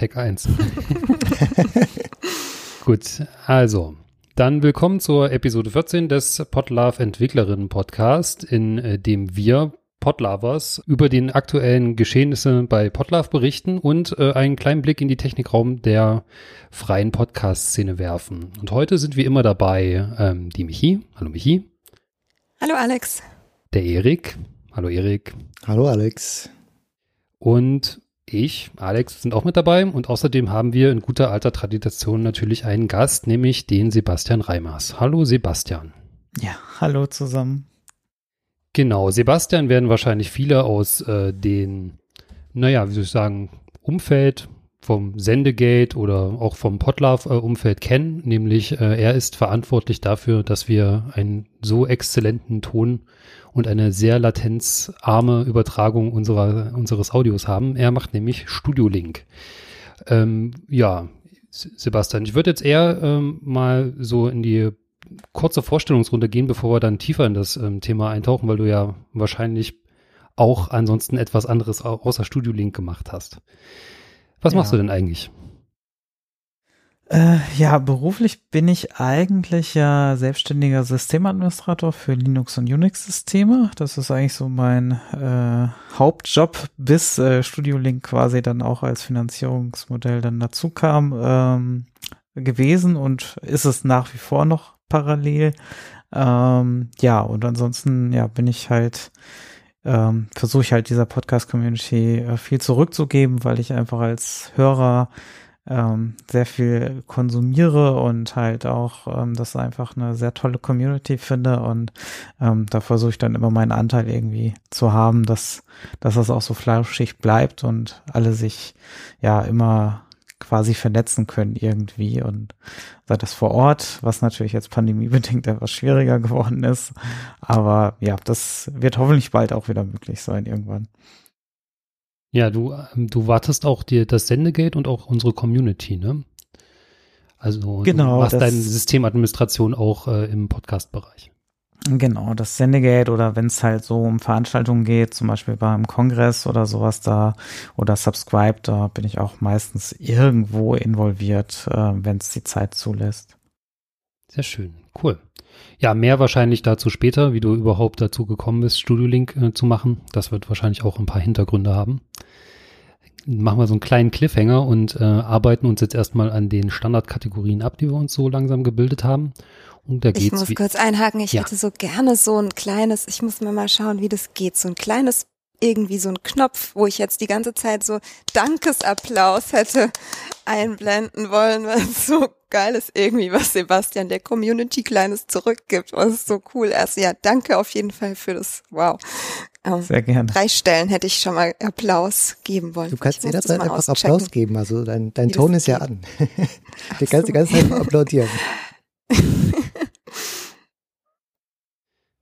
Tag 1. Gut, also, dann willkommen zur Episode 14 des Podlove Entwicklerinnen Podcast, in äh, dem wir Podlovers über den aktuellen Geschehnisse bei Podlove berichten und äh, einen kleinen Blick in die Technikraum der freien Podcast-Szene werfen. Und heute sind wie immer dabei ähm, die Michi. Hallo Michi. Hallo Alex. Der Erik. Hallo Erik. Hallo Alex. Und ich, Alex, sind auch mit dabei. Und außerdem haben wir in guter alter Tradition natürlich einen Gast, nämlich den Sebastian Reimers. Hallo Sebastian. Ja, hallo zusammen. Genau, Sebastian werden wahrscheinlich viele aus äh, den, naja, wie soll ich sagen, Umfeld vom Sendegate oder auch vom Podlove-Umfeld äh, kennen. Nämlich äh, er ist verantwortlich dafür, dass wir einen so exzellenten Ton und eine sehr latenzarme Übertragung unserer, unseres Audios haben. Er macht nämlich Studio Link. Ähm, ja, Sebastian, ich würde jetzt eher ähm, mal so in die kurze Vorstellungsrunde gehen, bevor wir dann tiefer in das ähm, Thema eintauchen, weil du ja wahrscheinlich auch ansonsten etwas anderes außer Studio Link gemacht hast. Was ja. machst du denn eigentlich? Äh, ja, beruflich bin ich eigentlich ja selbstständiger Systemadministrator für Linux und Unix-Systeme. Das ist eigentlich so mein äh, Hauptjob, bis äh, Studio quasi dann auch als Finanzierungsmodell dann dazu kam ähm, gewesen und ist es nach wie vor noch parallel. Ähm, ja, und ansonsten, ja, bin ich halt, ähm, versuche ich halt dieser Podcast-Community äh, viel zurückzugeben, weil ich einfach als Hörer ähm, sehr viel konsumiere und halt auch ähm, das einfach eine sehr tolle Community finde und ähm, da versuche ich dann immer meinen Anteil irgendwie zu haben, dass, dass das auch so flauschig bleibt und alle sich ja immer quasi vernetzen können irgendwie und sei das vor Ort, was natürlich jetzt pandemiebedingt etwas schwieriger geworden ist. Aber ja, das wird hoffentlich bald auch wieder möglich sein irgendwann. Ja, du, ähm, du wartest auch dir das Sendegate und auch unsere Community, ne? Also genau, du machst deine Systemadministration auch äh, im Podcast-Bereich. Genau, das Sendegate oder wenn es halt so um Veranstaltungen geht, zum Beispiel beim Kongress oder sowas da oder Subscribe, da bin ich auch meistens irgendwo involviert, äh, wenn es die Zeit zulässt. Sehr schön, cool. Ja, mehr wahrscheinlich dazu später, wie du überhaupt dazu gekommen bist, Studio Link äh, zu machen. Das wird wahrscheinlich auch ein paar Hintergründe haben. Machen wir so einen kleinen Cliffhanger und äh, arbeiten uns jetzt erstmal an den Standardkategorien ab, die wir uns so langsam gebildet haben. Und da geht's ich muss kurz einhaken, ich ja. hätte so gerne so ein kleines, ich muss mir mal schauen, wie das geht, so ein kleines irgendwie so ein Knopf, wo ich jetzt die ganze Zeit so Dankesapplaus hätte einblenden wollen, weil es so geil ist irgendwie, was Sebastian der Community Kleines zurückgibt. Was ist so cool. Erst ja, danke auf jeden Fall für das. Wow. Ähm, Sehr gerne. Drei Stellen hätte ich schon mal Applaus geben wollen. Du kannst jederzeit einfach auschecken. Applaus geben. Also dein, dein Ton ist ja an. du kannst die ganze Zeit applaudieren.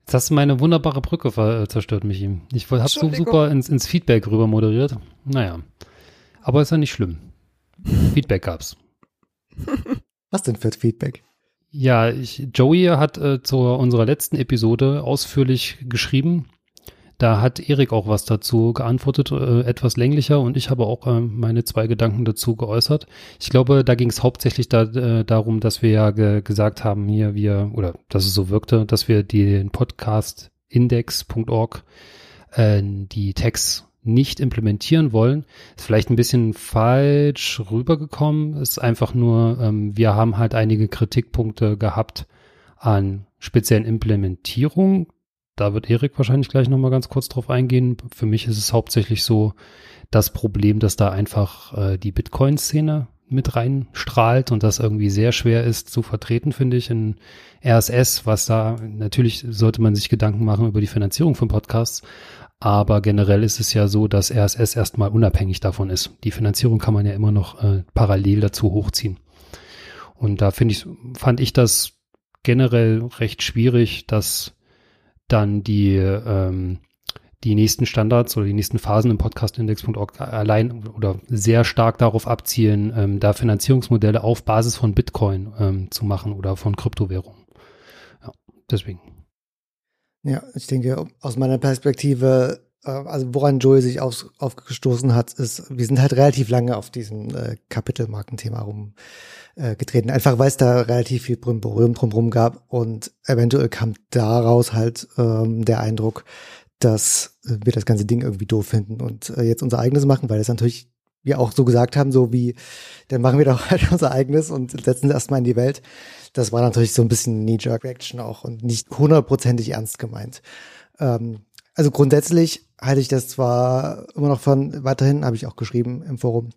Jetzt hast du meine wunderbare Brücke äh, zerstört, Michi. Ich habe so super ins, ins, Feedback rüber moderiert. Naja. Aber ist ja nicht schlimm. Feedback gab's. Was denn für Feedback? Ja, ich, Joey hat äh, zu unserer letzten Episode ausführlich geschrieben, da hat Erik auch was dazu geantwortet, äh, etwas länglicher und ich habe auch äh, meine zwei Gedanken dazu geäußert. Ich glaube, da ging es hauptsächlich da, äh, darum, dass wir ja ge gesagt haben, hier wir, oder dass es so wirkte, dass wir den Podcast index.org äh, die Tags nicht implementieren wollen. Ist vielleicht ein bisschen falsch rübergekommen. Ist einfach nur, ähm, wir haben halt einige Kritikpunkte gehabt an speziellen Implementierungen da wird Erik wahrscheinlich gleich nochmal ganz kurz drauf eingehen. Für mich ist es hauptsächlich so das Problem, dass da einfach äh, die Bitcoin-Szene mit reinstrahlt und das irgendwie sehr schwer ist zu vertreten, finde ich, in RSS, was da, natürlich sollte man sich Gedanken machen über die Finanzierung von Podcasts, aber generell ist es ja so, dass RSS erstmal unabhängig davon ist. Die Finanzierung kann man ja immer noch äh, parallel dazu hochziehen. Und da finde ich, fand ich das generell recht schwierig, dass dann die, ähm, die nächsten Standards oder die nächsten Phasen im Podcastindex.org allein oder sehr stark darauf abzielen, ähm, da Finanzierungsmodelle auf Basis von Bitcoin ähm, zu machen oder von Kryptowährungen. Ja, deswegen. Ja, ich denke, aus meiner Perspektive also woran Joey sich auf, aufgestoßen hat, ist, wir sind halt relativ lange auf diesem äh, Kapitelmarkenthema rumgetreten. Äh, Einfach weil es da relativ viel Berührung drumherum gab und eventuell kam daraus halt ähm, der Eindruck, dass wir das ganze Ding irgendwie doof finden und äh, jetzt unser eigenes machen, weil das natürlich wir auch so gesagt haben, so wie, dann machen wir doch halt unser eigenes und setzen es erstmal in die Welt. Das war natürlich so ein bisschen Knee-Jerk-Reaction auch und nicht hundertprozentig ernst gemeint. Ähm, also grundsätzlich halte ich das zwar immer noch von, weiterhin habe ich auch geschrieben im Forum,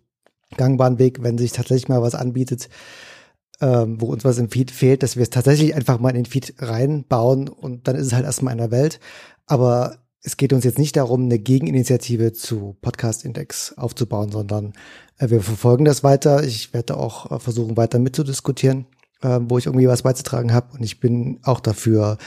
gangbaren Weg, wenn sich tatsächlich mal was anbietet, ähm, wo uns was im Feed fehlt, dass wir es tatsächlich einfach mal in den Feed reinbauen und dann ist es halt erstmal in der Welt. Aber es geht uns jetzt nicht darum, eine Gegeninitiative zu Podcast Index aufzubauen, sondern äh, wir verfolgen das weiter. Ich werde auch äh, versuchen, weiter mitzudiskutieren, äh, wo ich irgendwie was beizutragen habe. Und ich bin auch dafür,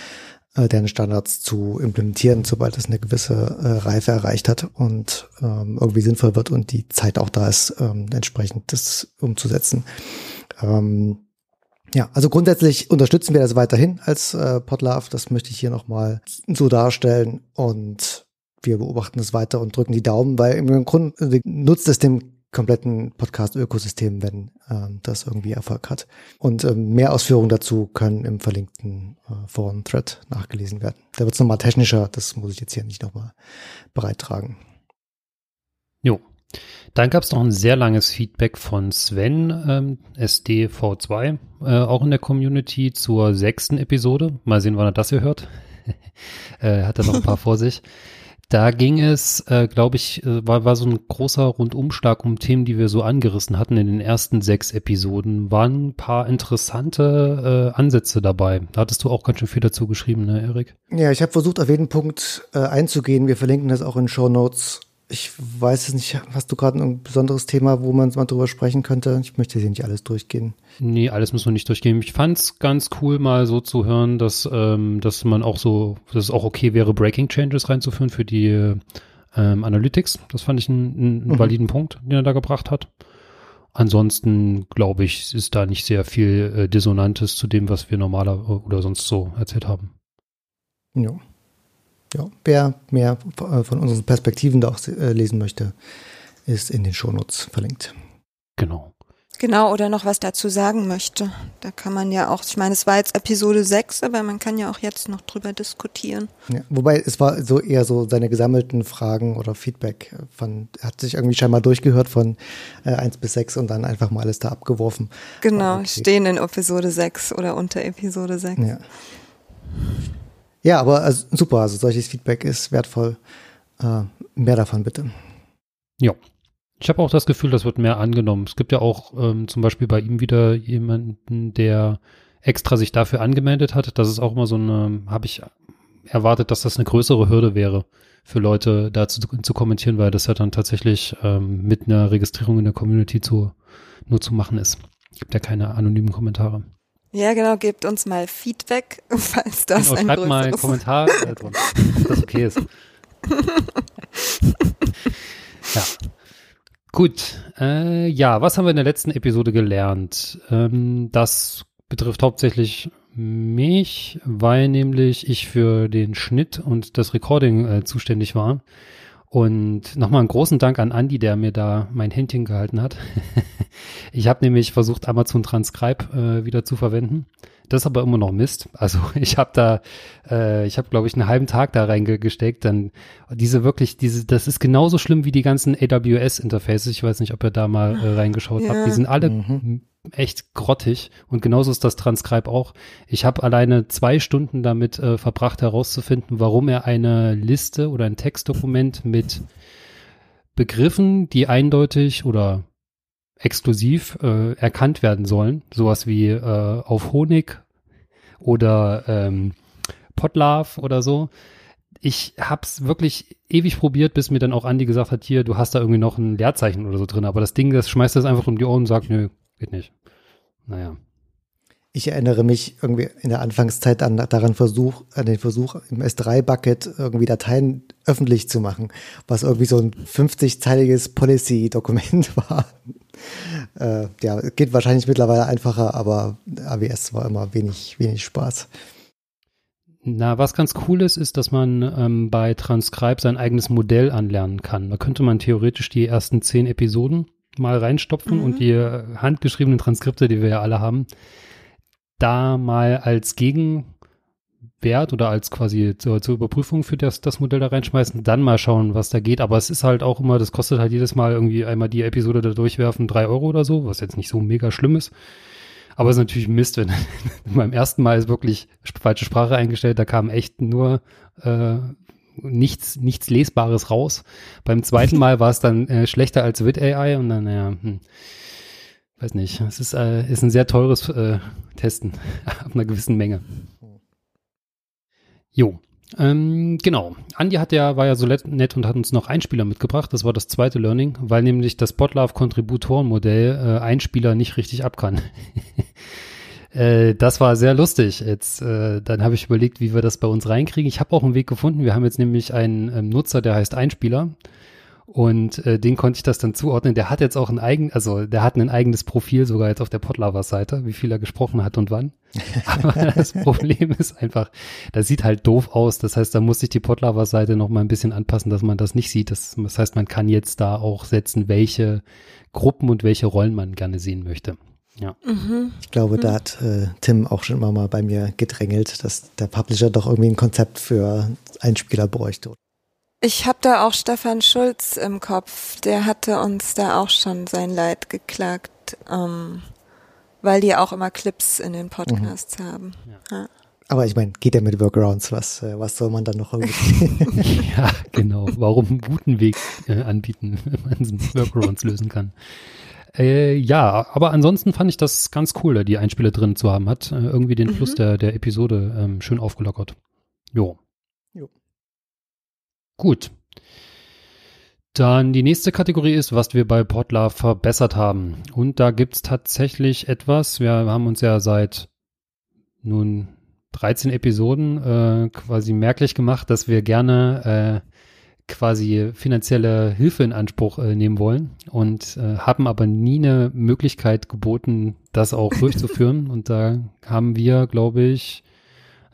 äh, deren Standards zu implementieren, sobald es eine gewisse äh, Reife erreicht hat und ähm, irgendwie sinnvoll wird und die Zeit auch da ist, ähm, entsprechend das umzusetzen. Ähm, ja, also grundsätzlich unterstützen wir das weiterhin als äh, Podlove. Das möchte ich hier nochmal so darstellen. Und wir beobachten es weiter und drücken die Daumen, weil im Grunde nutzt es dem kompletten Podcast-Ökosystem, wenn ähm, das irgendwie Erfolg hat. Und ähm, mehr Ausführungen dazu können im verlinkten äh, Forum-Thread nachgelesen werden. Da wird es nochmal technischer, das muss ich jetzt hier nicht nochmal bereittragen. Jo, dann gab es noch ein sehr langes Feedback von Sven, ähm, SDV2, äh, auch in der Community zur sechsten Episode. Mal sehen, wann er das hier hört. äh, hat er noch ein paar vor sich. Da ging es, äh, glaube ich, äh, war, war so ein großer Rundumschlag um Themen, die wir so angerissen hatten in den ersten sechs Episoden. Waren ein paar interessante äh, Ansätze dabei. Da hattest du auch ganz schön viel dazu geschrieben, ne, Erik? Ja, ich habe versucht, auf jeden Punkt äh, einzugehen. Wir verlinken das auch in Show Notes ich weiß es nicht, hast du gerade ein besonderes Thema, wo man mal drüber sprechen könnte? Ich möchte hier nicht alles durchgehen. Nee, alles müssen wir nicht durchgehen. Ich fand es ganz cool, mal so zu hören, dass, ähm, dass man auch so, dass es auch okay wäre, Breaking Changes reinzuführen für die ähm, Analytics. Das fand ich einen, einen mhm. validen Punkt, den er da gebracht hat. Ansonsten glaube ich, ist da nicht sehr viel äh, Dissonantes zu dem, was wir normaler oder sonst so erzählt haben. Ja ja, wer mehr von unseren Perspektiven da auch äh, lesen möchte, ist in den Shownotes verlinkt. Genau. Genau, oder noch was dazu sagen möchte. Da kann man ja auch, ich meine, es war jetzt Episode 6, aber man kann ja auch jetzt noch drüber diskutieren. Ja, wobei es war so eher so seine gesammelten Fragen oder Feedback von, hat sich irgendwie scheinbar durchgehört von äh, 1 bis 6 und dann einfach mal alles da abgeworfen. Genau, okay. stehen in Episode 6 oder unter Episode 6. Ja. Ja, aber also, super, also solches Feedback ist wertvoll. Äh, mehr davon bitte. Ja. Ich habe auch das Gefühl, das wird mehr angenommen. Es gibt ja auch ähm, zum Beispiel bei ihm wieder jemanden, der extra sich dafür angemeldet hat. Das ist auch immer so eine, habe ich erwartet, dass das eine größere Hürde wäre für Leute dazu zu, kommentieren, weil das ja dann tatsächlich ähm, mit einer Registrierung in der Community zu, nur zu machen ist. Es gibt ja keine anonymen Kommentare. Ja, genau, gebt uns mal Feedback, falls das genau, ein schreibt mal einen Kommentar, äh, ob das okay ist. ja. Gut, äh, ja, was haben wir in der letzten Episode gelernt? Ähm, das betrifft hauptsächlich mich, weil nämlich ich für den Schnitt und das Recording äh, zuständig war. Und nochmal einen großen Dank an Andy, der mir da mein Händchen gehalten hat. ich habe nämlich versucht, Amazon Transcribe äh, wieder zu verwenden. Das ist aber immer noch Mist. Also ich habe da, äh, ich habe glaube ich einen halben Tag da reingesteckt. Dann diese wirklich, diese, das ist genauso schlimm wie die ganzen AWS-Interfaces. Ich weiß nicht, ob ihr da mal äh, reingeschaut ja. habt. Die sind alle mhm echt grottig und genauso ist das Transcribe auch. Ich habe alleine zwei Stunden damit äh, verbracht herauszufinden, warum er eine Liste oder ein Textdokument mit Begriffen, die eindeutig oder exklusiv äh, erkannt werden sollen, sowas wie äh, auf Honig oder ähm, Potlove oder so. Ich hab's wirklich ewig probiert, bis mir dann auch Andi gesagt hat, hier, du hast da irgendwie noch ein Leerzeichen oder so drin, aber das Ding, das schmeißt das einfach um die Ohren und sagt, nö, Geht nicht. Naja. Ich erinnere mich irgendwie in der Anfangszeit an daran Versuch, an den Versuch im S3-Bucket irgendwie Dateien öffentlich zu machen, was irgendwie so ein 50-zeiliges Policy-Dokument war. Äh, ja, geht wahrscheinlich mittlerweile einfacher, aber AWS war immer wenig, wenig Spaß. Na, was ganz cool ist, ist, dass man ähm, bei Transcribe sein eigenes Modell anlernen kann. Da könnte man theoretisch die ersten zehn Episoden mal reinstopfen mhm. und die handgeschriebenen Transkripte, die wir ja alle haben, da mal als Gegenwert oder als quasi zur, zur Überprüfung für das, das Modell da reinschmeißen, dann mal schauen, was da geht. Aber es ist halt auch immer, das kostet halt jedes Mal irgendwie einmal die Episode da durchwerfen, drei Euro oder so, was jetzt nicht so mega schlimm ist. Aber es ist natürlich Mist, wenn beim ersten Mal ist wirklich falsche Sprache eingestellt, da kam echt nur äh, nichts, nichts Lesbares raus. Beim zweiten Mal war es dann äh, schlechter als with AI und dann, ja, hm, weiß nicht. Es ist, äh, ist ein sehr teures äh, Testen ab einer gewissen Menge. Jo. Ähm, genau. Andi hat ja, war ja so nett und hat uns noch Einspieler mitgebracht. Das war das zweite Learning, weil nämlich das Botlove Kontributorenmodell äh, Einspieler nicht richtig ab kann. Äh, das war sehr lustig. Jetzt, äh, dann habe ich überlegt, wie wir das bei uns reinkriegen. Ich habe auch einen Weg gefunden. Wir haben jetzt nämlich einen ähm, Nutzer, der heißt Einspieler. Und äh, den konnte ich das dann zuordnen. Der hat jetzt auch ein eigen, also der hat ein eigenes Profil sogar jetzt auf der Podlovers-Seite, wie viel er gesprochen hat und wann. Aber das Problem ist einfach, das sieht halt doof aus. Das heißt, da muss sich die Podlovers-Seite noch mal ein bisschen anpassen, dass man das nicht sieht. Das, das heißt, man kann jetzt da auch setzen, welche Gruppen und welche Rollen man gerne sehen möchte. Ja. Mhm. Ich glaube, mhm. da hat äh, Tim auch schon immer mal bei mir gedrängelt, dass der Publisher doch irgendwie ein Konzept für Einspieler bräuchte. Ich habe da auch Stefan Schulz im Kopf. Der hatte uns da auch schon sein Leid geklagt, ähm, weil die auch immer Clips in den Podcasts mhm. haben. Ja. Ja. Aber ich meine, geht ja mit Workarounds, was, äh, was soll man dann noch irgendwie? ja, genau. Warum einen guten Weg äh, anbieten, wenn man Workarounds lösen kann? Äh, ja, aber ansonsten fand ich das ganz cool, die Einspieler drin zu haben. Hat äh, irgendwie den mhm. Fluss der, der Episode ähm, schön aufgelockert. Jo. jo. Gut. Dann die nächste Kategorie ist, was wir bei Portler verbessert haben. Und da gibt's tatsächlich etwas. Wir haben uns ja seit nun 13 Episoden äh, quasi merklich gemacht, dass wir gerne äh, quasi finanzielle Hilfe in Anspruch äh, nehmen wollen und äh, haben aber nie eine Möglichkeit geboten, das auch durchzuführen. und da haben wir, glaube ich,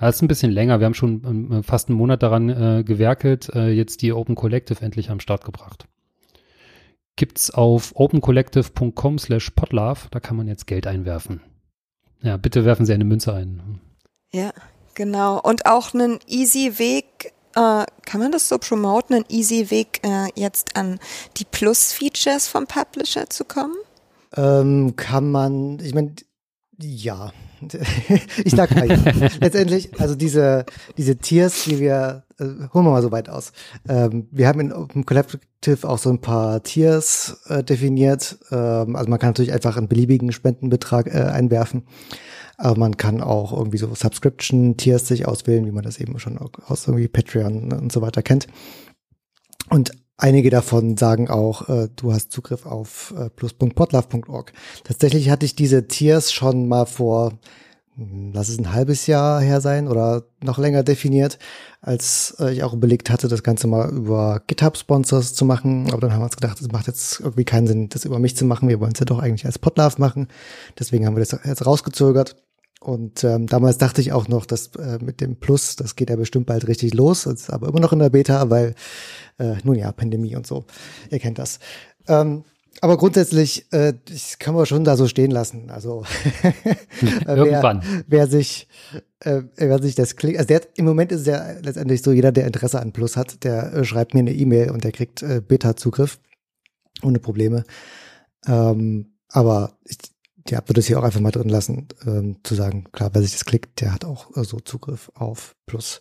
das ist ein bisschen länger. Wir haben schon ähm, fast einen Monat daran äh, gewerkelt, äh, jetzt die Open Collective endlich am Start gebracht. Gibt's auf opencollective.com slash potlove, da kann man jetzt Geld einwerfen. Ja, bitte werfen Sie eine Münze ein. Ja, genau. Und auch einen easy Weg, äh, kann man das so promoten, einen easy Weg, äh, jetzt an die Plus-Features vom Publisher zu kommen? Ähm, kann man, ich meine, ja. ich sag mal, letztendlich, also diese, diese Tiers, die wir, äh, holen wir mal so weit aus. Ähm, wir haben in Open Collective auch so ein paar Tiers äh, definiert. Ähm, also man kann natürlich einfach einen beliebigen Spendenbetrag äh, einwerfen. Aber man kann auch irgendwie so Subscription-Tiers sich auswählen, wie man das eben schon aus irgendwie Patreon und so weiter kennt. Und einige davon sagen auch, äh, du hast Zugriff auf äh, plus.podlove.org. Tatsächlich hatte ich diese Tiers schon mal vor, hm, lass es ein halbes Jahr her sein oder noch länger definiert, als äh, ich auch überlegt hatte, das Ganze mal über GitHub-Sponsors zu machen. Aber dann haben wir uns gedacht, es macht jetzt irgendwie keinen Sinn, das über mich zu machen. Wir wollen es ja doch eigentlich als Podlove machen. Deswegen haben wir das jetzt rausgezögert. Und ähm, damals dachte ich auch noch, dass äh, mit dem Plus, das geht ja bestimmt bald richtig los, ist aber immer noch in der Beta, weil, äh, nun ja, Pandemie und so, ihr kennt das. Ähm, aber grundsätzlich, äh, das kann man schon da so stehen lassen. Also irgendwann. Wer, wer sich, äh, wer sich das klickt, also der, im Moment ist es ja letztendlich so, jeder, der Interesse an Plus hat, der äh, schreibt mir eine E-Mail und der kriegt äh, Beta-Zugriff ohne Probleme. Ähm, aber ich, ja, würde es hier auch einfach mal drin lassen, ähm, zu sagen, klar, wer sich das klickt, der hat auch äh, so Zugriff auf Plus.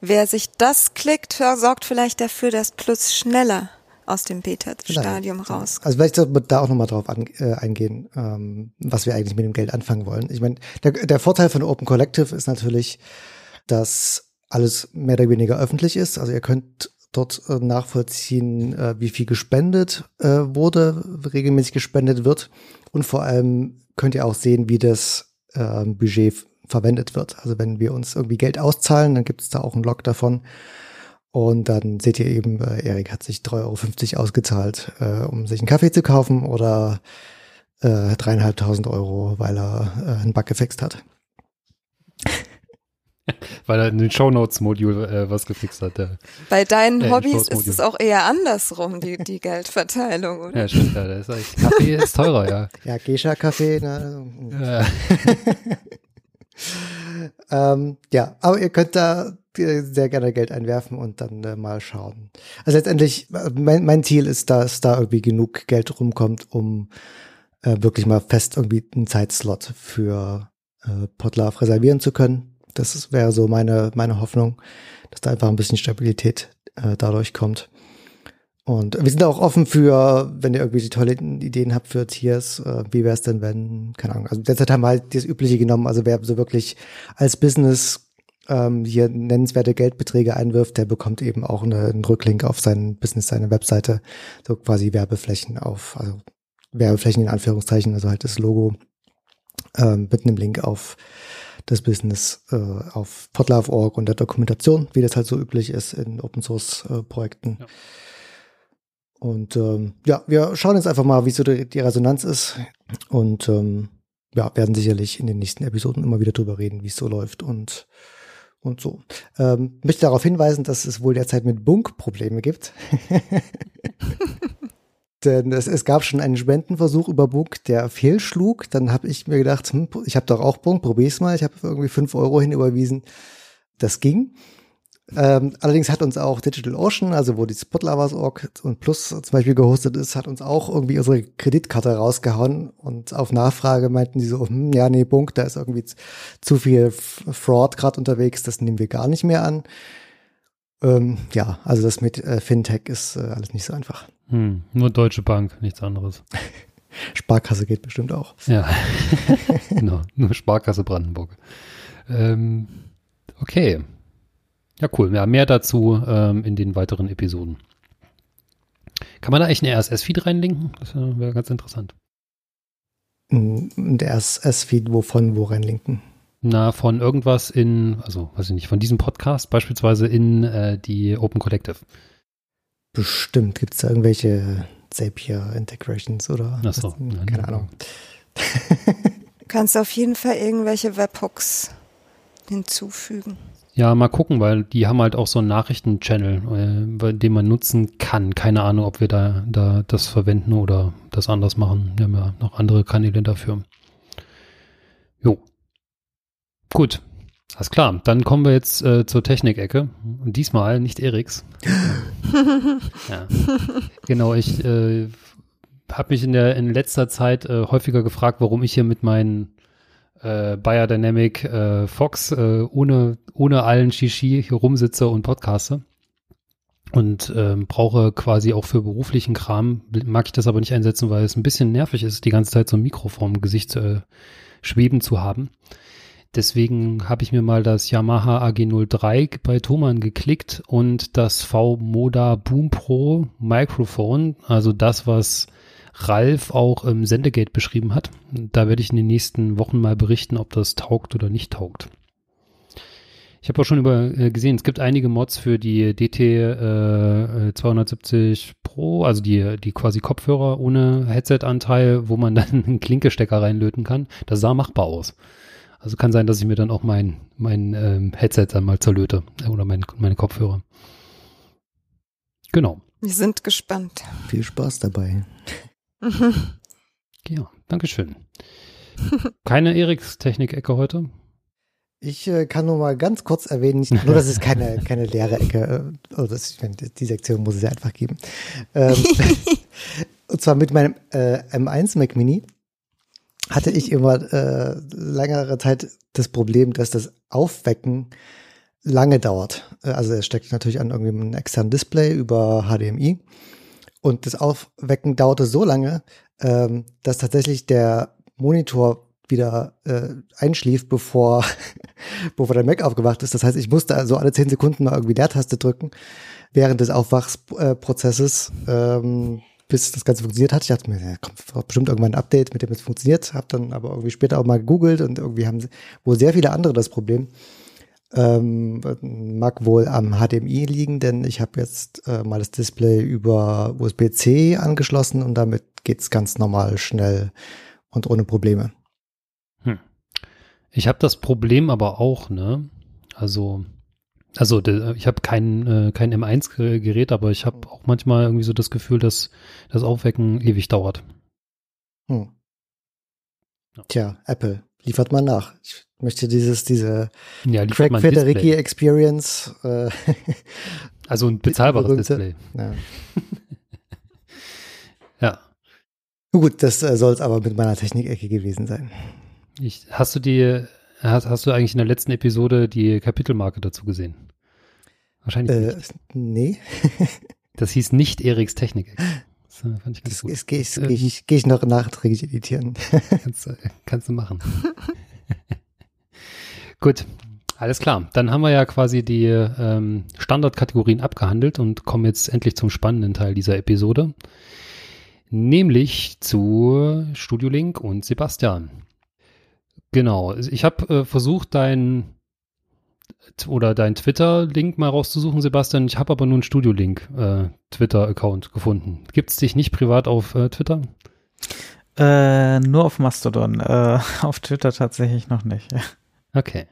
Wer sich das klickt, sorgt vielleicht dafür, dass Plus schneller aus dem Beta-Stadium raus. Also vielleicht sollten wir da auch nochmal drauf an, äh, eingehen, ähm, was wir eigentlich mit dem Geld anfangen wollen. Ich meine, der, der Vorteil von Open Collective ist natürlich, dass alles mehr oder weniger öffentlich ist. Also ihr könnt dort äh, nachvollziehen, äh, wie viel gespendet äh, wurde, regelmäßig gespendet wird. Und vor allem könnt ihr auch sehen, wie das äh, Budget verwendet wird. Also wenn wir uns irgendwie Geld auszahlen, dann gibt es da auch einen Log davon. Und dann seht ihr eben, äh, Erik hat sich 3,50 Euro ausgezahlt, äh, um sich einen Kaffee zu kaufen oder äh, dreieinhalbtausend Euro, weil er äh, einen Bug gefixt hat. Weil er in den Shownotes-Modul äh, was gefixt hat. Der, Bei deinen äh, Hobbys ist es auch eher andersrum, die, die Geldverteilung, oder? Ja, stimmt. Ja, das ist Kaffee ist teurer, ja. Ja, Gescha-Kaffee. Ne? Ja. ähm, ja, aber ihr könnt da äh, sehr gerne Geld einwerfen und dann äh, mal schauen. Also letztendlich, äh, mein, mein Ziel ist, dass da irgendwie genug Geld rumkommt, um äh, wirklich mal fest irgendwie einen Zeitslot für äh, Podlove reservieren zu können. Das wäre so meine, meine Hoffnung, dass da einfach ein bisschen Stabilität äh, dadurch kommt. Und wir sind auch offen für, wenn ihr irgendwie die tollen Ideen habt für Tiers, äh, wie wäre es denn, wenn, keine Ahnung, also derzeit haben wir halt das Übliche genommen, also wer so wirklich als Business ähm, hier nennenswerte Geldbeträge einwirft, der bekommt eben auch eine, einen Rücklink auf sein Business, seine Webseite, so quasi Werbeflächen auf, also Werbeflächen in Anführungszeichen, also halt das Logo ähm, mit einem Link auf das Business äh, auf Podlove.org und der Dokumentation, wie das halt so üblich ist in Open Source äh, Projekten. Ja. Und ähm, ja, wir schauen jetzt einfach mal, wie so die, die Resonanz ist und ähm, ja, werden sicherlich in den nächsten Episoden immer wieder drüber reden, wie es so läuft und und so. Ähm, möchte darauf hinweisen, dass es wohl derzeit mit Bunk Probleme gibt. Denn es, es gab schon einen Spendenversuch über Bunk, der fehlschlug. Dann habe ich mir gedacht, hm, ich habe doch auch Bunk, probier's mal. Ich habe irgendwie fünf Euro hinüberwiesen. Das ging. Ähm, allerdings hat uns auch DigitalOcean, also wo die Spotlovers.org und Plus zum Beispiel gehostet ist, hat uns auch irgendwie unsere Kreditkarte rausgehauen und auf Nachfrage meinten die so, hm, ja, nee, Bunk, da ist irgendwie zu viel Fraud gerade unterwegs, das nehmen wir gar nicht mehr an. Ähm, ja, also das mit äh, Fintech ist äh, alles nicht so einfach. Hm, nur Deutsche Bank, nichts anderes. Sparkasse geht bestimmt auch. Ja, genau, nur Sparkasse Brandenburg. Ähm, okay. Ja, cool. Ja, mehr dazu ähm, in den weiteren Episoden. Kann man da echt eine RSS-Feed reinlinken? Das wäre ganz interessant. Ein RSS-Feed wovon, wo reinlinken? Na, von irgendwas in, also weiß ich nicht, von diesem Podcast beispielsweise in äh, die Open Collective. Bestimmt. Gibt es da irgendwelche Zapier-Integrations oder? Ach so. Was, keine Ahnung. Du kannst auf jeden Fall irgendwelche Webhooks hinzufügen. Ja, mal gucken, weil die haben halt auch so einen Nachrichten-Channel, äh, den man nutzen kann. Keine Ahnung, ob wir da, da das verwenden oder das anders machen. Wir haben ja noch andere Kanäle dafür. Jo. Gut. Alles klar. Dann kommen wir jetzt äh, zur Technikecke. Und diesmal nicht Eriks. ja. Genau, ich äh, habe mich in der in letzter Zeit äh, häufiger gefragt, warum ich hier mit meinen äh, Biodynamic äh, Fox äh, ohne, ohne allen Shishi hier rumsitze und podcaste. Und ähm, brauche quasi auch für beruflichen Kram, mag ich das aber nicht einsetzen, weil es ein bisschen nervig ist, die ganze Zeit so ein Mikro vorm Gesicht äh, schweben zu haben. Deswegen habe ich mir mal das Yamaha AG03 bei Thomann geklickt und das V-Moda Boom Pro Microphone, also das, was Ralf auch im Sendegate beschrieben hat. Da werde ich in den nächsten Wochen mal berichten, ob das taugt oder nicht taugt. Ich habe auch schon über äh, gesehen, es gibt einige Mods für die DT äh, 270 Pro, also die, die quasi Kopfhörer ohne Headset-Anteil, wo man dann einen Klinkestecker reinlöten kann. Das sah machbar aus. Also kann sein, dass ich mir dann auch mein, mein ähm, Headset dann mal zerlöte äh, oder mein, meine Kopfhörer. Genau. Wir sind gespannt. Viel Spaß dabei. Ja, Dankeschön. Keine Eriks Technik-Ecke heute? Ich äh, kann nur mal ganz kurz erwähnen, nicht, nur dass es keine, keine leere Ecke, äh, oh, das, ich meine, die Sektion muss es ja einfach geben. Ähm, und zwar mit meinem äh, M1 Mac Mini hatte ich immer äh, längere Zeit das Problem, dass das Aufwecken lange dauert. Äh, also es steckt natürlich an irgendwie einem externen Display über HDMI und das Aufwecken dauerte so lange, ähm, dass tatsächlich der Monitor wieder äh, einschlief, bevor, bevor der Mac aufgewacht ist. Das heißt, ich musste also alle zehn Sekunden mal irgendwie Leertaste drücken während des Aufwachsprozesses, ähm, bis das Ganze funktioniert hat. Ich dachte mir, ja, kommt bestimmt irgendwann ein Update, mit dem es funktioniert. Hab dann aber irgendwie später auch mal gegoogelt und irgendwie haben wohl sehr viele andere das Problem. Ähm, mag wohl am HDMI liegen, denn ich habe jetzt äh, mal das Display über USB-C angeschlossen und damit geht's ganz normal schnell und ohne Probleme. Hm. Ich habe das Problem aber auch, ne? Also, also ich habe kein, äh, kein M1-Gerät, aber ich habe auch manchmal irgendwie so das Gefühl, dass das Aufwecken ewig dauert. Hm. Ja. Tja, Apple, liefert mal nach. Ich möchte dieses, diese ja, Craig Federici Experience. Äh, also ein bezahlbares Display. Ja. ja. Gut, das äh, soll es aber mit meiner Technikecke gewesen sein. Ich, hast du die, hast, hast du eigentlich in der letzten Episode die Kapitelmarke dazu gesehen? Wahrscheinlich äh, nicht. Nee. das hieß nicht Eriks Technik. Das äh, fand ich ganz das, gut. Das gehe ich, geh ich, geh ich noch nachträglich editieren. kannst, kannst du machen. gut, alles klar. Dann haben wir ja quasi die ähm, Standardkategorien abgehandelt und kommen jetzt endlich zum spannenden Teil dieser Episode nämlich zu Studio Link und Sebastian. Genau, ich habe äh, versucht, dein oder dein Twitter-Link mal rauszusuchen, Sebastian. Ich habe aber nur einen Studio-Link äh, Twitter-Account gefunden. Gibt es dich nicht privat auf äh, Twitter? Äh, nur auf Mastodon. Äh, auf Twitter tatsächlich noch nicht. Okay.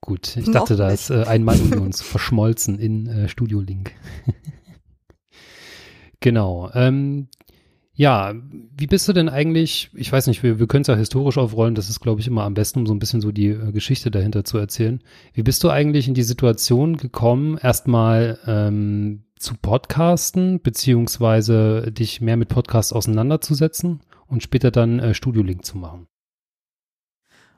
Gut, ich dachte, da ist äh, ein Mann in uns verschmolzen in äh, Studio Link. genau. Ähm, ja, wie bist du denn eigentlich, ich weiß nicht, wir, wir können es ja historisch aufrollen, das ist, glaube ich, immer am besten, um so ein bisschen so die äh, Geschichte dahinter zu erzählen. Wie bist du eigentlich in die Situation gekommen, erstmal ähm, zu podcasten, beziehungsweise dich mehr mit Podcasts auseinanderzusetzen und später dann äh, Studio-Link zu machen?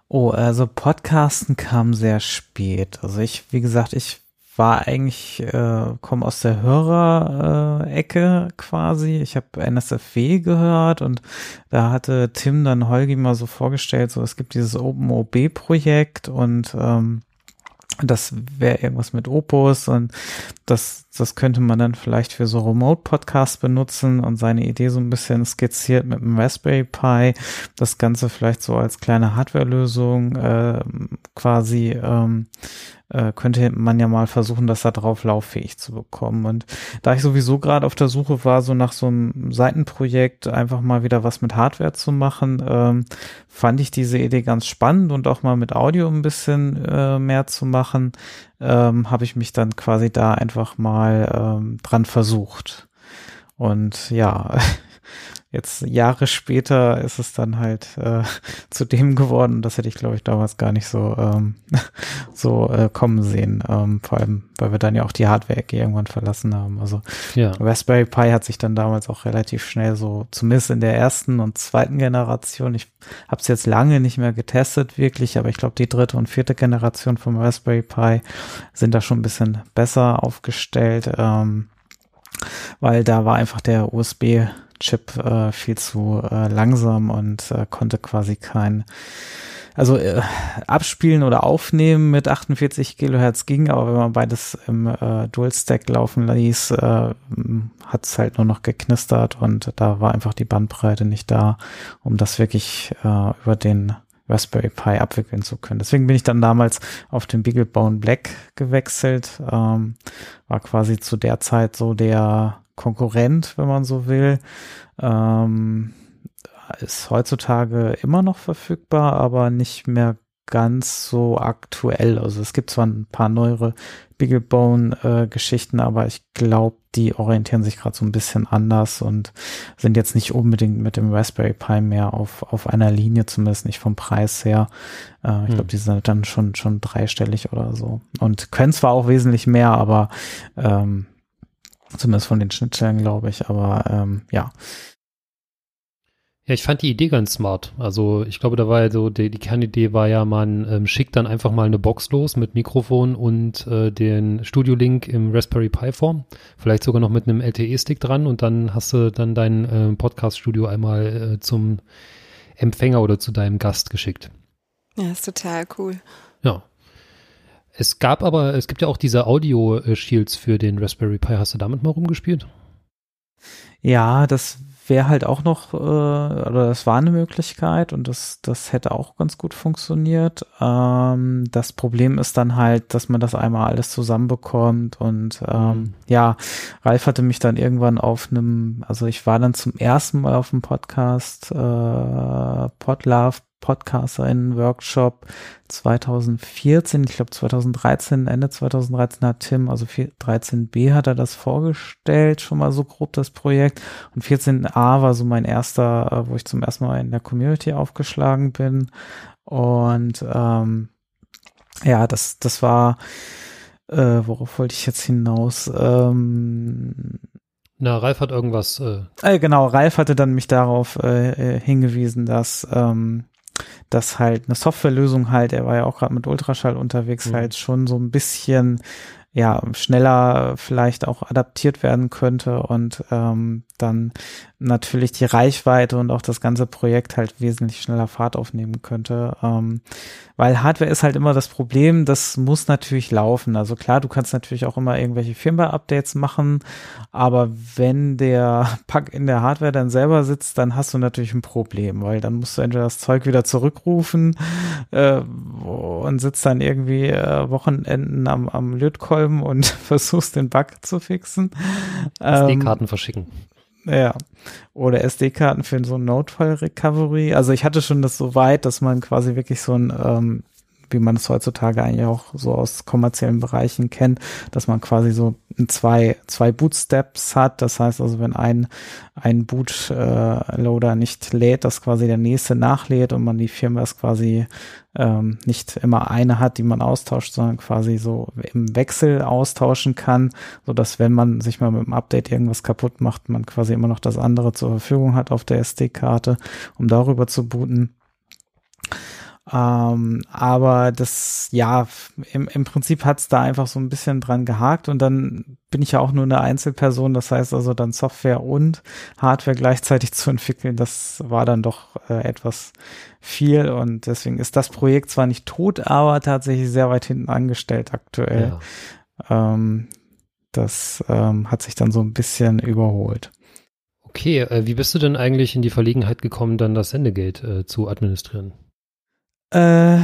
Oh, also Podcasten kam sehr spät. Also ich, wie gesagt, ich war eigentlich, äh, komme aus der Hörer-Ecke quasi. Ich habe NSFW gehört und da hatte Tim dann Holgi mal so vorgestellt, so es gibt dieses OpenOB-Projekt und ähm, das wäre irgendwas mit Opus und das, das könnte man dann vielleicht für so Remote-Podcasts benutzen und seine Idee so ein bisschen skizziert mit einem Raspberry Pi. Das Ganze vielleicht so als kleine Hardware-Lösung äh, quasi ähm, äh, könnte man ja mal versuchen, das da drauf lauffähig zu bekommen. Und da ich sowieso gerade auf der Suche war, so nach so einem Seitenprojekt einfach mal wieder was mit Hardware zu machen, ähm, fand ich diese Idee ganz spannend und auch mal mit Audio ein bisschen äh, mehr zu machen, ähm, habe ich mich dann quasi da einfach mal ähm, dran versucht. Und ja, jetzt Jahre später ist es dann halt äh, zu dem geworden. Das hätte ich, glaube ich, damals gar nicht so ähm, so äh, kommen sehen. Ähm, vor allem, weil wir dann ja auch die Hardware-Ecke irgendwann verlassen haben. Also ja. Raspberry Pi hat sich dann damals auch relativ schnell so, zumindest in der ersten und zweiten Generation. Ich habe es jetzt lange nicht mehr getestet, wirklich, aber ich glaube, die dritte und vierte Generation vom Raspberry Pi sind da schon ein bisschen besser aufgestellt. Ähm, weil da war einfach der USB Chip äh, viel zu äh, langsam und äh, konnte quasi kein also äh, abspielen oder aufnehmen mit 48 Kilohertz ging, aber wenn man beides im äh, Dual Stack laufen ließ, äh, hat es halt nur noch geknistert und da war einfach die Bandbreite nicht da, um das wirklich äh, über den Raspberry Pi abwickeln zu können. Deswegen bin ich dann damals auf den BeagleBone Black gewechselt. Ähm, war quasi zu der Zeit so der Konkurrent, wenn man so will. Ähm, ist heutzutage immer noch verfügbar, aber nicht mehr ganz so aktuell. Also es gibt zwar ein paar neuere Bigglebone-Geschichten, äh, aber ich glaube, die orientieren sich gerade so ein bisschen anders und sind jetzt nicht unbedingt mit dem Raspberry Pi mehr auf, auf einer Linie, zumindest nicht vom Preis her. Äh, ich glaube, hm. die sind dann schon, schon dreistellig oder so. Und können zwar auch wesentlich mehr, aber ähm, Zumindest von den Schnittstellen, glaube ich. Aber ähm, ja. Ja, ich fand die Idee ganz smart. Also ich glaube, da war ja so, die, die Kernidee war ja, man ähm, schickt dann einfach mal eine Box los mit Mikrofon und äh, den Studio-Link im Raspberry Pi Form. Vielleicht sogar noch mit einem LTE-Stick dran und dann hast du dann dein äh, Podcast-Studio einmal äh, zum Empfänger oder zu deinem Gast geschickt. Ja, ist total cool. Ja, es gab aber, es gibt ja auch diese Audio-Shields für den Raspberry Pi. Hast du damit mal rumgespielt? Ja, das wäre halt auch noch, äh, oder das war eine Möglichkeit und das, das hätte auch ganz gut funktioniert. Ähm, das Problem ist dann halt, dass man das einmal alles zusammenbekommt und ähm, mhm. ja, Ralf hatte mich dann irgendwann auf einem, also ich war dann zum ersten Mal auf dem Podcast äh, Podlove Podcasterinnen-Workshop 2014, ich glaube 2013, Ende 2013 hat Tim, also 13b hat er das vorgestellt, schon mal so grob das Projekt. Und 14a war so mein erster, äh, wo ich zum ersten Mal in der Community aufgeschlagen bin. Und ähm, ja, das, das war, äh, worauf wollte ich jetzt hinaus? Ähm, na, Ralf hat irgendwas. Äh, äh genau, Ralf hatte dann mich darauf äh, äh, hingewiesen, dass ähm, dass halt eine Softwarelösung halt, er war ja auch gerade mit Ultraschall unterwegs, mhm. halt schon so ein bisschen ja schneller vielleicht auch adaptiert werden könnte und ähm, dann natürlich die Reichweite und auch das ganze Projekt halt wesentlich schneller Fahrt aufnehmen könnte. Ähm, weil Hardware ist halt immer das Problem, das muss natürlich laufen. Also klar, du kannst natürlich auch immer irgendwelche Firmware-Updates machen, aber wenn der Pack in der Hardware dann selber sitzt, dann hast du natürlich ein Problem, weil dann musst du entweder das Zeug wieder zurückrufen äh, und sitzt dann irgendwie äh, Wochenenden am, am Lötkolben und versuchst den Bug zu fixen. SD-Karten ähm, verschicken. Ja. Oder SD-Karten für so ein Notfall-Recovery. Also ich hatte schon das so weit, dass man quasi wirklich so ein, ähm, wie man es heutzutage eigentlich auch so aus kommerziellen Bereichen kennt, dass man quasi so zwei, zwei Bootsteps hat. Das heißt also, wenn ein, ein Bootloader nicht lädt, dass quasi der nächste nachlädt und man die Firma ist quasi ähm, nicht immer eine hat, die man austauscht, sondern quasi so im Wechsel austauschen kann, so dass wenn man sich mal mit dem Update irgendwas kaputt macht, man quasi immer noch das andere zur Verfügung hat auf der SD-Karte, um darüber zu booten. Ähm, aber das, ja, im, im Prinzip hat's da einfach so ein bisschen dran gehakt und dann bin ich ja auch nur eine Einzelperson. Das heißt also dann Software und Hardware gleichzeitig zu entwickeln, das war dann doch äh, etwas viel und deswegen ist das Projekt zwar nicht tot, aber tatsächlich sehr weit hinten angestellt aktuell. Ja. Ähm, das ähm, hat sich dann so ein bisschen überholt. Okay, äh, wie bist du denn eigentlich in die Verlegenheit gekommen, dann das Sendegeld äh, zu administrieren? Äh,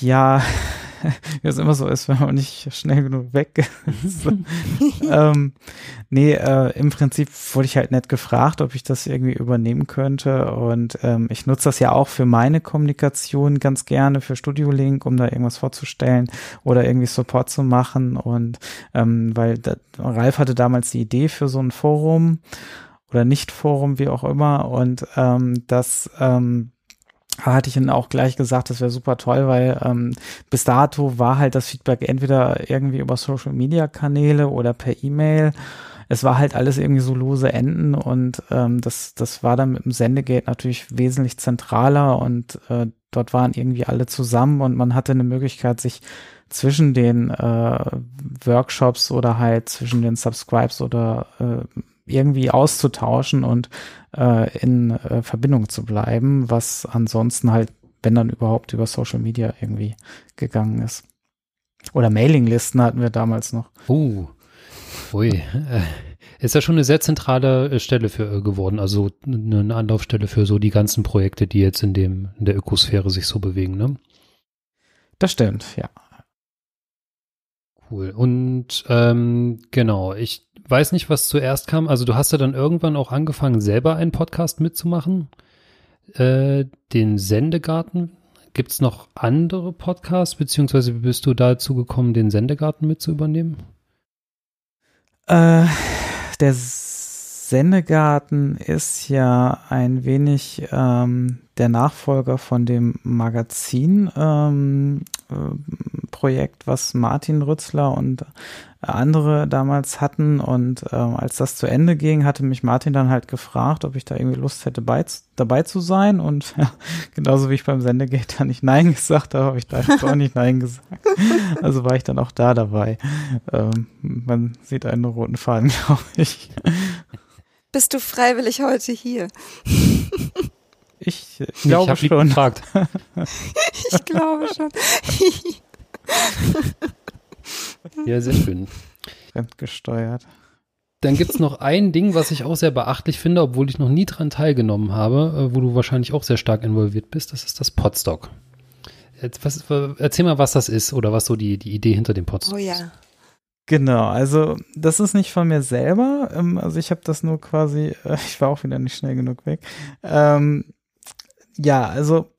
ja, wie es immer so ist, wenn man nicht schnell genug weg ist. ähm, nee, äh, im Prinzip wurde ich halt nett gefragt, ob ich das irgendwie übernehmen könnte. Und ähm, ich nutze das ja auch für meine Kommunikation ganz gerne, für Studio Link, um da irgendwas vorzustellen oder irgendwie Support zu machen. Und ähm, weil da, Ralf hatte damals die Idee für so ein Forum oder Nicht-Forum, wie auch immer. Und ähm, das ähm, hatte ich ihnen auch gleich gesagt, das wäre super toll, weil ähm, bis dato war halt das Feedback entweder irgendwie über Social Media Kanäle oder per E-Mail. Es war halt alles irgendwie so lose Enden und ähm, das, das war dann mit dem Sendegate natürlich wesentlich zentraler und äh, dort waren irgendwie alle zusammen und man hatte eine Möglichkeit, sich zwischen den äh, Workshops oder halt zwischen den Subscribes oder äh, irgendwie auszutauschen und äh, in äh, Verbindung zu bleiben, was ansonsten halt, wenn dann überhaupt über Social Media irgendwie gegangen ist. Oder Mailinglisten hatten wir damals noch. Uh, ui. Äh, ist ja schon eine sehr zentrale äh, Stelle für äh, geworden, also eine Anlaufstelle für so die ganzen Projekte, die jetzt in dem in der Ökosphäre sich so bewegen, ne? Das stimmt, ja. Cool. Und ähm, genau, ich weiß nicht, was zuerst kam. Also du hast ja dann irgendwann auch angefangen, selber einen Podcast mitzumachen. Äh, den Sendegarten. Gibt es noch andere Podcasts, beziehungsweise bist du dazu gekommen, den Sendegarten mit zu übernehmen? Äh, der Sendegarten ist ja ein wenig ähm, der Nachfolger von dem Magazin ähm, äh, was Martin Rützler und andere damals hatten. Und ähm, als das zu Ende ging, hatte mich Martin dann halt gefragt, ob ich da irgendwie Lust hätte, bei, dabei zu sein. Und ja, genauso wie ich beim Sendegate da nicht Nein gesagt habe, habe ich da jetzt auch nicht Nein gesagt. Also war ich dann auch da dabei. Ähm, man sieht einen roten Faden, glaube ich. Bist du freiwillig heute hier? Ich, ich glaube ich schon. Gefragt. ich glaube schon. ja, sehr schön. Fremdgesteuert. Dann gibt es noch ein Ding, was ich auch sehr beachtlich finde, obwohl ich noch nie dran teilgenommen habe, äh, wo du wahrscheinlich auch sehr stark involviert bist. Das ist das Podstock. Jetzt, was, erzähl mal, was das ist oder was so die, die Idee hinter dem Podstock oh, ja. ist. Genau, also das ist nicht von mir selber. Ähm, also ich habe das nur quasi, äh, ich war auch wieder nicht schnell genug weg. Ähm, ja, also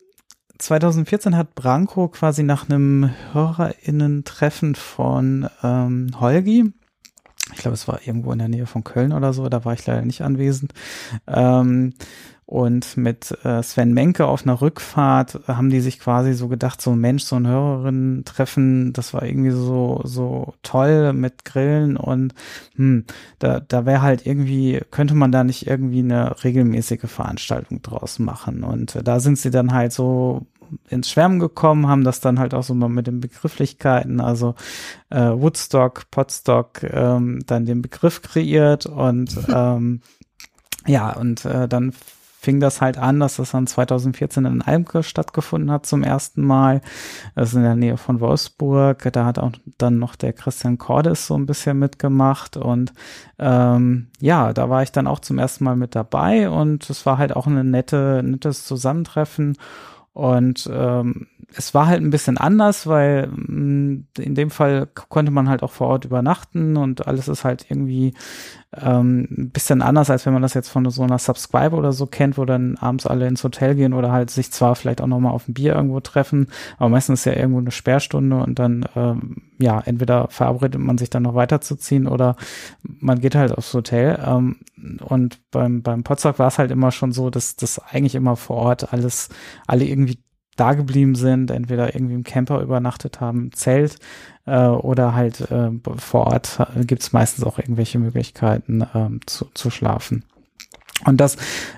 2014 hat Branko quasi nach einem HörerInnen-Treffen von ähm, Holgi, ich glaube, es war irgendwo in der Nähe von Köln oder so, da war ich leider nicht anwesend, ähm, und mit äh, Sven Menke auf einer Rückfahrt haben die sich quasi so gedacht, so Mensch, so ein Hörerinnen-Treffen, das war irgendwie so, so toll mit Grillen und hm, da, da wäre halt irgendwie, könnte man da nicht irgendwie eine regelmäßige Veranstaltung draus machen. Und äh, da sind sie dann halt so ins Schwärmen gekommen, haben das dann halt auch so mal mit den Begrifflichkeiten, also äh, Woodstock, Potstock, ähm, dann den Begriff kreiert und ähm, ja, und äh, dann fing das halt an, dass das dann 2014 in Almke stattgefunden hat zum ersten Mal. Das ist in der Nähe von Wolfsburg. Da hat auch dann noch der Christian Cordes so ein bisschen mitgemacht und ähm, ja, da war ich dann auch zum ersten Mal mit dabei und es war halt auch ein nette, nettes Zusammentreffen und ähm, es war halt ein bisschen anders, weil mm, in dem Fall konnte man halt auch vor Ort übernachten und alles ist halt irgendwie ähm, ein bisschen anders, als wenn man das jetzt von so einer Subscribe oder so kennt, wo dann abends alle ins Hotel gehen oder halt sich zwar vielleicht auch nochmal auf ein Bier irgendwo treffen, aber meistens ist ja irgendwo eine Sperrstunde und dann, ähm, ja, entweder verabredet man sich dann noch weiterzuziehen oder man geht halt aufs Hotel. Ähm, und beim, beim Potsdam war es halt immer schon so, dass das eigentlich immer vor Ort alles, alle irgendwie da geblieben sind, entweder irgendwie im Camper übernachtet haben, Zelt äh, oder halt äh, vor Ort äh, gibt es meistens auch irgendwelche Möglichkeiten ähm, zu, zu schlafen. Und das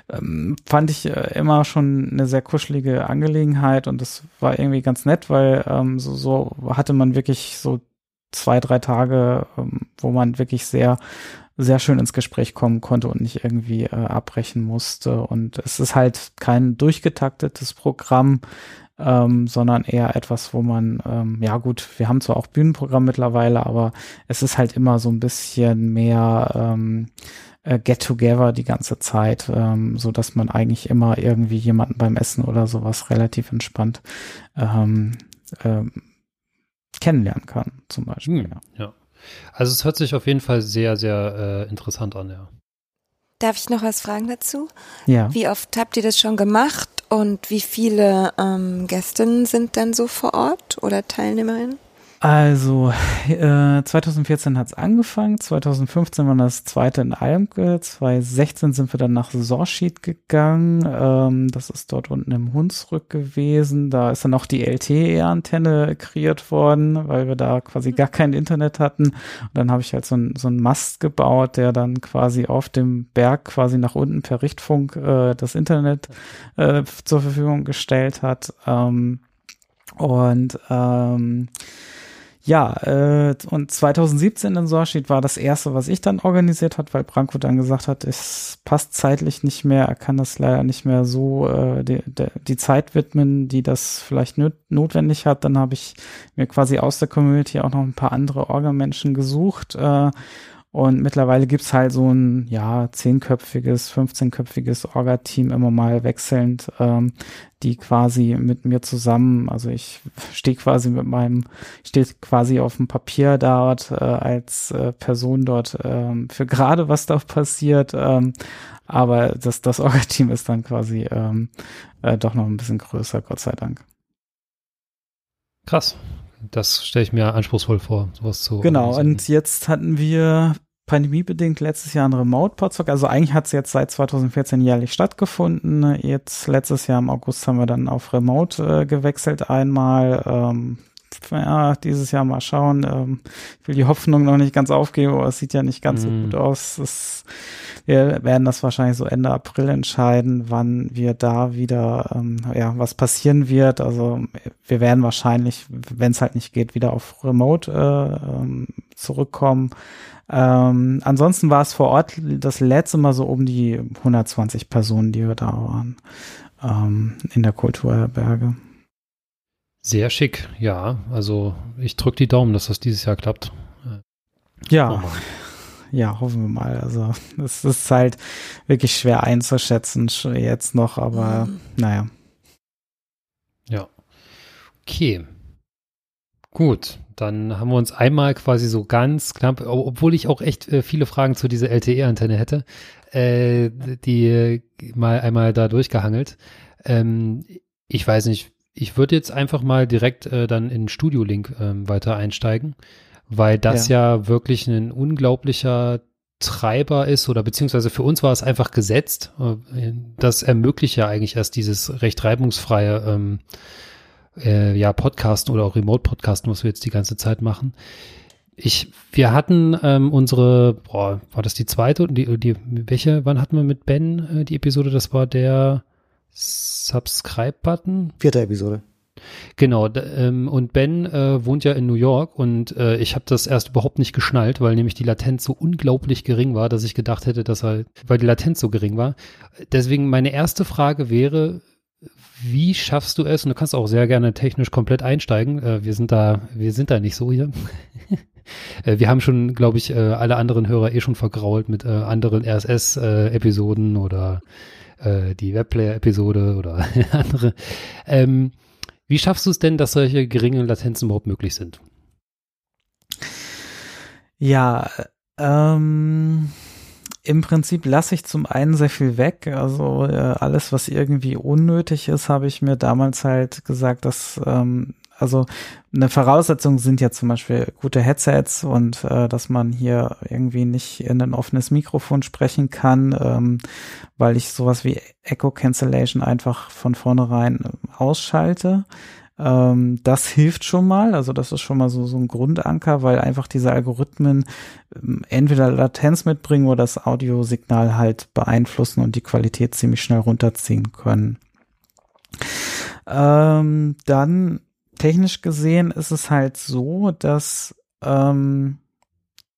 ähm, fand ich äh, immer schon eine sehr kuschelige Angelegenheit und das war irgendwie ganz nett, weil ähm, so, so hatte man wirklich so zwei, drei Tage, ähm, wo man wirklich sehr sehr schön ins Gespräch kommen konnte und nicht irgendwie äh, abbrechen musste. Und es ist halt kein durchgetaktetes Programm, ähm, sondern eher etwas, wo man, ähm, ja gut, wir haben zwar auch Bühnenprogramm mittlerweile, aber es ist halt immer so ein bisschen mehr ähm, äh, Get Together die ganze Zeit, ähm, so dass man eigentlich immer irgendwie jemanden beim Essen oder sowas relativ entspannt ähm, ähm, kennenlernen kann, zum Beispiel. Hm, ja. Also es hört sich auf jeden Fall sehr, sehr äh, interessant an, ja. Darf ich noch was fragen dazu? Ja. Wie oft habt ihr das schon gemacht und wie viele ähm, Gästinnen sind dann so vor Ort oder Teilnehmerinnen? Also, äh, 2014 hat's angefangen, 2015 war das zweite in Almke, 2016 sind wir dann nach Sorschied gegangen, ähm, das ist dort unten im Hunsrück gewesen, da ist dann auch die LTE-Antenne kreiert worden, weil wir da quasi gar kein Internet hatten. Und dann habe ich halt so ein, so ein Mast gebaut, der dann quasi auf dem Berg quasi nach unten per Richtfunk äh, das Internet äh, zur Verfügung gestellt hat. Ähm, und ähm, ja, äh, und 2017 in Sorschied war das erste, was ich dann organisiert hat, weil Branko dann gesagt hat, es passt zeitlich nicht mehr, er kann das leider nicht mehr so äh, die, die, Zeit widmen, die das vielleicht notwendig hat. Dann habe ich mir quasi aus der Community auch noch ein paar andere Orgamenschen gesucht äh, und mittlerweile gibt's halt so ein, ja, zehnköpfiges, 15-köpfiges Orga-Team immer mal wechselnd, ähm, die quasi mit mir zusammen, also ich stehe quasi mit meinem, stehe quasi auf dem Papier dort äh, als äh, Person dort ähm, für gerade, was da passiert. Ähm, aber das, das Orga-Team ist dann quasi ähm, äh, doch noch ein bisschen größer, Gott sei Dank. Krass das stelle ich mir anspruchsvoll vor, sowas zu. Genau, und jetzt hatten wir pandemiebedingt letztes Jahr ein Remote-Podstock. Also eigentlich hat es jetzt seit 2014 jährlich stattgefunden. Jetzt letztes Jahr im August haben wir dann auf Remote äh, gewechselt einmal. Ähm, ja, dieses Jahr mal schauen. Ähm, ich will die Hoffnung noch nicht ganz aufgeben, aber es sieht ja nicht ganz mm. so mhm. gut aus. Es, wir werden das wahrscheinlich so Ende April entscheiden, wann wir da wieder, ähm, ja, was passieren wird. Also wir werden wahrscheinlich, wenn es halt nicht geht, wieder auf Remote äh, ähm, zurückkommen. Ähm, ansonsten war es vor Ort das letzte Mal so um die 120 Personen, die wir da waren ähm, in der Kulturherberge. Sehr schick, ja. Also ich drücke die Daumen, dass das dieses Jahr klappt. Ja. Ja, hoffen wir mal. Also es ist halt wirklich schwer einzuschätzen jetzt noch, aber mhm. naja. Ja. Okay. Gut, dann haben wir uns einmal quasi so ganz knapp, obwohl ich auch echt äh, viele Fragen zu dieser LTE-Antenne hätte, äh, die mal einmal da durchgehangelt. Ähm, ich weiß nicht, ich würde jetzt einfach mal direkt äh, dann in Studio Link ähm, weiter einsteigen, weil das ja. ja wirklich ein unglaublicher Treiber ist oder beziehungsweise für uns war es einfach gesetzt. Äh, das ermöglicht ja eigentlich erst dieses recht reibungsfreie ähm, äh, ja, Podcasten oder auch Remote-Podcasten, was wir jetzt die ganze Zeit machen. Ich, wir hatten ähm, unsere, boah, war das die zweite? Die, die, welche, wann hatten wir mit Ben äh, die Episode? Das war der Subscribe-Button. Vierte Episode. Genau, ähm, und Ben äh, wohnt ja in New York und äh, ich habe das erst überhaupt nicht geschnallt, weil nämlich die Latenz so unglaublich gering war, dass ich gedacht hätte, dass er, weil die Latenz so gering war. Deswegen meine erste Frage wäre, wie schaffst du es? Und du kannst auch sehr gerne technisch komplett einsteigen. Äh, wir sind da, wir sind da nicht so hier. Äh, wir haben schon, glaube ich, äh, alle anderen Hörer eh schon vergrault mit äh, anderen RSS-Episoden oder die Webplayer-Episode oder andere. Ähm, wie schaffst du es denn, dass solche geringen Latenzen überhaupt möglich sind? Ja, ähm, im Prinzip lasse ich zum einen sehr viel weg. Also äh, alles, was irgendwie unnötig ist, habe ich mir damals halt gesagt, dass ähm, also eine Voraussetzung sind ja zum Beispiel gute Headsets und äh, dass man hier irgendwie nicht in ein offenes Mikrofon sprechen kann, ähm, weil ich sowas wie Echo Cancellation einfach von vornherein ausschalte. Ähm, das hilft schon mal, also das ist schon mal so, so ein Grundanker, weil einfach diese Algorithmen ähm, entweder Latenz mitbringen oder das Audiosignal halt beeinflussen und die Qualität ziemlich schnell runterziehen können. Ähm, dann technisch gesehen ist es halt so, dass ähm,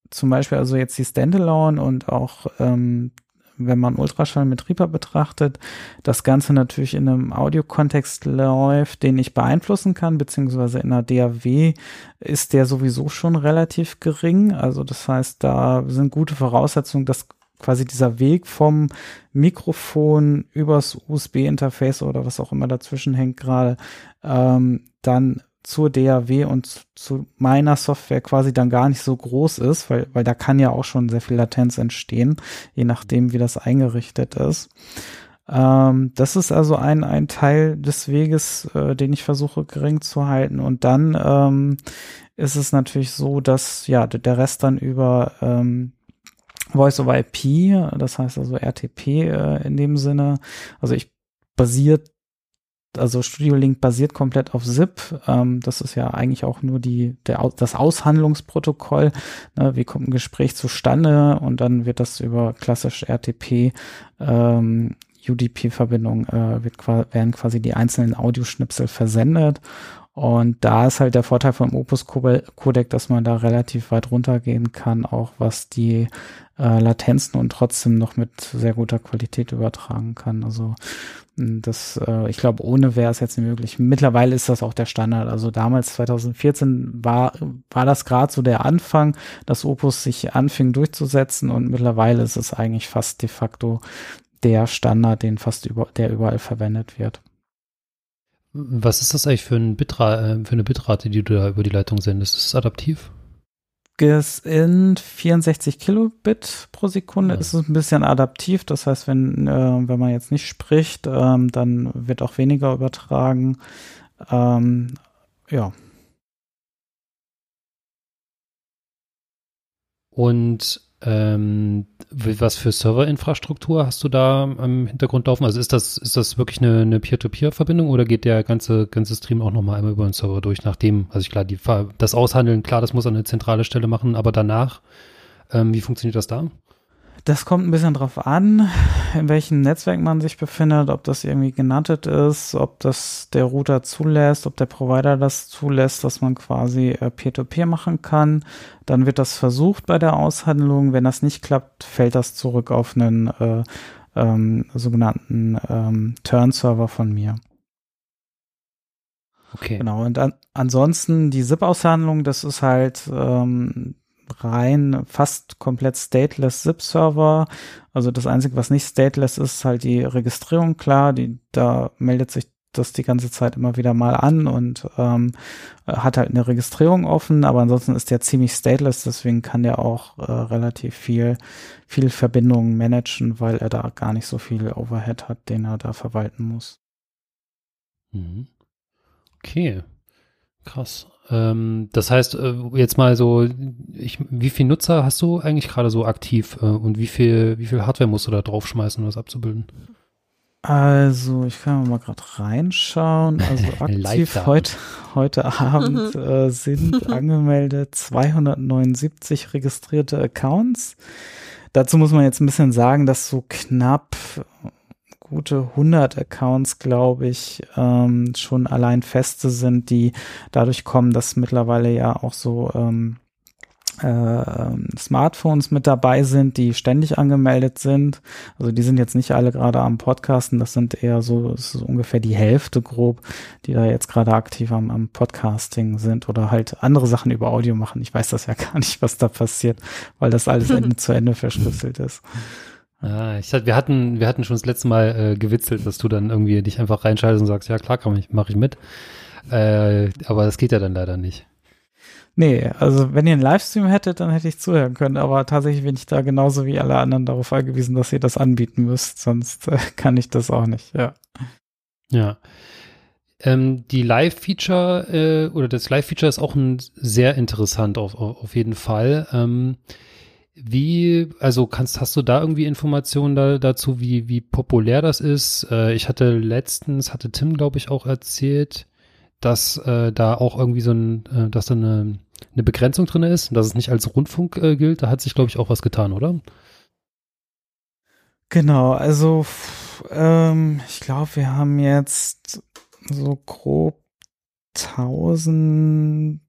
zum Beispiel also jetzt die Standalone und auch ähm, wenn man Ultraschall mit Reaper betrachtet, das Ganze natürlich in einem Audiokontext läuft, den ich beeinflussen kann, beziehungsweise in einer DAW ist der sowieso schon relativ gering. Also das heißt, da sind gute Voraussetzungen, dass quasi dieser Weg vom Mikrofon übers USB-Interface oder was auch immer dazwischen hängt gerade, ähm, dann zur DAW und zu meiner Software quasi dann gar nicht so groß ist, weil, weil da kann ja auch schon sehr viel Latenz entstehen, je nachdem, wie das eingerichtet ist. Ähm, das ist also ein, ein Teil des Weges, äh, den ich versuche gering zu halten. Und dann ähm, ist es natürlich so, dass ja der Rest dann über ähm, Voice over IP, das heißt also RTP äh, in dem Sinne, also ich basiert also Studio Link basiert komplett auf ZIP. Ähm, das ist ja eigentlich auch nur die, der, das Aushandlungsprotokoll. Ne? Wie kommt ein Gespräch zustande? Und dann wird das über klassisch RTP ähm, UDP-Verbindung äh, wird, werden quasi die einzelnen Audioschnipsel versendet und da ist halt der Vorteil vom Opus Codec, dass man da relativ weit runtergehen kann, auch was die äh, Latenzen und trotzdem noch mit sehr guter Qualität übertragen kann. Also das, äh, ich glaube, ohne wäre es jetzt nicht möglich. Mittlerweile ist das auch der Standard. Also damals 2014 war war das gerade so der Anfang, dass Opus sich anfing durchzusetzen und mittlerweile ist es eigentlich fast de facto der Standard, den fast über, der überall verwendet wird. Was ist das eigentlich für, ein Bitra äh, für eine Bitrate, die du da über die Leitung sendest? Ist es adaptiv? Es sind 64 Kilobit pro Sekunde. Ja. Es ist ein bisschen adaptiv. Das heißt, wenn, äh, wenn man jetzt nicht spricht, ähm, dann wird auch weniger übertragen. Ähm, ja. Und ähm, was für Serverinfrastruktur hast du da im Hintergrund laufen? Also ist das, ist das wirklich eine, eine Peer-to-Peer-Verbindung oder geht der ganze, ganze Stream auch nochmal einmal über den Server durch, nachdem, also klar, die, das Aushandeln, klar, das muss an eine zentrale Stelle machen, aber danach, ähm, wie funktioniert das da? Das kommt ein bisschen drauf an, in welchem Netzwerk man sich befindet, ob das irgendwie genannt ist, ob das der Router zulässt, ob der Provider das zulässt, dass man quasi äh, Peer-to-Peer -Peer machen kann. Dann wird das versucht bei der Aushandlung. Wenn das nicht klappt, fällt das zurück auf einen äh, ähm, sogenannten ähm, Turn-Server von mir. Okay. Genau, und an, ansonsten die ZIP-Aushandlung, das ist halt ähm, rein fast komplett stateless ZIP-Server. Also das Einzige, was nicht stateless ist, ist halt die Registrierung. Klar, die, da meldet sich das die ganze Zeit immer wieder mal an und ähm, hat halt eine Registrierung offen, aber ansonsten ist der ziemlich stateless, deswegen kann der auch äh, relativ viel, viel Verbindungen managen, weil er da gar nicht so viel Overhead hat, den er da verwalten muss. Mhm. Okay, krass. Ähm, das heißt, äh, jetzt mal so, ich, wie viel Nutzer hast du eigentlich gerade so aktiv äh, und wie viel, wie viel Hardware musst du da draufschmeißen, um das abzubilden? Also, ich kann mal gerade reinschauen. Also aktiv heute, heute Abend äh, sind angemeldet 279 registrierte Accounts. Dazu muss man jetzt ein bisschen sagen, dass so knapp gute 100 Accounts, glaube ich, ähm, schon allein feste sind, die dadurch kommen, dass mittlerweile ja auch so ähm, äh, Smartphones mit dabei sind, die ständig angemeldet sind. Also die sind jetzt nicht alle gerade am Podcasten, das sind eher so, ist ungefähr die Hälfte grob, die da jetzt gerade aktiv am, am Podcasting sind oder halt andere Sachen über Audio machen. Ich weiß das ja gar nicht, was da passiert, weil das alles Ende zu Ende verschlüsselt ist. Ah, ich wir hatten, wir hatten schon das letzte Mal äh, gewitzelt, dass du dann irgendwie dich einfach reinschaltest und sagst, ja klar, kann ich, mache ich mit. Äh, aber das geht ja dann leider nicht. Nee, also wenn ihr einen Livestream hättet, dann hätte ich zuhören können, aber tatsächlich bin ich da genauso wie alle anderen darauf angewiesen, dass ihr das anbieten müsst, sonst äh, kann ich das auch nicht, ja. Ja. Ähm, die Live-Feature äh, oder das Live-Feature ist auch ein sehr interessant auf, auf, auf jeden Fall. Ähm, wie, also kannst, hast du da irgendwie Informationen da, dazu, wie, wie populär das ist? Äh, ich hatte letztens, hatte Tim, glaube ich, auch erzählt, dass äh, da auch irgendwie so ein, äh, dass da eine, eine Begrenzung drin ist und dass es nicht als Rundfunk äh, gilt. Da hat sich, glaube ich, auch was getan, oder? Genau, also ähm, ich glaube, wir haben jetzt so grob 1000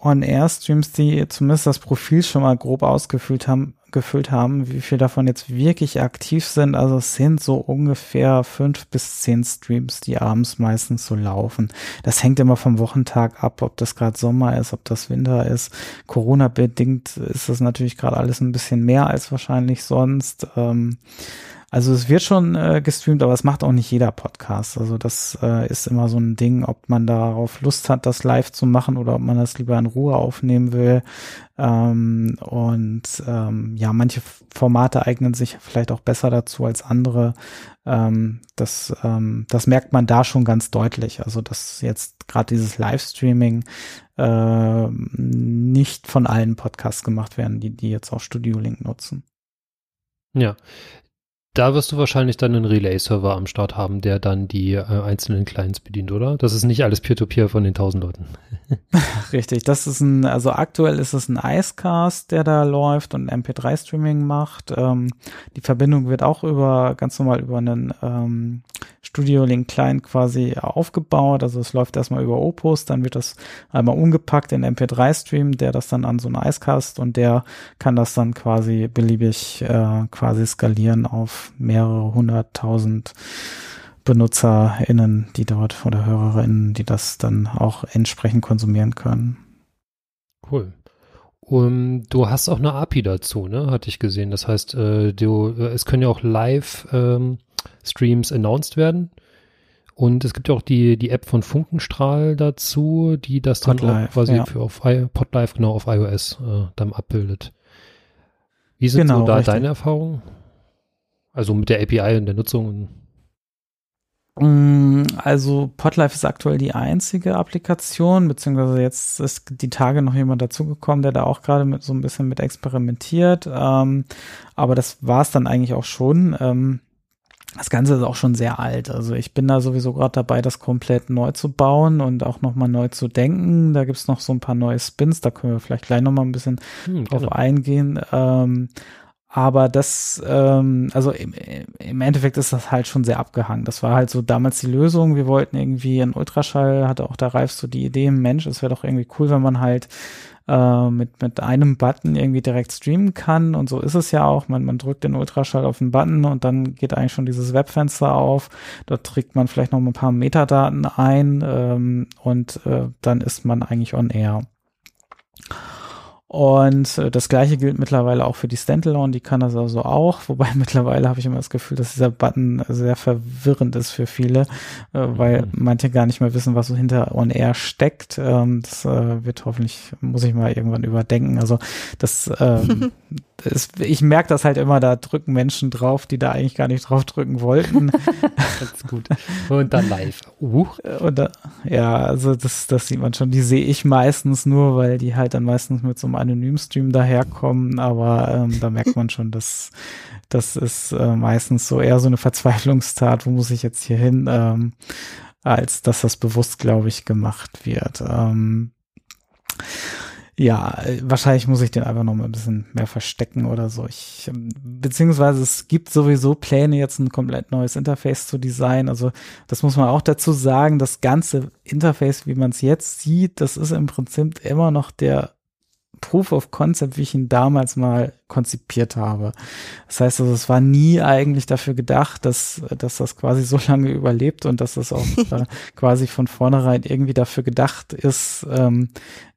On-Air-Streams, die zumindest das Profil schon mal grob ausgefüllt haben, gefüllt haben, wie viel davon jetzt wirklich aktiv sind. Also es sind so ungefähr fünf bis zehn Streams, die abends meistens so laufen. Das hängt immer vom Wochentag ab, ob das gerade Sommer ist, ob das Winter ist. Corona-bedingt ist das natürlich gerade alles ein bisschen mehr als wahrscheinlich sonst. Ähm, also es wird schon äh, gestreamt, aber es macht auch nicht jeder Podcast. Also das äh, ist immer so ein Ding, ob man darauf Lust hat, das live zu machen oder ob man das lieber in Ruhe aufnehmen will. Ähm, und ähm, ja, manche Formate eignen sich vielleicht auch besser dazu als andere. Ähm, das, ähm, das merkt man da schon ganz deutlich. Also dass jetzt gerade dieses Livestreaming äh, nicht von allen Podcasts gemacht werden, die die jetzt auch Studio Link nutzen. Ja, da wirst du wahrscheinlich dann einen Relay-Server am Start haben, der dann die äh, einzelnen Clients bedient, oder? Das ist nicht alles Peer-to-Peer -Peer von den tausend Leuten. Richtig, das ist ein, also aktuell ist es ein Icecast, der da läuft und MP3-Streaming macht. Ähm, die Verbindung wird auch über, ganz normal über einen ähm, Studio Link Client quasi aufgebaut. Also es läuft erstmal über Opus, dann wird das einmal umgepackt in MP3-Stream, der das dann an so einen Icecast und der kann das dann quasi beliebig äh, quasi skalieren auf mehrere hunderttausend BenutzerInnen, die dort oder HörerInnen, die das dann auch entsprechend konsumieren können. Cool. Um, du hast auch eine API dazu, ne? Hatte ich gesehen. Das heißt, äh, du, äh, es können ja auch live ähm, Streams announced werden. Und es gibt ja auch die, die App von Funkenstrahl dazu, die das dann Podlife, auch quasi ja. für auf Podlife genau auf iOS äh, dann abbildet. Wie sind genau, so da richtig. deine Erfahrungen? Also mit der API und der Nutzung? Mm, also Podlife ist aktuell die einzige Applikation, beziehungsweise jetzt ist die Tage noch jemand dazugekommen, der da auch gerade mit so ein bisschen mit experimentiert. Ähm, aber das war es dann eigentlich auch schon. Ähm, das Ganze ist auch schon sehr alt. Also ich bin da sowieso gerade dabei, das komplett neu zu bauen und auch nochmal neu zu denken. Da gibt's noch so ein paar neue Spins, da können wir vielleicht gleich nochmal ein bisschen hm, drauf eingehen. Ähm, aber das, ähm, also im, im Endeffekt ist das halt schon sehr abgehangen. Das war halt so damals die Lösung. Wir wollten irgendwie einen Ultraschall, hatte auch der Ralf so die Idee, Mensch, es wäre doch irgendwie cool, wenn man halt äh, mit, mit einem Button irgendwie direkt streamen kann. Und so ist es ja auch. Man, man drückt den Ultraschall auf den Button und dann geht eigentlich schon dieses Webfenster auf. Dort trägt man vielleicht noch ein paar Metadaten ein ähm, und äh, dann ist man eigentlich on air. Und äh, das gleiche gilt mittlerweile auch für die Standalone, die kann das also auch, wobei mittlerweile habe ich immer das Gefühl, dass dieser Button sehr verwirrend ist für viele, äh, weil mhm. manche gar nicht mehr wissen, was so hinter On Air steckt. Ähm, das äh, wird hoffentlich, muss ich mal irgendwann überdenken. Also das ähm, es, ich merke das halt immer, da drücken Menschen drauf, die da eigentlich gar nicht drauf drücken wollten. Ganz gut. Und dann live. Uh. Und da, ja, also das, das sieht man schon. Die sehe ich meistens nur, weil die halt dann meistens mit so einem Anonymstream daherkommen. Aber ähm, da merkt man schon, dass das ist äh, meistens so eher so eine Verzweiflungstat. Wo muss ich jetzt hier hin? Ähm, als dass das bewusst, glaube ich, gemacht wird. Ähm, ja, wahrscheinlich muss ich den einfach noch mal ein bisschen mehr verstecken oder so. Ich, ähm, beziehungsweise es gibt sowieso Pläne, jetzt ein komplett neues Interface zu designen. Also das muss man auch dazu sagen. Das ganze Interface, wie man es jetzt sieht, das ist im Prinzip immer noch der Proof of Concept, wie ich ihn damals mal konzipiert habe. Das heißt also, es war nie eigentlich dafür gedacht, dass, dass das quasi so lange überlebt und dass das auch äh, quasi von vornherein irgendwie dafür gedacht ist ähm,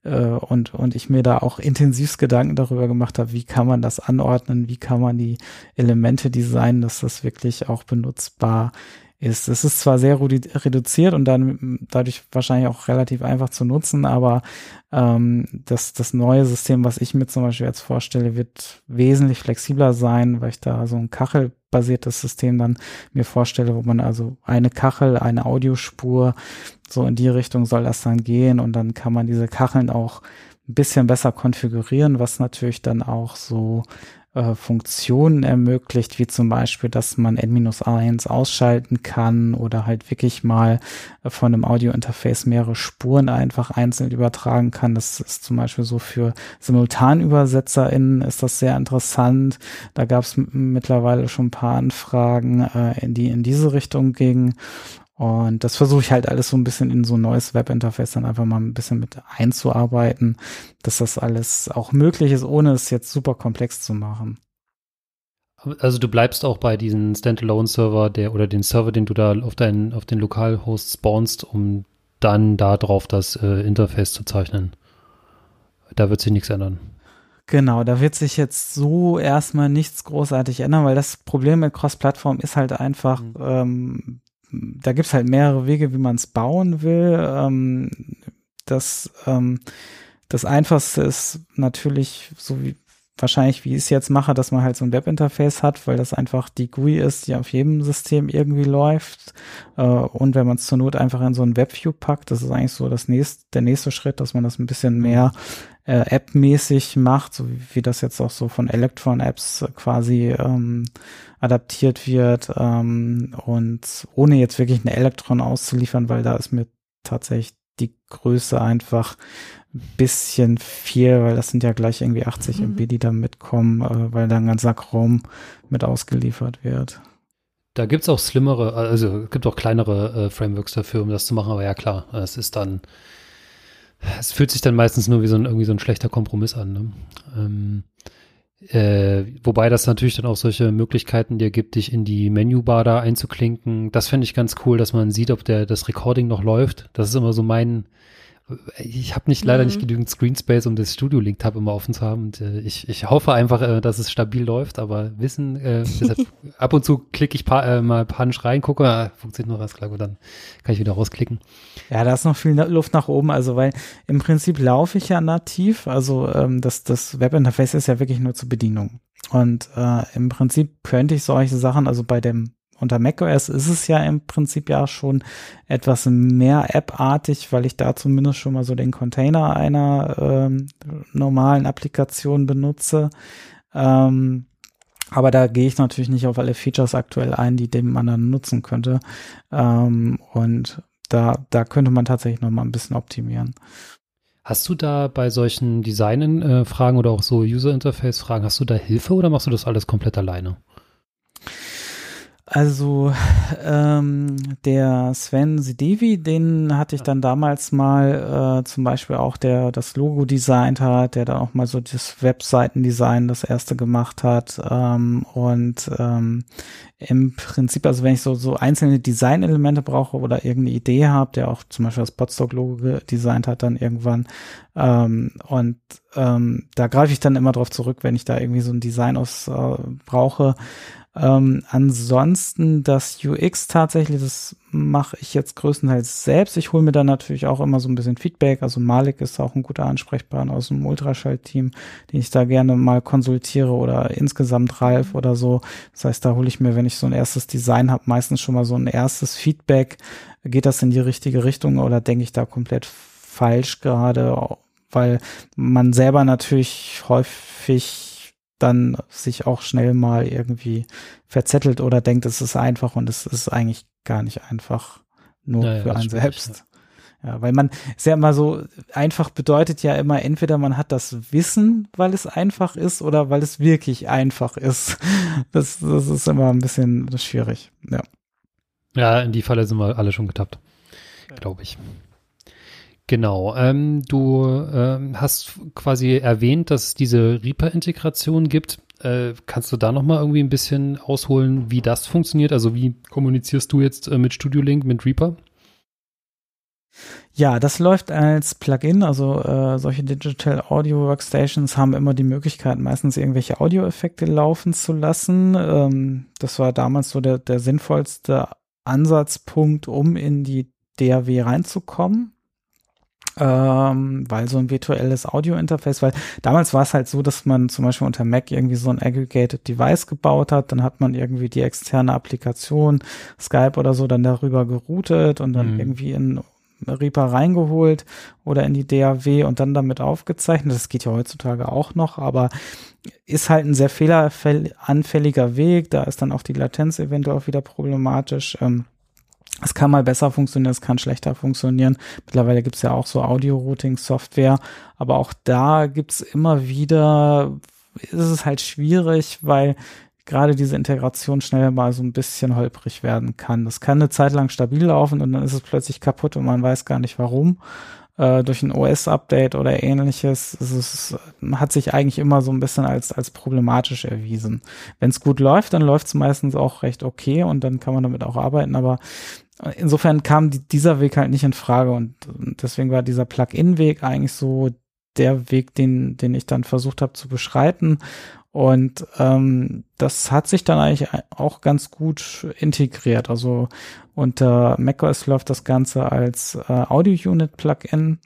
äh, und, und ich mir da auch intensiv Gedanken darüber gemacht habe, wie kann man das anordnen, wie kann man die Elemente designen, dass das wirklich auch benutzbar ist. Es ist zwar sehr reduziert und dann dadurch wahrscheinlich auch relativ einfach zu nutzen, aber ähm, das, das neue System, was ich mir zum Beispiel jetzt vorstelle, wird wesentlich flexibler sein, weil ich da so ein kachelbasiertes System dann mir vorstelle, wo man also eine Kachel, eine Audiospur, so in die Richtung soll das dann gehen und dann kann man diese Kacheln auch ein bisschen besser konfigurieren, was natürlich dann auch so äh, Funktionen ermöglicht, wie zum Beispiel, dass man N-1 ausschalten kann oder halt wirklich mal äh, von einem Audio-Interface mehrere Spuren einfach einzeln übertragen kann. Das ist zum Beispiel so für SimultanübersetzerInnen ist das sehr interessant. Da gab es mittlerweile schon ein paar Anfragen, äh, in die in diese Richtung gingen. Und das versuche ich halt alles so ein bisschen in so ein neues Webinterface dann einfach mal ein bisschen mit einzuarbeiten, dass das alles auch möglich ist, ohne es jetzt super komplex zu machen. Also du bleibst auch bei diesem Standalone-Server, der oder den Server, den du da auf deinen auf den Lokalhost spawnst, um dann da drauf das äh, Interface zu zeichnen. Da wird sich nichts ändern. Genau, da wird sich jetzt so erstmal nichts großartig ändern, weil das Problem mit Cross-Plattform ist halt einfach, mhm. ähm, da gibt's halt mehrere Wege, wie man es bauen will. Ähm, das, ähm, das einfachste ist natürlich, so wie wahrscheinlich, wie ich es jetzt mache, dass man halt so ein Webinterface hat, weil das einfach die GUI ist, die auf jedem System irgendwie läuft. Äh, und wenn man es zur Not einfach in so ein Webview packt, das ist eigentlich so das nächste, der nächste Schritt, dass man das ein bisschen mehr äh, App-mäßig macht, so wie, wie, das jetzt auch so von Electron-Apps quasi ähm, adaptiert wird ähm, und ohne jetzt wirklich eine Elektron auszuliefern, weil da ist mir tatsächlich die Größe einfach ein bisschen viel, weil das sind ja gleich irgendwie 80 mhm. MB, die da mitkommen, äh, weil da ein ganzer Raum mit ausgeliefert wird. Da gibt es auch slimmere, also es gibt auch kleinere äh, Frameworks dafür, um das zu machen, aber ja klar, es ist dann, es fühlt sich dann meistens nur wie so ein, irgendwie so ein schlechter Kompromiss an. Ne? Ähm, äh, wobei das natürlich dann auch solche Möglichkeiten dir gibt, dich in die Menübar da einzuklinken. Das fände ich ganz cool, dass man sieht, ob der das Recording noch läuft. Das ist immer so mein, ich habe nicht leider mhm. nicht genügend Screenspace, um das Studio Link Tab immer offen zu haben. Und äh, ich, ich hoffe einfach, äh, dass es stabil läuft, aber wissen, äh, deshalb, ab und zu klicke ich pa äh, mal panisch rein, gucke, ah, funktioniert noch was klar, und dann kann ich wieder rausklicken. Ja, da ist noch viel Luft nach oben, also weil im Prinzip laufe ich ja nativ, also ähm, das, das Webinterface ist ja wirklich nur zur Bedienung. Und äh, im Prinzip könnte ich solche Sachen, also bei dem unter macOS ist es ja im Prinzip ja schon etwas mehr App-artig, weil ich da zumindest schon mal so den Container einer ähm, normalen Applikation benutze. Ähm, aber da gehe ich natürlich nicht auf alle Features aktuell ein, die dem man dann nutzen könnte. Ähm, und da, da könnte man tatsächlich noch mal ein bisschen optimieren. Hast du da bei solchen Designen-Fragen äh, oder auch so User-Interface-Fragen, hast du da Hilfe oder machst du das alles komplett alleine? Also ähm, der Sven Sidevi, den hatte ich dann damals mal äh, zum Beispiel auch, der das Logo designt hat, der dann auch mal so das Webseitendesign das erste gemacht hat. Ähm, und ähm, im Prinzip, also wenn ich so, so einzelne Designelemente brauche oder irgendeine Idee habe, der auch zum Beispiel das Podstock-Logo designt hat, dann irgendwann, Ähm, und ähm, da greife ich dann immer drauf zurück, wenn ich da irgendwie so ein Design aus äh, brauche. Ähm, ansonsten das UX tatsächlich, das mache ich jetzt größtenteils selbst. Ich hole mir dann natürlich auch immer so ein bisschen Feedback. Also Malik ist auch ein guter Ansprechpartner aus dem Ultraschall-Team, den ich da gerne mal konsultiere oder insgesamt Ralf oder so. Das heißt, da hole ich mir, wenn ich so ein erstes Design habe, meistens schon mal so ein erstes Feedback. Geht das in die richtige Richtung oder denke ich da komplett falsch gerade? Weil man selber natürlich häufig dann sich auch schnell mal irgendwie verzettelt oder denkt, es ist einfach und es ist eigentlich gar nicht einfach nur naja, für einen selbst. Ja. ja. weil man ist ja immer so, einfach bedeutet ja immer, entweder man hat das Wissen, weil es einfach ist, oder weil es wirklich einfach ist. Das, das ist immer ein bisschen schwierig, ja. Ja, in die Falle sind wir alle schon getappt, glaube ich. Genau. Ähm, du ähm, hast quasi erwähnt, dass es diese Reaper-Integration gibt. Äh, kannst du da noch mal irgendwie ein bisschen ausholen, wie das funktioniert? Also wie kommunizierst du jetzt äh, mit Studio Link, mit Reaper? Ja, das läuft als Plugin. Also äh, solche Digital Audio Workstations haben immer die Möglichkeit, meistens irgendwelche Audioeffekte laufen zu lassen. Ähm, das war damals so der, der sinnvollste Ansatzpunkt, um in die DAW reinzukommen ähm, weil so ein virtuelles Audio-Interface, weil damals war es halt so, dass man zum Beispiel unter Mac irgendwie so ein Aggregated Device gebaut hat, dann hat man irgendwie die externe Applikation, Skype oder so, dann darüber geroutet und dann mhm. irgendwie in Reaper reingeholt oder in die DAW und dann damit aufgezeichnet. Das geht ja heutzutage auch noch, aber ist halt ein sehr fehleranfälliger Weg. Da ist dann auch die Latenz eventuell auch wieder problematisch. Ähm, es kann mal besser funktionieren, es kann schlechter funktionieren. Mittlerweile gibt's ja auch so Audio-Routing-Software, aber auch da gibt's immer wieder, ist es halt schwierig, weil gerade diese Integration schnell mal so ein bisschen holprig werden kann. Das kann eine Zeit lang stabil laufen und dann ist es plötzlich kaputt und man weiß gar nicht warum äh, durch ein OS-Update oder ähnliches. Es ist, hat sich eigentlich immer so ein bisschen als, als problematisch erwiesen. Wenn es gut läuft, dann läuft es meistens auch recht okay und dann kann man damit auch arbeiten, aber insofern kam die, dieser Weg halt nicht in Frage und, und deswegen war dieser Plug-in-Weg eigentlich so der Weg, den, den ich dann versucht habe zu beschreiten. Und ähm, das hat sich dann eigentlich auch ganz gut integriert. Also unter macOS läuft das Ganze als äh, Audio-Unit-Plugin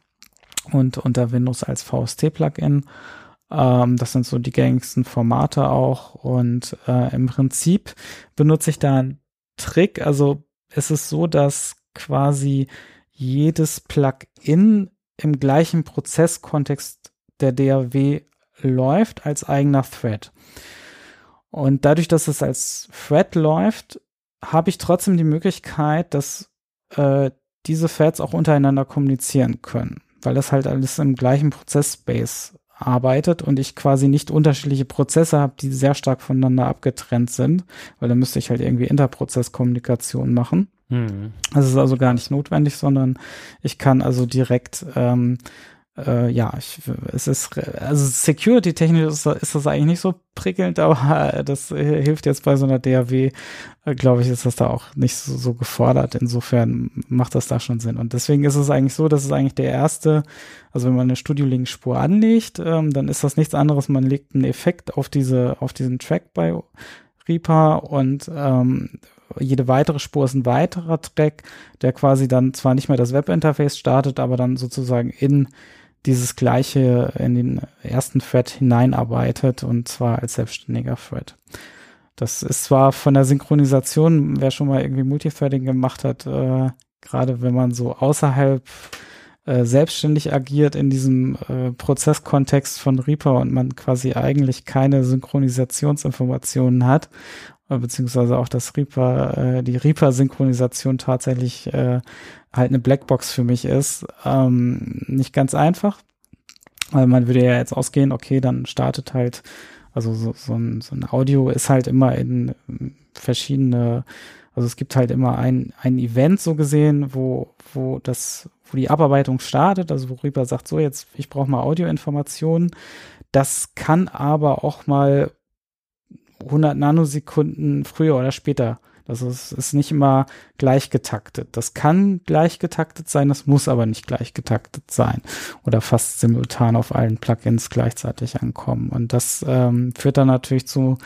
und unter Windows als VST-Plugin. Ähm, das sind so die gängigsten Formate auch. Und äh, im Prinzip benutze ich da einen Trick. Also es ist so, dass quasi jedes Plugin im gleichen Prozesskontext der DAW läuft als eigener Thread. Und dadurch, dass es als Thread läuft, habe ich trotzdem die Möglichkeit, dass äh, diese Threads auch untereinander kommunizieren können, weil das halt alles im gleichen Prozessspace arbeitet und ich quasi nicht unterschiedliche Prozesse habe, die sehr stark voneinander abgetrennt sind, weil dann müsste ich halt irgendwie Interprozesskommunikation machen. Mhm. Das ist also gar nicht notwendig, sondern ich kann also direkt ähm, äh, ja, ich, es ist, also security-technisch ist, ist, das eigentlich nicht so prickelnd, aber das hilft jetzt bei so einer DAW, äh, glaube ich, ist das da auch nicht so, so, gefordert. Insofern macht das da schon Sinn. Und deswegen ist es eigentlich so, dass es eigentlich der erste, also wenn man eine Studio-Link-Spur anlegt, ähm, dann ist das nichts anderes, man legt einen Effekt auf diese, auf diesen Track bei Reaper und ähm, jede weitere Spur ist ein weiterer Track, der quasi dann zwar nicht mehr das Webinterface startet, aber dann sozusagen in dieses gleiche in den ersten Thread hineinarbeitet und zwar als selbstständiger Thread. Das ist zwar von der Synchronisation, wer schon mal irgendwie Multithreading gemacht hat, äh, gerade wenn man so außerhalb äh, selbstständig agiert in diesem äh, Prozesskontext von Reaper und man quasi eigentlich keine Synchronisationsinformationen hat, beziehungsweise auch das Reaper, äh, die Reaper-Synchronisation tatsächlich äh, halt eine Blackbox für mich ist. Ähm, nicht ganz einfach, weil man würde ja jetzt ausgehen, okay, dann startet halt, also so, so, ein, so ein Audio ist halt immer in verschiedene, also es gibt halt immer ein, ein Event so gesehen, wo, wo das, wo die Abarbeitung startet, also worüber sagt, so jetzt, ich brauche mal Audioinformationen. Das kann aber auch mal 100 Nanosekunden früher oder später Also es ist nicht immer gleich getaktet. Das kann gleich getaktet sein, das muss aber nicht gleich getaktet sein oder fast simultan auf allen Plugins gleichzeitig ankommen. Und das ähm, führt dann natürlich zu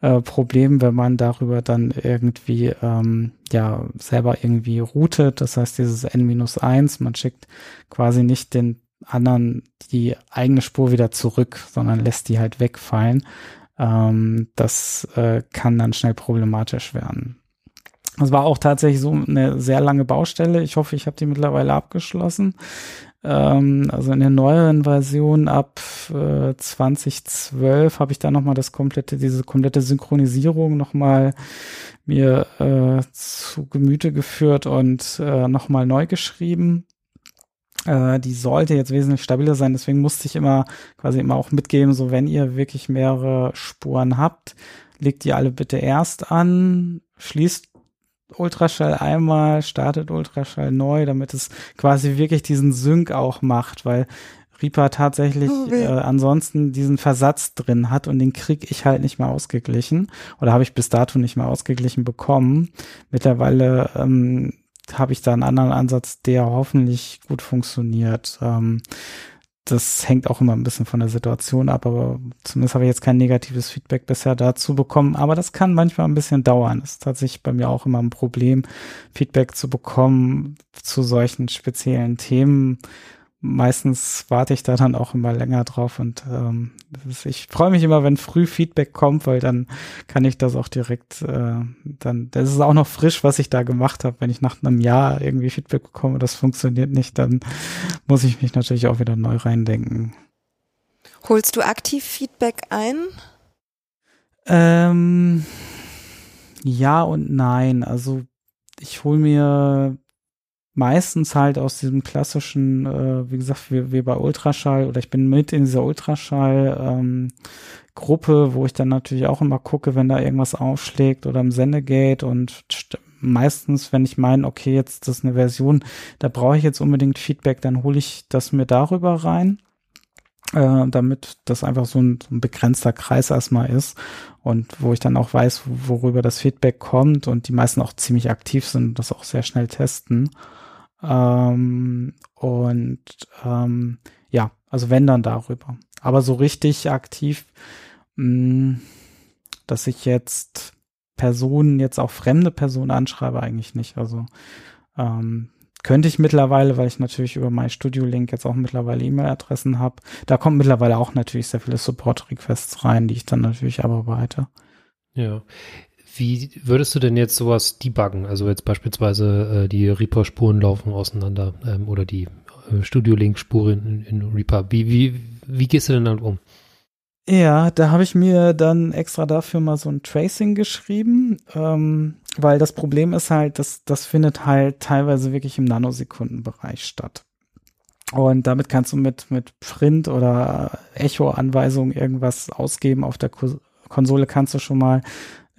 äh, Problemen, wenn man darüber dann irgendwie ähm, ja selber irgendwie routet. Das heißt, dieses N-1, man schickt quasi nicht den anderen die eigene Spur wieder zurück, sondern lässt die halt wegfallen. Ähm, das äh, kann dann schnell problematisch werden. Das war auch tatsächlich so eine sehr lange Baustelle. Ich hoffe, ich habe die mittlerweile abgeschlossen. Ähm, also in der neueren Version ab äh, 2012 habe ich da nochmal das komplette, diese komplette Synchronisierung nochmal mir äh, zu Gemüte geführt und äh, nochmal neu geschrieben. Äh, die sollte jetzt wesentlich stabiler sein, deswegen musste ich immer quasi immer auch mitgeben, so wenn ihr wirklich mehrere Spuren habt, legt die alle bitte erst an, schließt Ultraschall einmal, startet Ultraschall neu, damit es quasi wirklich diesen Sync auch macht, weil Reaper tatsächlich oh, äh, ansonsten diesen Versatz drin hat und den krieg ich halt nicht mehr ausgeglichen oder habe ich bis dato nicht mehr ausgeglichen bekommen. Mittlerweile ähm, habe ich da einen anderen Ansatz, der hoffentlich gut funktioniert. Ähm, das hängt auch immer ein bisschen von der Situation ab, aber zumindest habe ich jetzt kein negatives Feedback bisher dazu bekommen. Aber das kann manchmal ein bisschen dauern. Das ist tatsächlich bei mir auch immer ein Problem, Feedback zu bekommen zu solchen speziellen Themen meistens warte ich da dann auch immer länger drauf und ähm, ich freue mich immer, wenn früh Feedback kommt, weil dann kann ich das auch direkt, äh, dann, das ist auch noch frisch, was ich da gemacht habe. Wenn ich nach einem Jahr irgendwie Feedback bekomme, das funktioniert nicht, dann muss ich mich natürlich auch wieder neu reindenken. Holst du aktiv Feedback ein? Ähm, ja und nein. Also ich hole mir meistens halt aus diesem klassischen, äh, wie gesagt, wie, wie bei Ultraschall oder ich bin mit in dieser Ultraschall ähm, Gruppe, wo ich dann natürlich auch immer gucke, wenn da irgendwas aufschlägt oder im Sendegate und meistens, wenn ich meine, okay, jetzt das ist eine Version, da brauche ich jetzt unbedingt Feedback, dann hole ich das mir darüber rein, äh, damit das einfach so ein, so ein begrenzter Kreis erstmal ist und wo ich dann auch weiß, worüber das Feedback kommt und die meisten auch ziemlich aktiv sind und das auch sehr schnell testen. Ähm, und ähm, ja, also wenn dann darüber. Aber so richtig aktiv, mh, mm, dass ich jetzt Personen, jetzt auch fremde Personen anschreibe, eigentlich nicht. Also ähm, könnte ich mittlerweile, weil ich natürlich über mein Studio-Link jetzt auch mittlerweile E-Mail-Adressen habe. Da kommt mittlerweile auch natürlich sehr viele Support-Requests rein, die ich dann natürlich abarbeite. Ja, wie würdest du denn jetzt sowas debuggen? Also jetzt beispielsweise äh, die Reaper-Spuren laufen auseinander ähm, oder die äh, Studio-Link-Spuren in, in, Reaper. Wie, wie, wie gehst du denn damit um? Ja, da habe ich mir dann extra dafür mal so ein Tracing geschrieben, ähm, weil das Problem ist halt, dass das findet halt teilweise wirklich im Nanosekundenbereich statt. Und damit kannst du mit, mit Print oder Echo-Anweisungen irgendwas ausgeben auf der Konsole kannst du schon mal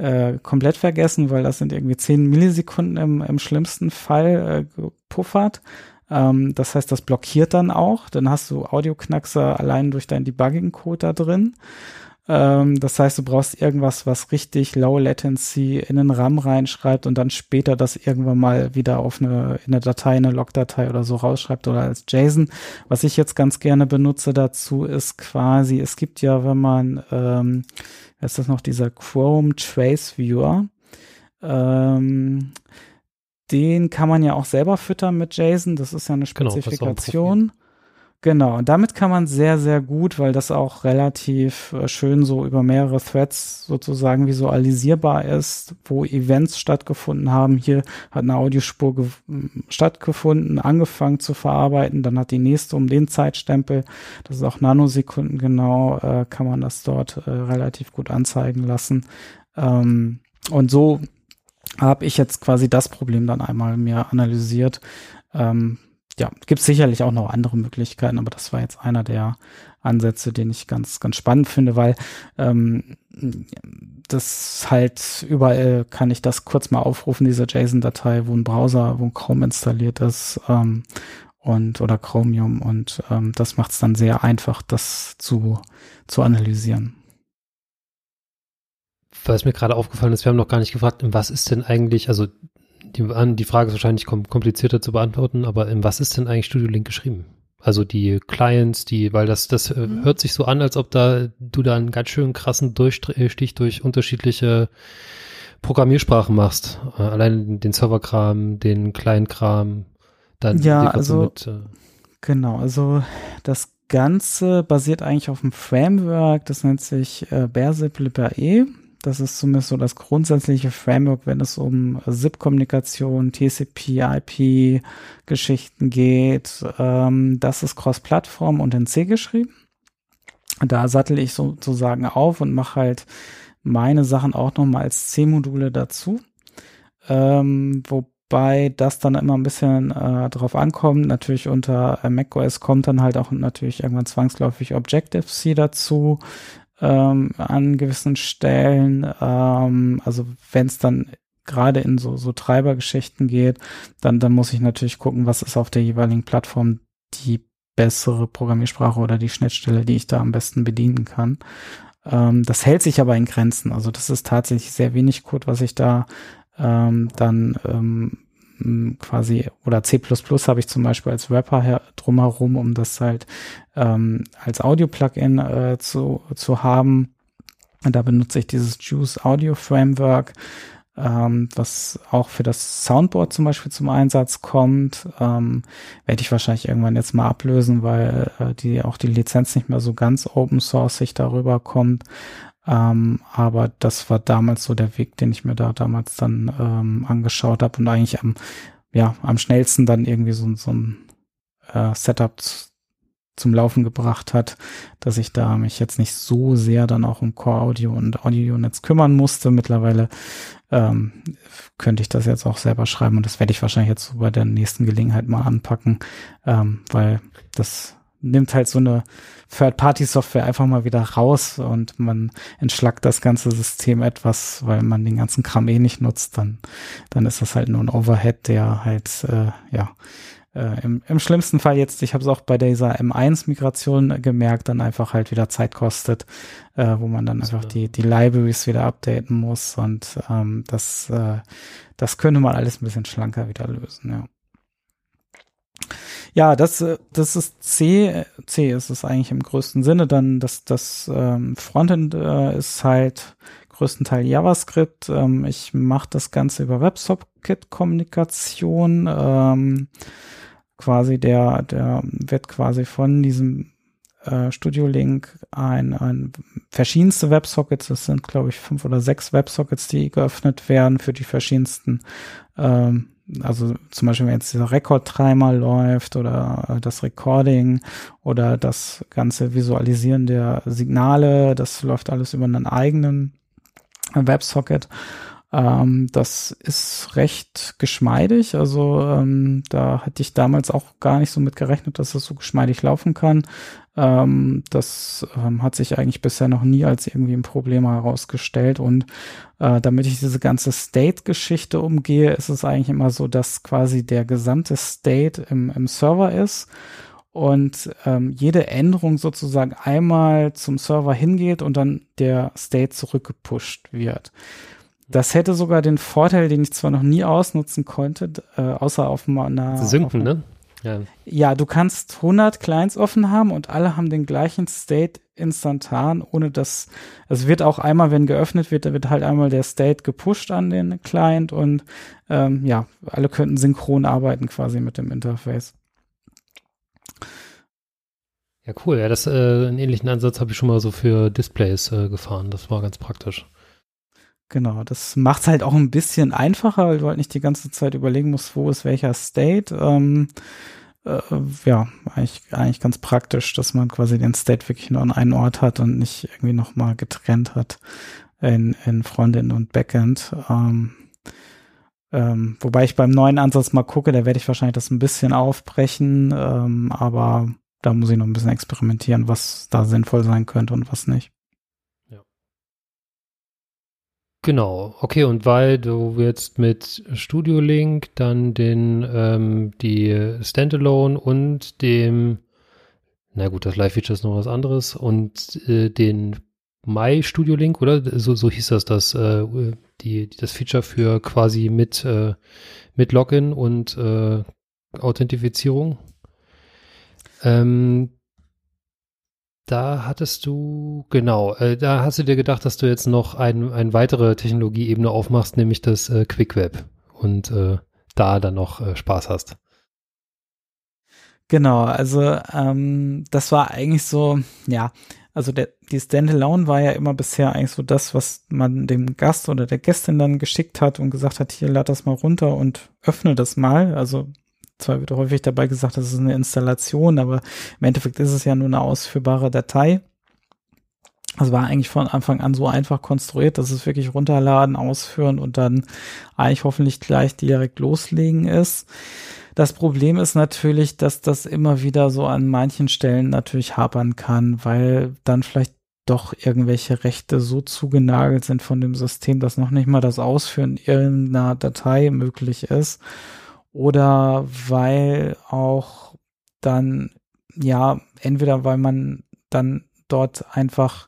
äh, komplett vergessen, weil das sind irgendwie 10 Millisekunden im, im schlimmsten Fall äh, gepuffert. Ähm, das heißt, das blockiert dann auch. Dann hast du Audioknackser allein durch deinen Debugging-Code da drin. Ähm, das heißt, du brauchst irgendwas, was richtig Low Latency in den RAM reinschreibt und dann später das irgendwann mal wieder auf eine, in eine Datei, eine Logdatei oder so rausschreibt oder als JSON. Was ich jetzt ganz gerne benutze dazu ist quasi, es gibt ja, wenn man ähm, ist das noch dieser Chrome Trace Viewer. Ähm, den kann man ja auch selber füttern mit JSON. Das ist ja eine genau, Spezifikation. Genau, Genau, und damit kann man sehr, sehr gut, weil das auch relativ äh, schön so über mehrere Threads sozusagen visualisierbar ist, wo Events stattgefunden haben. Hier hat eine Audiospur stattgefunden, angefangen zu verarbeiten, dann hat die nächste um den Zeitstempel, das ist auch Nanosekunden genau, äh, kann man das dort äh, relativ gut anzeigen lassen. Ähm, und so habe ich jetzt quasi das Problem dann einmal mir analysiert. Ähm, ja, gibt sicherlich auch noch andere Möglichkeiten, aber das war jetzt einer der Ansätze, den ich ganz, ganz spannend finde, weil ähm, das halt überall kann ich das kurz mal aufrufen, diese JSON-Datei, wo ein Browser, wo ein Chrome installiert ist ähm, und oder Chromium und ähm, das macht es dann sehr einfach, das zu, zu analysieren. was mir gerade aufgefallen ist, wir haben noch gar nicht gefragt, was ist denn eigentlich, also die, die Frage ist wahrscheinlich komplizierter zu beantworten, aber in was ist denn eigentlich Studio Link geschrieben? Also die Clients, die, weil das, das äh, mhm. hört sich so an, als ob da du da einen ganz schön krassen Durchstich durch unterschiedliche Programmiersprachen machst. Äh, allein den Serverkram, den Client-Kram, dann ja, also mit, äh genau, also das Ganze basiert eigentlich auf einem Framework, das nennt sich äh, Bearzip E. Das ist zumindest so das grundsätzliche Framework, wenn es um SIP-Kommunikation, TCP, IP-Geschichten geht. Ähm, das ist Cross-Plattform und in C geschrieben. Da sattel ich sozusagen auf und mache halt meine Sachen auch nochmal als C-Module dazu. Ähm, wobei das dann immer ein bisschen äh, drauf ankommt. Natürlich unter äh, macOS kommt dann halt auch natürlich irgendwann zwangsläufig Objective-C dazu ähm, an gewissen Stellen. Ähm, also wenn es dann gerade in so, so Treibergeschichten geht, dann, dann muss ich natürlich gucken, was ist auf der jeweiligen Plattform die bessere Programmiersprache oder die Schnittstelle, die ich da am besten bedienen kann. Ähm, das hält sich aber in Grenzen. Also das ist tatsächlich sehr wenig Code, was ich da ähm, dann ähm, quasi oder C++ habe ich zum Beispiel als Rapper her, drumherum, um das halt ähm, als Audio-Plugin äh, zu, zu haben. Und da benutze ich dieses Juice Audio Framework, ähm, was auch für das Soundboard zum Beispiel zum Einsatz kommt. Ähm, werde ich wahrscheinlich irgendwann jetzt mal ablösen, weil äh, die auch die Lizenz nicht mehr so ganz open sourcig darüber kommt. Ähm, aber das war damals so der Weg, den ich mir da damals dann ähm, angeschaut habe und eigentlich am, ja, am schnellsten dann irgendwie so, so ein äh, Setup zum Laufen gebracht hat, dass ich da mich jetzt nicht so sehr dann auch um Core Audio und Audio-Netz kümmern musste. Mittlerweile ähm, könnte ich das jetzt auch selber schreiben und das werde ich wahrscheinlich jetzt so bei der nächsten Gelegenheit mal anpacken, ähm, weil das nimmt halt so eine Third-Party-Software einfach mal wieder raus und man entschlackt das ganze System etwas, weil man den ganzen Kram eh nicht nutzt, dann, dann ist das halt nur ein Overhead, der halt, äh, ja, äh, im, im schlimmsten Fall jetzt, ich habe es auch bei dieser M1-Migration gemerkt, dann einfach halt wieder Zeit kostet, äh, wo man dann einfach die, die Libraries wieder updaten muss und ähm, das, äh, das könnte man alles ein bisschen schlanker wieder lösen, ja. Ja, das, äh, das ist C. C ist es eigentlich im größten Sinne. Dann das, das ähm, Frontend äh, ist halt größtenteils JavaScript. Ähm, ich mache das Ganze über WebSocket-Kommunikation. Ähm, quasi der, der wird quasi von diesem äh, Studio Link ein, ein verschiedenste WebSockets, das sind glaube ich fünf oder sechs WebSockets, die geöffnet werden für die verschiedensten ähm, also zum Beispiel, wenn jetzt dieser Rekordtreiber läuft oder das Recording oder das ganze Visualisieren der Signale, das läuft alles über einen eigenen WebSocket. Ähm, das ist recht geschmeidig. Also ähm, da hatte ich damals auch gar nicht so mit gerechnet, dass das so geschmeidig laufen kann. Ähm, das ähm, hat sich eigentlich bisher noch nie als irgendwie ein Problem herausgestellt. Und äh, damit ich diese ganze State-Geschichte umgehe, ist es eigentlich immer so, dass quasi der gesamte State im, im Server ist und ähm, jede Änderung sozusagen einmal zum Server hingeht und dann der State zurückgepusht wird. Das hätte sogar den Vorteil, den ich zwar noch nie ausnutzen konnte, äh, außer auf einer. Synken, ne? Ja. ja, du kannst 100 Clients offen haben und alle haben den gleichen State instantan, ohne dass, es wird auch einmal, wenn geöffnet wird, da wird halt einmal der State gepusht an den Client und ähm, ja, alle könnten synchron arbeiten quasi mit dem Interface. Ja, cool. Ja, das, äh, einen ähnlichen Ansatz habe ich schon mal so für Displays äh, gefahren. Das war ganz praktisch. Genau, das macht es halt auch ein bisschen einfacher, weil du halt nicht die ganze Zeit überlegen musst, wo ist welcher State. Ähm, äh, ja, eigentlich, eigentlich ganz praktisch, dass man quasi den State wirklich nur an einen Ort hat und nicht irgendwie nochmal getrennt hat in, in Frontend und Backend. Ähm, ähm, wobei ich beim neuen Ansatz mal gucke, da werde ich wahrscheinlich das ein bisschen aufbrechen, ähm, aber da muss ich noch ein bisschen experimentieren, was da sinnvoll sein könnte und was nicht. Genau, okay, und weil du jetzt mit Studio Link dann den, ähm, die Standalone und dem, na gut, das Live-Feature ist noch was anderes und äh, den My Studio Link, oder? So, so hieß das, das, äh, die, das Feature für quasi mit, äh, mit Login und äh, Authentifizierung. Ähm, da hattest du, genau, äh, da hast du dir gedacht, dass du jetzt noch ein, eine weitere Technologieebene aufmachst, nämlich das äh, Quick Web und äh, da dann noch äh, Spaß hast. Genau, also ähm, das war eigentlich so, ja, also der, die Standalone war ja immer bisher eigentlich so das, was man dem Gast oder der Gästin dann geschickt hat und gesagt hat, hier lad das mal runter und öffne das mal. Also zwar wird häufig dabei gesagt, das ist eine Installation, aber im Endeffekt ist es ja nur eine ausführbare Datei. Das war eigentlich von Anfang an so einfach konstruiert, dass es wirklich runterladen, ausführen und dann eigentlich hoffentlich gleich direkt loslegen ist. Das Problem ist natürlich, dass das immer wieder so an manchen Stellen natürlich hapern kann, weil dann vielleicht doch irgendwelche Rechte so zugenagelt sind von dem System, dass noch nicht mal das Ausführen irgendeiner Datei möglich ist oder weil auch dann, ja, entweder weil man dann dort einfach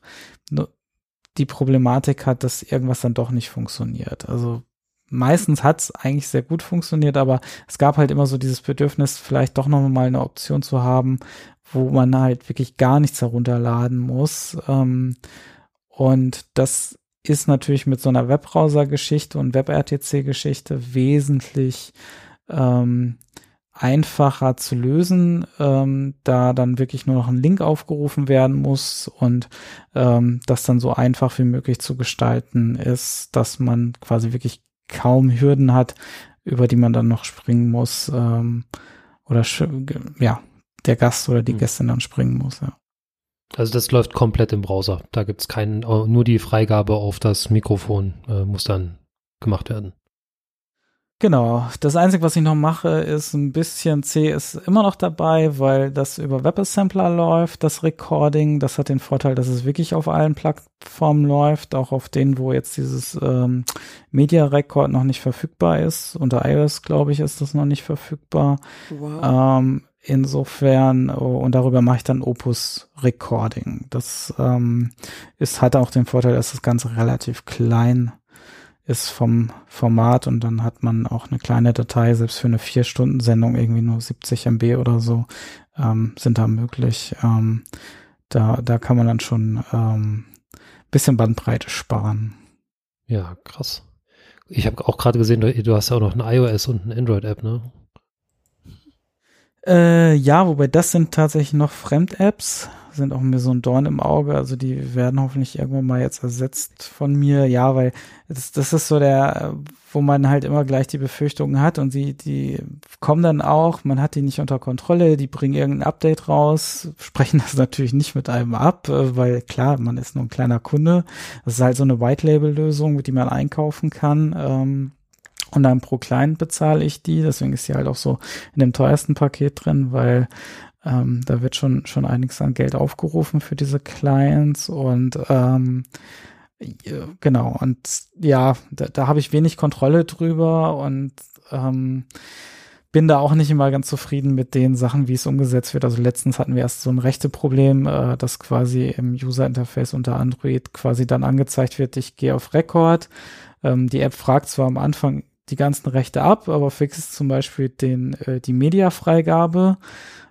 die Problematik hat, dass irgendwas dann doch nicht funktioniert. Also meistens hat es eigentlich sehr gut funktioniert, aber es gab halt immer so dieses Bedürfnis, vielleicht doch noch mal eine Option zu haben, wo man halt wirklich gar nichts herunterladen muss. Ähm, und das ist natürlich mit so einer Webbrowser-Geschichte und WebRTC-Geschichte wesentlich ähm, einfacher zu lösen, ähm, da dann wirklich nur noch ein Link aufgerufen werden muss und ähm, das dann so einfach wie möglich zu gestalten ist, dass man quasi wirklich kaum Hürden hat, über die man dann noch springen muss ähm, oder ja, der Gast oder die mhm. Gästin dann springen muss, ja. Also das läuft komplett im Browser. Da gibt's keinen, nur die Freigabe auf das Mikrofon äh, muss dann gemacht werden. Genau. Das Einzige, was ich noch mache, ist ein bisschen C ist immer noch dabei, weil das über WebAssembler läuft, das Recording. Das hat den Vorteil, dass es wirklich auf allen Plattformen läuft, auch auf denen, wo jetzt dieses ähm, Media Record noch nicht verfügbar ist. Unter iOS, glaube ich, ist das noch nicht verfügbar. Wow. Ähm, insofern, oh, und darüber mache ich dann Opus Recording. Das ähm, ist, hat auch den Vorteil, dass das Ganze relativ klein ist vom Format und dann hat man auch eine kleine Datei, selbst für eine Vier-Stunden-Sendung irgendwie nur 70 MB oder so ähm, sind da möglich. Ähm, da, da kann man dann schon ähm, bisschen Bandbreite sparen. Ja, krass. Ich habe auch gerade gesehen, du hast ja auch noch eine iOS und eine Android-App, ne? Äh, ja, wobei das sind tatsächlich noch Fremd-Apps sind auch mir so ein Dorn im Auge. Also die werden hoffentlich irgendwann mal jetzt ersetzt von mir. Ja, weil das, das ist so der, wo man halt immer gleich die Befürchtungen hat und die, die kommen dann auch, man hat die nicht unter Kontrolle, die bringen irgendein Update raus, sprechen das natürlich nicht mit einem ab, weil klar, man ist nur ein kleiner Kunde. Das ist halt so eine White-Label-Lösung, mit die man einkaufen kann. Ähm, und dann pro Client bezahle ich die, deswegen ist die halt auch so in dem teuersten Paket drin, weil ähm, da wird schon, schon einiges an Geld aufgerufen für diese Clients und ähm, genau, und ja, da, da habe ich wenig Kontrolle drüber und ähm, bin da auch nicht immer ganz zufrieden mit den Sachen, wie es umgesetzt wird. Also letztens hatten wir erst so ein rechte Problem, äh, dass quasi im User Interface unter Android quasi dann angezeigt wird, ich gehe auf Rekord. Ähm, die App fragt zwar am Anfang die ganzen Rechte ab, aber fixt zum Beispiel den, äh, die Mediafreigabe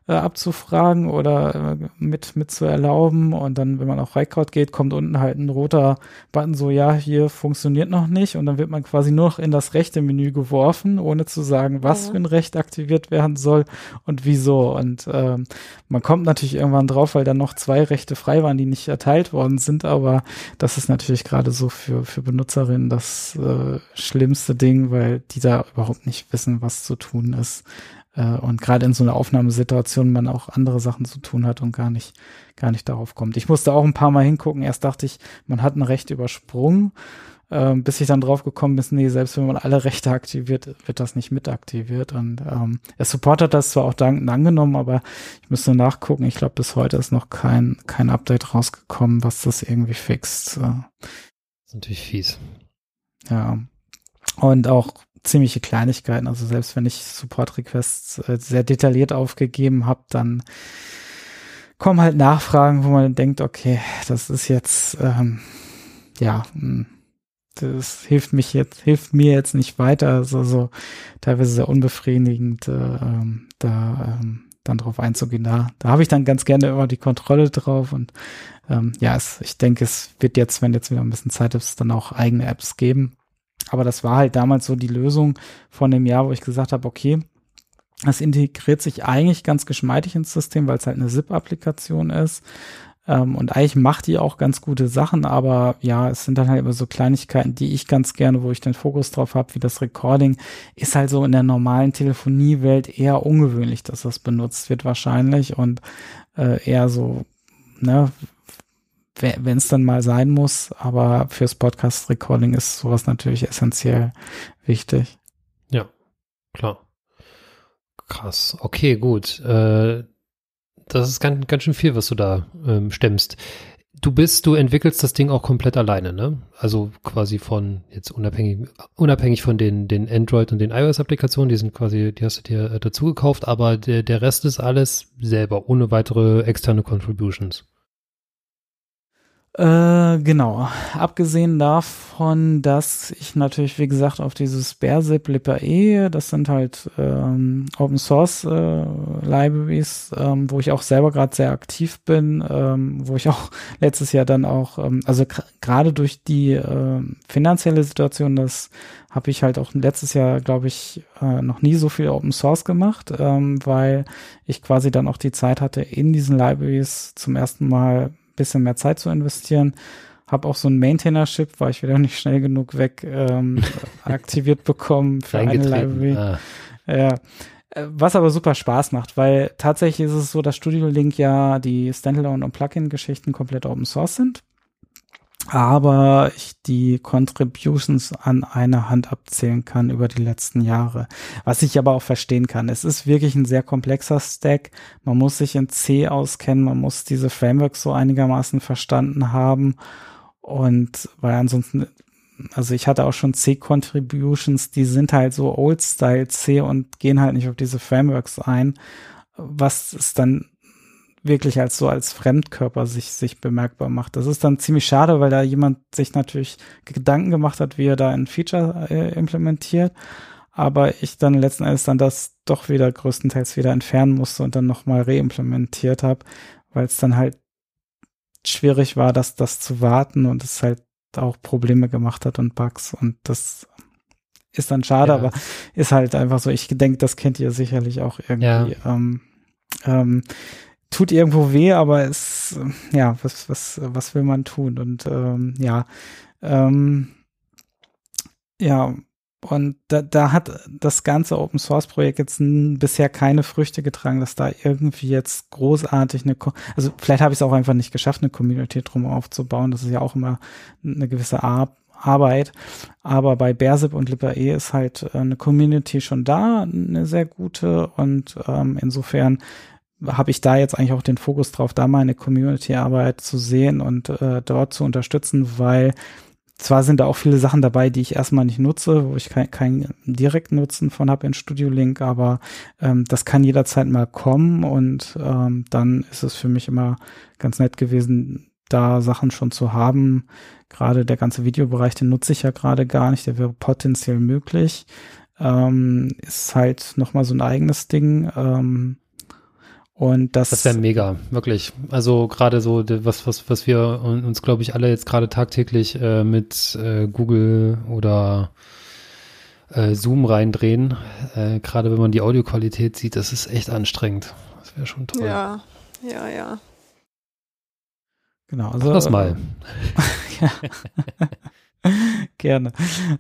äh, abzufragen oder äh, mit, mit zu erlauben. Und dann, wenn man auf Record geht, kommt unten halt ein roter Button, so ja, hier funktioniert noch nicht. Und dann wird man quasi nur noch in das rechte Menü geworfen, ohne zu sagen, was ja. für ein Recht aktiviert werden soll und wieso. Und ähm, man kommt natürlich irgendwann drauf, weil dann noch zwei Rechte frei waren, die nicht erteilt worden sind. Aber das ist natürlich gerade so für, für Benutzerinnen das äh, schlimmste Ding, weil die da überhaupt nicht wissen, was zu tun ist. Äh, und gerade in so einer Aufnahmesituation man auch andere Sachen zu tun hat und gar nicht, gar nicht darauf kommt. Ich musste auch ein paar Mal hingucken. Erst dachte ich, man hat ein Recht übersprungen, äh, bis ich dann drauf gekommen bin, nee, selbst wenn man alle Rechte aktiviert, wird das nicht mit aktiviert. Und ähm, der Support hat das zwar auch dankend angenommen, aber ich müsste nachgucken. Ich glaube, bis heute ist noch kein, kein Update rausgekommen, was das irgendwie fixt. Das ist natürlich fies. Ja. Und auch ziemliche Kleinigkeiten. Also selbst wenn ich Support-Requests äh, sehr detailliert aufgegeben habe, dann kommen halt Nachfragen, wo man denkt, okay, das ist jetzt, ähm, ja, hm, das hilft mich jetzt, hilft mir jetzt nicht weiter. Also so teilweise sehr unbefriedigend, äh, ähm, da ähm, dann drauf einzugehen. Da, da habe ich dann ganz gerne immer die Kontrolle drauf und ähm, ja, es, ich denke, es wird jetzt, wenn jetzt wieder ein bisschen Zeit ist, dann auch eigene Apps geben. Aber das war halt damals so die Lösung von dem Jahr, wo ich gesagt habe, okay, das integriert sich eigentlich ganz geschmeidig ins System, weil es halt eine ZIP-Applikation ist. Ähm, und eigentlich macht die auch ganz gute Sachen, aber ja, es sind dann halt immer so Kleinigkeiten, die ich ganz gerne, wo ich den Fokus drauf habe, wie das Recording, ist halt so in der normalen Telefoniewelt eher ungewöhnlich, dass das benutzt wird wahrscheinlich und äh, eher so, ne, wenn es dann mal sein muss, aber fürs Podcast-Recording ist sowas natürlich essentiell wichtig. Ja, klar. Krass. Okay, gut. Äh, das ist ganz, ganz schön viel, was du da ähm, stemmst. Du bist, du entwickelst das Ding auch komplett alleine, ne? Also quasi von jetzt unabhängig, unabhängig von den, den Android und den iOS-Applikationen, die sind quasi, die hast du dir äh, dazu gekauft, aber der, der Rest ist alles selber, ohne weitere externe Contributions. Äh, genau. Abgesehen davon, dass ich natürlich, wie gesagt, auf dieses BearZip Lipa-E, das sind halt ähm, Open Source äh, Libraries, ähm, wo ich auch selber gerade sehr aktiv bin, ähm, wo ich auch letztes Jahr dann auch, ähm, also gerade durch die äh, finanzielle Situation, das habe ich halt auch letztes Jahr, glaube ich, äh, noch nie so viel Open Source gemacht, ähm, weil ich quasi dann auch die Zeit hatte, in diesen Libraries zum ersten Mal bisschen mehr Zeit zu investieren. Habe auch so ein Maintainership, war ich wieder nicht schnell genug weg, ähm, aktiviert bekommen für eine Library. Ah. Ja. Was aber super Spaß macht, weil tatsächlich ist es so, dass Studio Link ja die Standalone und Plugin-Geschichten komplett Open Source sind aber ich die Contributions an einer Hand abzählen kann über die letzten Jahre. Was ich aber auch verstehen kann. Es ist wirklich ein sehr komplexer Stack. Man muss sich in C auskennen, man muss diese Frameworks so einigermaßen verstanden haben. Und weil ansonsten, also ich hatte auch schon C-Contributions, die sind halt so Old-Style C und gehen halt nicht auf diese Frameworks ein, was es dann wirklich als so als Fremdkörper sich, sich bemerkbar macht. Das ist dann ziemlich schade, weil da jemand sich natürlich Gedanken gemacht hat, wie er da ein Feature äh, implementiert. Aber ich dann letzten Endes dann das doch wieder größtenteils wieder entfernen musste und dann nochmal reimplementiert habe, weil es dann halt schwierig war, das, das zu warten und es halt auch Probleme gemacht hat und Bugs und das ist dann schade, ja. aber ist halt einfach so. Ich denke, das kennt ihr sicherlich auch irgendwie. Ja. Ähm, ähm, tut irgendwo weh, aber es, ja, was, was, was will man tun? Und ähm, ja, ähm, ja, und da, da hat das ganze Open Source Projekt jetzt bisher keine Früchte getragen, dass da irgendwie jetzt großartig eine, also vielleicht habe ich es auch einfach nicht geschafft, eine Community drum aufzubauen. Das ist ja auch immer eine gewisse Ar Arbeit. Aber bei Bersip und LibreE ist halt äh, eine Community schon da, eine sehr gute. Und ähm, insofern habe ich da jetzt eigentlich auch den Fokus drauf, da meine Community-Arbeit zu sehen und äh, dort zu unterstützen, weil zwar sind da auch viele Sachen dabei, die ich erstmal nicht nutze, wo ich keinen kein direkten Nutzen von habe in Studio Link, aber ähm, das kann jederzeit mal kommen und ähm, dann ist es für mich immer ganz nett gewesen, da Sachen schon zu haben. Gerade der ganze Videobereich, den nutze ich ja gerade gar nicht, der wäre potenziell möglich. Ähm, ist halt nochmal so ein eigenes Ding. Ähm, und das, das wäre mega, wirklich. Also gerade so, was, was, was wir uns, glaube ich, alle jetzt gerade tagtäglich äh, mit äh, Google oder äh, Zoom reindrehen, äh, gerade wenn man die Audioqualität sieht, das ist echt anstrengend. Das wäre schon toll. Ja, ja, ja. Genau, also. Mach das mal. ja. Gerne.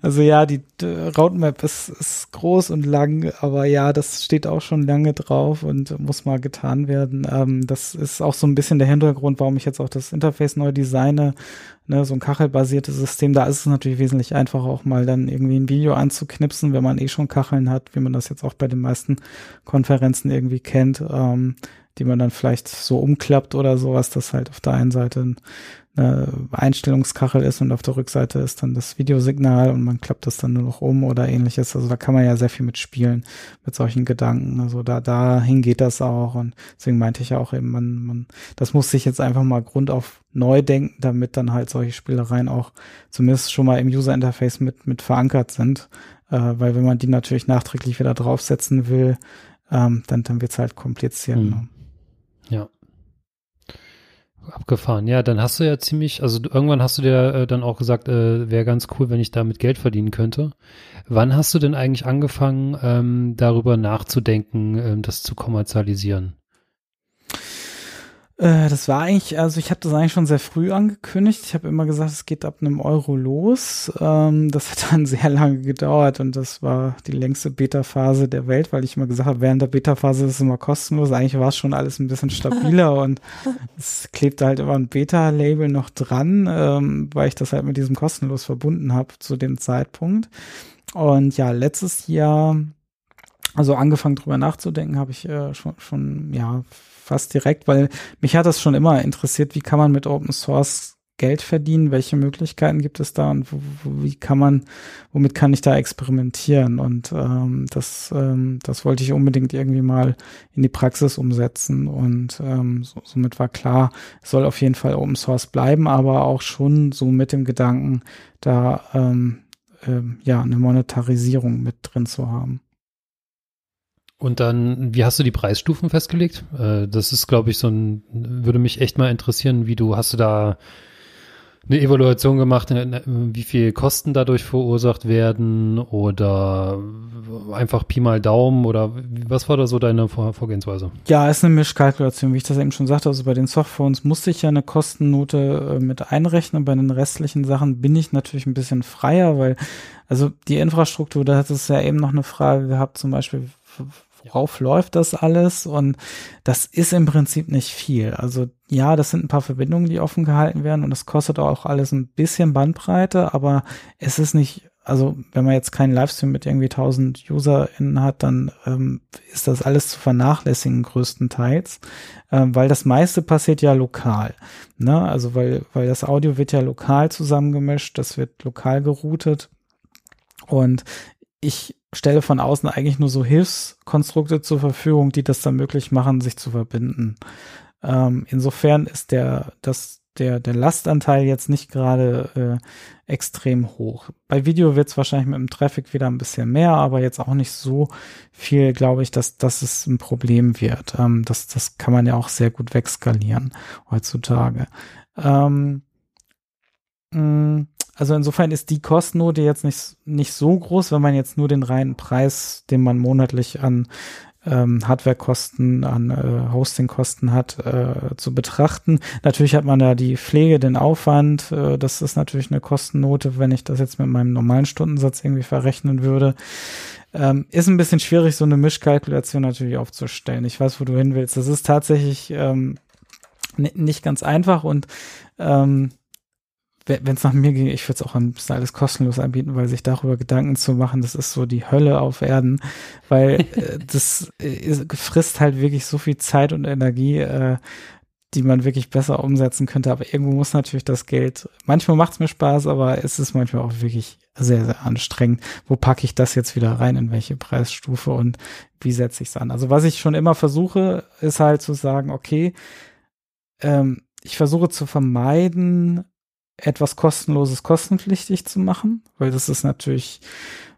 Also ja, die Roadmap ist, ist groß und lang, aber ja, das steht auch schon lange drauf und muss mal getan werden. Ähm, das ist auch so ein bisschen der Hintergrund, warum ich jetzt auch das Interface neu designe. Ne, so ein kachelbasiertes System, da ist es natürlich wesentlich einfacher, auch mal dann irgendwie ein Video anzuknipsen, wenn man eh schon Kacheln hat, wie man das jetzt auch bei den meisten Konferenzen irgendwie kennt. Ähm, die man dann vielleicht so umklappt oder sowas, dass halt auf der einen Seite eine Einstellungskachel ist und auf der Rückseite ist dann das Videosignal und man klappt das dann nur noch um oder ähnliches. Also da kann man ja sehr viel mitspielen mit solchen Gedanken. Also da dahin geht das auch und deswegen meinte ich ja auch eben, man, man, das muss sich jetzt einfach mal grundauf neu denken, damit dann halt solche Spielereien auch zumindest schon mal im User Interface mit mit verankert sind, äh, weil wenn man die natürlich nachträglich wieder draufsetzen will, ähm, dann dann wird's halt kompliziert. Hm. Ne? Ja. Abgefahren. Ja, dann hast du ja ziemlich, also irgendwann hast du dir äh, dann auch gesagt, äh, wäre ganz cool, wenn ich damit Geld verdienen könnte. Wann hast du denn eigentlich angefangen, ähm, darüber nachzudenken, ähm, das zu kommerzialisieren? Äh, das war eigentlich, also ich habe das eigentlich schon sehr früh angekündigt. Ich habe immer gesagt, es geht ab einem Euro los. Ähm, das hat dann sehr lange gedauert und das war die längste Beta-Phase der Welt, weil ich immer gesagt habe, während der Beta-Phase ist es immer kostenlos. Eigentlich war es schon alles ein bisschen stabiler und es klebte halt immer ein Beta-Label noch dran, ähm, weil ich das halt mit diesem kostenlos verbunden habe zu dem Zeitpunkt. Und ja, letztes Jahr, also angefangen drüber nachzudenken, habe ich äh, schon, schon ja fast direkt, weil mich hat das schon immer interessiert, wie kann man mit Open Source Geld verdienen, welche Möglichkeiten gibt es da und wo, wo, wie kann man, womit kann ich da experimentieren? Und ähm, das, ähm, das wollte ich unbedingt irgendwie mal in die Praxis umsetzen und ähm, so, somit war klar, es soll auf jeden Fall Open Source bleiben, aber auch schon so mit dem Gedanken, da ähm, ähm, ja eine Monetarisierung mit drin zu haben. Und dann, wie hast du die Preisstufen festgelegt? Äh, das ist, glaube ich, so ein, würde mich echt mal interessieren, wie du, hast du da eine Evaluation gemacht, wie viel Kosten dadurch verursacht werden oder einfach Pi mal Daumen oder was war da so deine Vorgehensweise? Ja, ist eine Mischkalkulation, wie ich das eben schon sagte. Also bei den Softphones musste ich ja eine Kostennote äh, mit einrechnen. Bei den restlichen Sachen bin ich natürlich ein bisschen freier, weil also die Infrastruktur, da hat es ja eben noch eine Frage gehabt, zum Beispiel worauf läuft das alles? Und das ist im Prinzip nicht viel. Also ja, das sind ein paar Verbindungen, die offen gehalten werden und das kostet auch alles ein bisschen Bandbreite, aber es ist nicht, also wenn man jetzt keinen Livestream mit irgendwie 1000 UserInnen hat, dann ähm, ist das alles zu vernachlässigen größtenteils, ähm, weil das meiste passiert ja lokal. Ne? Also weil, weil das Audio wird ja lokal zusammengemischt, das wird lokal geroutet und ich stelle von außen eigentlich nur so Hilfskonstrukte zur Verfügung, die das dann möglich machen, sich zu verbinden. Ähm, insofern ist der, das, der, der Lastanteil jetzt nicht gerade äh, extrem hoch. Bei Video wird es wahrscheinlich mit dem Traffic wieder ein bisschen mehr, aber jetzt auch nicht so viel, glaube ich, dass, dass es ein Problem wird. Ähm, das, das kann man ja auch sehr gut wegskalieren heutzutage. Ähm, mh, also insofern ist die Kostennote jetzt nicht, nicht so groß, wenn man jetzt nur den reinen Preis, den man monatlich an ähm, Hardwarekosten, an äh, Hostingkosten hat, äh, zu betrachten. Natürlich hat man da die Pflege, den Aufwand. Äh, das ist natürlich eine Kostennote, wenn ich das jetzt mit meinem normalen Stundensatz irgendwie verrechnen würde. Ähm, ist ein bisschen schwierig, so eine Mischkalkulation natürlich aufzustellen. Ich weiß, wo du hin willst. Das ist tatsächlich ähm, nicht ganz einfach und ähm, wenn es nach mir ging, ich würde es auch am besten alles kostenlos anbieten, weil sich darüber Gedanken zu machen, das ist so die Hölle auf Erden, weil äh, das äh, frisst halt wirklich so viel Zeit und Energie, äh, die man wirklich besser umsetzen könnte. Aber irgendwo muss natürlich das Geld, manchmal macht es mir Spaß, aber es ist manchmal auch wirklich sehr, sehr anstrengend. Wo packe ich das jetzt wieder rein, in welche Preisstufe und wie setze ich es an? Also was ich schon immer versuche, ist halt zu sagen, okay, ähm, ich versuche zu vermeiden, etwas kostenloses kostenpflichtig zu machen, weil das ist natürlich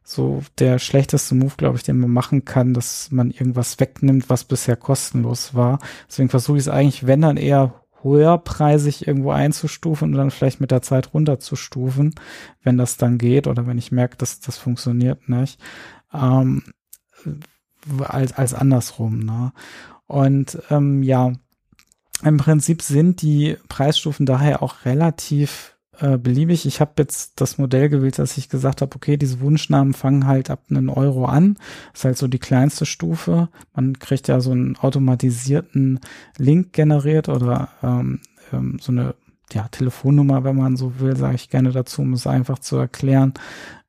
so der schlechteste Move, glaube ich, den man machen kann, dass man irgendwas wegnimmt, was bisher kostenlos war. Deswegen versuche ich es eigentlich, wenn dann eher höherpreisig irgendwo einzustufen und dann vielleicht mit der Zeit runterzustufen, wenn das dann geht oder wenn ich merke, dass das funktioniert nicht, ähm, als, als andersrum. Ne? Und ähm, ja, im Prinzip sind die Preisstufen daher auch relativ äh, beliebig. Ich habe jetzt das Modell gewählt, dass ich gesagt habe, okay, diese Wunschnamen fangen halt ab einen Euro an. Das ist halt so die kleinste Stufe. Man kriegt ja so einen automatisierten Link generiert oder ähm, ähm, so eine ja, Telefonnummer, wenn man so will, sage ich gerne dazu, um es einfach zu erklären.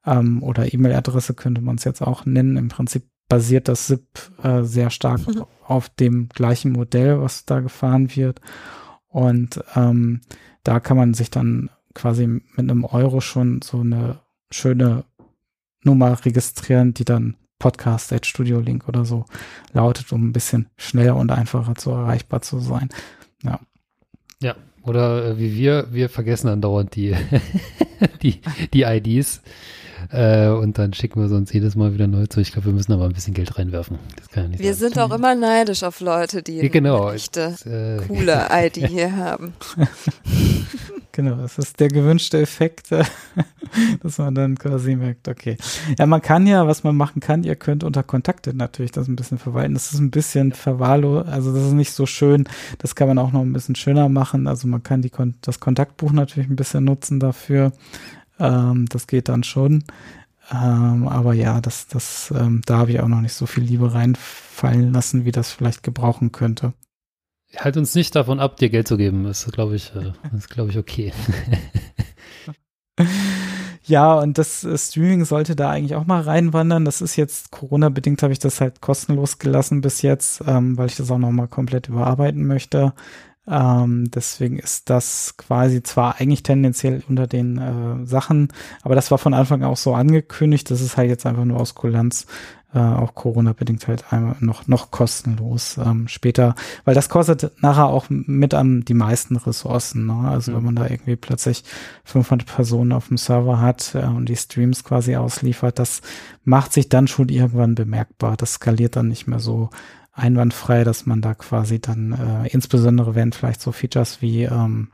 Ähm, oder E-Mail-Adresse könnte man es jetzt auch nennen. Im Prinzip basiert das SIP äh, sehr stark mhm. auf dem gleichen Modell, was da gefahren wird. Und ähm, da kann man sich dann quasi mit einem Euro schon so eine schöne Nummer registrieren, die dann Podcast at Studio Link oder so lautet, um ein bisschen schneller und einfacher zu erreichbar zu sein. Ja. Ja, oder äh, wie wir, wir vergessen dann dauernd die, die, die IDs. Äh, und dann schicken wir uns jedes Mal wieder neu zu. Ich glaube, wir müssen aber ein bisschen Geld reinwerfen. Ja wir sein. sind auch immer neidisch auf Leute, die ja, genau. eine echte, äh, coole ID hier haben. Genau, das ist der gewünschte Effekt, dass man dann quasi merkt, okay. Ja, man kann ja, was man machen kann, ihr könnt unter Kontakte natürlich das ein bisschen verwalten. Das ist ein bisschen verwahrlo, also das ist nicht so schön. Das kann man auch noch ein bisschen schöner machen. Also man kann die, das Kontaktbuch natürlich ein bisschen nutzen dafür. Ähm, das geht dann schon. Ähm, aber ja, das, das, ähm, da habe ich auch noch nicht so viel Liebe reinfallen lassen, wie das vielleicht gebrauchen könnte halt uns nicht davon ab, dir Geld zu geben. Das ist, glaube ich, äh, ist, glaube ich, okay. Ja, und das äh, Streaming sollte da eigentlich auch mal reinwandern. Das ist jetzt Corona-bedingt, habe ich das halt kostenlos gelassen bis jetzt, ähm, weil ich das auch noch mal komplett überarbeiten möchte. Ähm, deswegen ist das quasi zwar eigentlich tendenziell unter den äh, Sachen, aber das war von Anfang auch so angekündigt. Das ist halt jetzt einfach nur aus Kulanz äh, auch Corona-bedingt halt einmal noch, noch kostenlos ähm, später, weil das kostet nachher auch mit am die meisten Ressourcen. Ne? Also mhm. wenn man da irgendwie plötzlich 500 Personen auf dem Server hat äh, und die Streams quasi ausliefert, das macht sich dann schon irgendwann bemerkbar. Das skaliert dann nicht mehr so einwandfrei, dass man da quasi dann, äh, insbesondere wenn vielleicht so Features wie ähm,